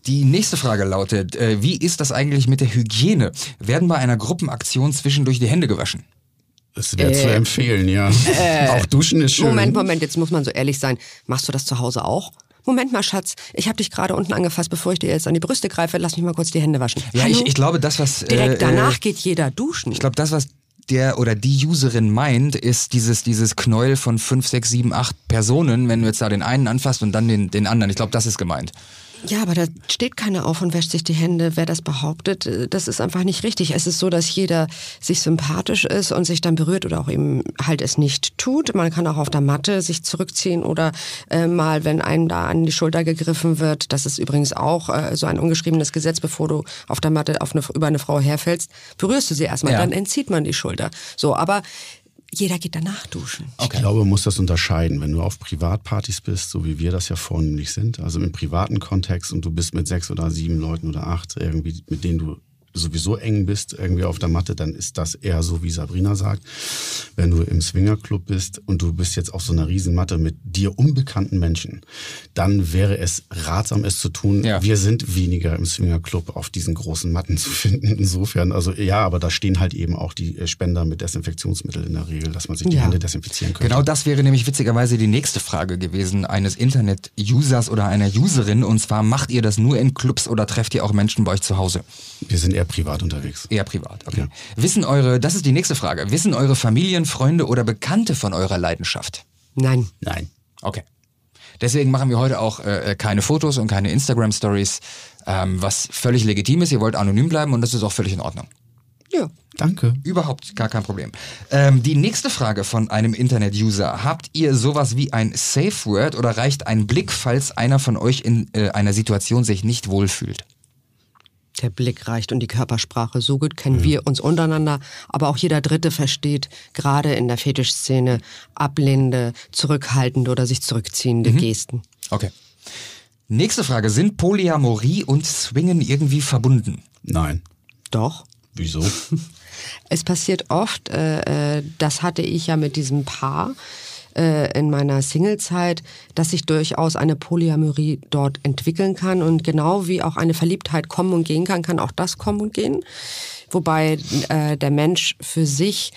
Die nächste Frage lautet, äh, wie ist das eigentlich mit der Hygiene? Werden bei einer Gruppenaktion zwischendurch die Hände gewaschen? Das wäre zu empfehlen, ja. auch duschen ist schön. Äh, Moment, Moment, jetzt muss man so ehrlich sein. Machst du das zu Hause auch? Moment mal, Schatz, ich habe dich gerade unten angefasst, bevor ich dir jetzt an die Brüste greife. Lass mich mal kurz die Hände waschen. Ja, ich, ich glaube, das, was... Direkt äh, danach Äh, geht jeder duschen. ich glaube, das, was der oder die Userin meint, ist dieses, dieses Knäuel von fünf, sechs, sieben, acht Personen, wenn du jetzt da den einen anfasst und dann den, den anderen. Ich glaube, das ist gemeint. Ja, aber da steht keiner auf und wäscht sich die Hände. Wer das behauptet, das ist einfach nicht richtig. Es ist so, dass jeder sich sympathisch ist und sich dann berührt oder auch eben halt es nicht tut. Man kann auch auf der Matte sich zurückziehen oder äh, mal, wenn einem da an die Schulter gegriffen wird. Das ist übrigens auch äh, so ein ungeschriebenes Gesetz, bevor du auf der Matte auf eine, über eine Frau herfällst, berührst du sie erstmal, ja. dann entzieht man die Schulter. So, aber jeder geht danach duschen. Okay. Ich glaube, man muss das unterscheiden. Wenn du auf Privatpartys bist, so wie wir das ja vornehmlich sind, also im privaten Kontext und du bist mit sechs oder sieben Leuten oder acht irgendwie, mit denen du sowieso eng bist, irgendwie auf der Matte, dann ist das eher so, wie Sabrina sagt. Wenn du im Swingerclub bist und du bist jetzt auf so einer Riesenmatte mit dir unbekannten Menschen, dann wäre es ratsam, es zu tun. Ja. Wir sind weniger im Swingerclub auf diesen großen Matten zu finden. Insofern, also ja, aber da stehen halt eben auch die Spender mit Desinfektionsmittel in der Regel, dass man sich die ja. Hände desinfizieren könnte. Genau das wäre nämlich witzigerweise die nächste Frage gewesen eines Internet-Users oder einer Userin. Und zwar, macht ihr das nur in Clubs oder trefft ihr auch Menschen bei euch zu Hause? Wir sind eher privat unterwegs. Eher privat, okay. Ja. Wissen eure, das ist die nächste Frage, wissen eure Familien, Freunde oder Bekannte von eurer Leidenschaft? Nein. Nein. Okay. Deswegen machen wir heute auch äh, keine Fotos und keine Instagram-Stories, ähm, was völlig legitim ist. Ihr wollt anonym bleiben und das ist auch völlig in Ordnung. Ja. Danke. Überhaupt gar kein Problem. Ähm, die nächste Frage von einem Internet-User. Habt ihr sowas wie ein Safe Word oder reicht ein Blick, falls einer von euch in äh, einer Situation sich nicht wohlfühlt? Der Blick reicht und die Körpersprache. So gut kennen ja. wir uns untereinander, aber auch jeder Dritte versteht gerade in der Fetischszene ablehnende, zurückhaltende oder sich zurückziehende mhm. Gesten. Okay. Nächste Frage. Sind Polyamorie und Swingen irgendwie verbunden? Nein. Doch. Wieso? Es passiert oft, äh, äh, das hatte ich ja mit diesem Paar, äh, in meiner Singlezeit, dass sich durchaus eine Polyamorie dort entwickeln kann und genau wie auch eine Verliebtheit kommen und gehen kann, kann auch das kommen und gehen. Wobei äh, der Mensch für sich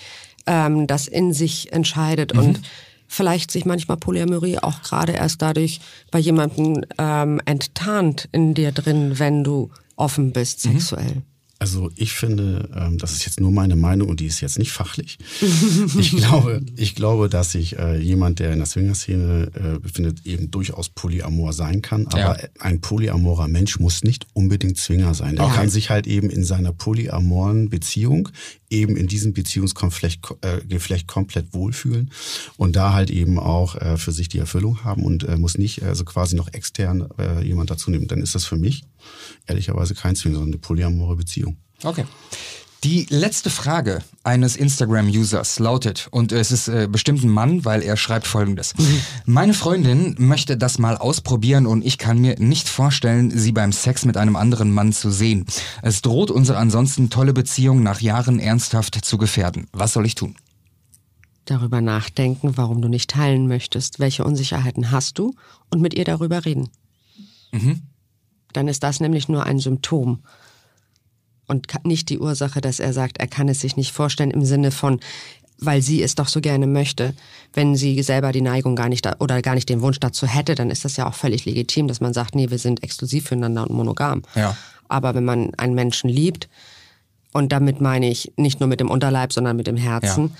ähm, das in sich entscheidet mhm. und vielleicht sich manchmal Polyamorie auch gerade erst dadurch bei jemandem ähm, enttarnt in dir drin, wenn du offen bist mhm. sexuell. Mhm. Also ich finde, ähm, das ist jetzt nur meine Meinung und die ist jetzt nicht fachlich. ich glaube, ich glaube, dass sich äh, jemand, der in der Swingerszene äh, befindet, eben durchaus polyamor sein kann. Aber ja. ein polyamorer Mensch muss nicht unbedingt Swinger sein. Er okay. kann sich halt eben in seiner polyamoren Beziehung eben in diesem Beziehungsgeflecht äh, komplett wohlfühlen und da halt eben auch äh, für sich die Erfüllung haben und äh, muss nicht also quasi noch extern äh, jemand dazu nehmen. Dann ist das für mich ehrlicherweise kein Zwing, sondern eine polyamore Beziehung. Okay. Die letzte Frage eines Instagram-Users lautet, und es ist äh, bestimmt ein Mann, weil er schreibt folgendes. Mhm. Meine Freundin möchte das mal ausprobieren und ich kann mir nicht vorstellen, sie beim Sex mit einem anderen Mann zu sehen. Es droht unsere ansonsten tolle Beziehung nach Jahren ernsthaft zu gefährden. Was soll ich tun? Darüber nachdenken, warum du nicht teilen möchtest, welche Unsicherheiten hast du und mit ihr darüber reden. Mhm. Dann ist das nämlich nur ein Symptom und nicht die Ursache, dass er sagt, er kann es sich nicht vorstellen im Sinne von, weil sie es doch so gerne möchte. Wenn sie selber die Neigung gar nicht oder gar nicht den Wunsch dazu hätte, dann ist das ja auch völlig legitim, dass man sagt, nee, wir sind exklusiv füreinander und monogam. Ja. Aber wenn man einen Menschen liebt, und damit meine ich nicht nur mit dem Unterleib, sondern mit dem Herzen, ja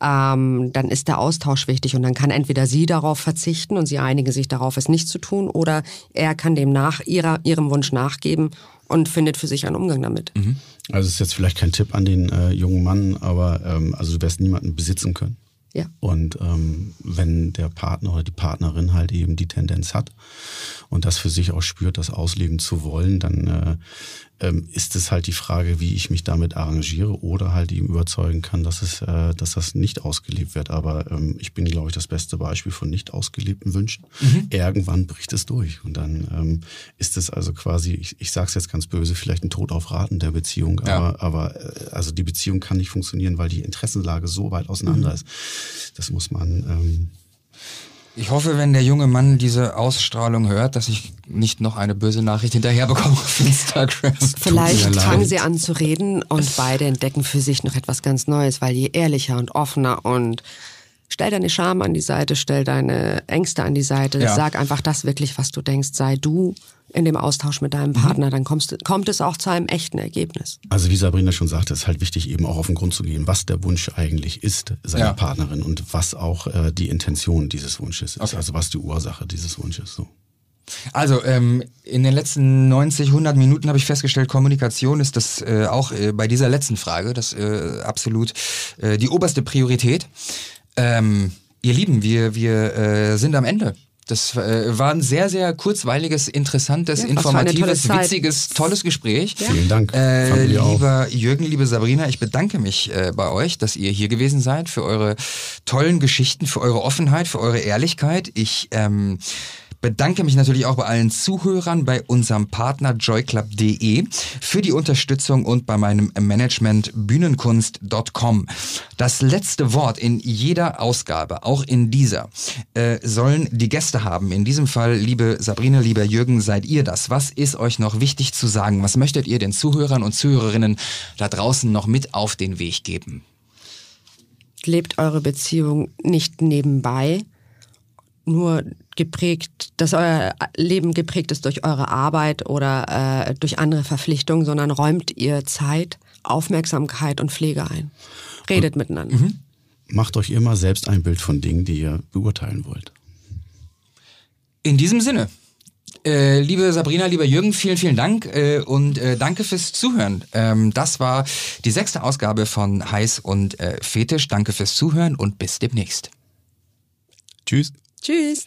ähm, dann ist der Austausch wichtig und dann kann entweder sie darauf verzichten und sie einigen sich darauf, es nicht zu tun, oder er kann dem nach ihrer, ihrem Wunsch nachgeben und findet für sich einen Umgang damit. Mhm. Also ist jetzt vielleicht kein Tipp an den äh, jungen Mann, aber ähm, also du wirst niemanden besitzen können. Ja. Und ähm, wenn der Partner oder die Partnerin halt eben die Tendenz hat und das für sich auch spürt, das ausleben zu wollen, dann äh, ähm, ist es halt die Frage, wie ich mich damit arrangiere oder halt ihm überzeugen kann, dass es, äh, dass das nicht ausgelebt wird. Aber ähm, ich bin, glaube ich, das beste Beispiel von nicht ausgelebten Wünschen. Mhm. Irgendwann bricht es durch und dann ähm, ist es also quasi, ich, ich sage es jetzt ganz böse, vielleicht ein Tod auf Raten der Beziehung. Ja. Aber, aber äh, also die Beziehung kann nicht funktionieren, weil die Interessenlage so weit auseinander mhm. ist. Das muss man ähm, ich hoffe, wenn der junge Mann diese Ausstrahlung hört, dass ich nicht noch eine böse Nachricht hinterher bekomme auf Instagram. Vielleicht fangen sie an zu reden und beide entdecken für sich noch etwas ganz Neues, weil je ehrlicher und offener und stell deine Scham an die Seite, stell deine Ängste an die Seite, ja. sag einfach das wirklich, was du denkst, sei du in dem Austausch mit deinem Partner, mhm. dann kommst, kommt es auch zu einem echten Ergebnis. Also wie Sabrina schon sagte, ist halt wichtig, eben auch auf den Grund zu gehen, was der Wunsch eigentlich ist seiner ja. Partnerin und was auch äh, die Intention dieses Wunsches ist, okay. also was die Ursache dieses Wunsches. So. Also ähm, in den letzten 90, 100 Minuten habe ich festgestellt, Kommunikation ist das äh, auch äh, bei dieser letzten Frage das äh, absolut äh, die oberste Priorität. Ähm, ihr Lieben, wir, wir äh, sind am Ende. Das äh, war ein sehr, sehr kurzweiliges, interessantes, Ja, tolle informatives, Zeit. witziges, tolles Gespräch. Vielen Dank. Äh, wir auch. lieber Jürgen, liebe Sabrina, ich bedanke mich äh, bei euch, dass ihr hier gewesen seid, für eure tollen Geschichten, für eure Offenheit, für eure Ehrlichkeit. Ich ähm, bedanke mich natürlich auch bei allen Zuhörern, bei unserem Partner joyclub.de für die Unterstützung und bei meinem Management bühnenkunst.com. Das letzte Wort in jeder Ausgabe, auch in dieser, äh, sollen die Gäste haben. In diesem Fall, liebe Sabrina, lieber Jürgen, seid ihr das. Was ist euch noch wichtig zu sagen? Was möchtet ihr den Zuhörern und Zuhörerinnen da draußen noch mit auf den Weg geben? Lebt eure Beziehung nicht nebenbei, nur geprägt, dass euer Leben geprägt ist durch eure Arbeit oder äh, durch andere Verpflichtungen, sondern räumt ihr Zeit, Aufmerksamkeit und Pflege ein. Redet miteinander. Macht euch immer selbst ein Bild von Dingen, die ihr beurteilen wollt. In diesem Sinne. Äh, liebe Sabrina, lieber Jürgen, vielen, vielen Dank äh, und äh, danke fürs Zuhören. Ähm, das war die sechste Ausgabe von Heiß und äh, Fetisch. Danke fürs Zuhören und bis demnächst. Tschüss. Tschüss.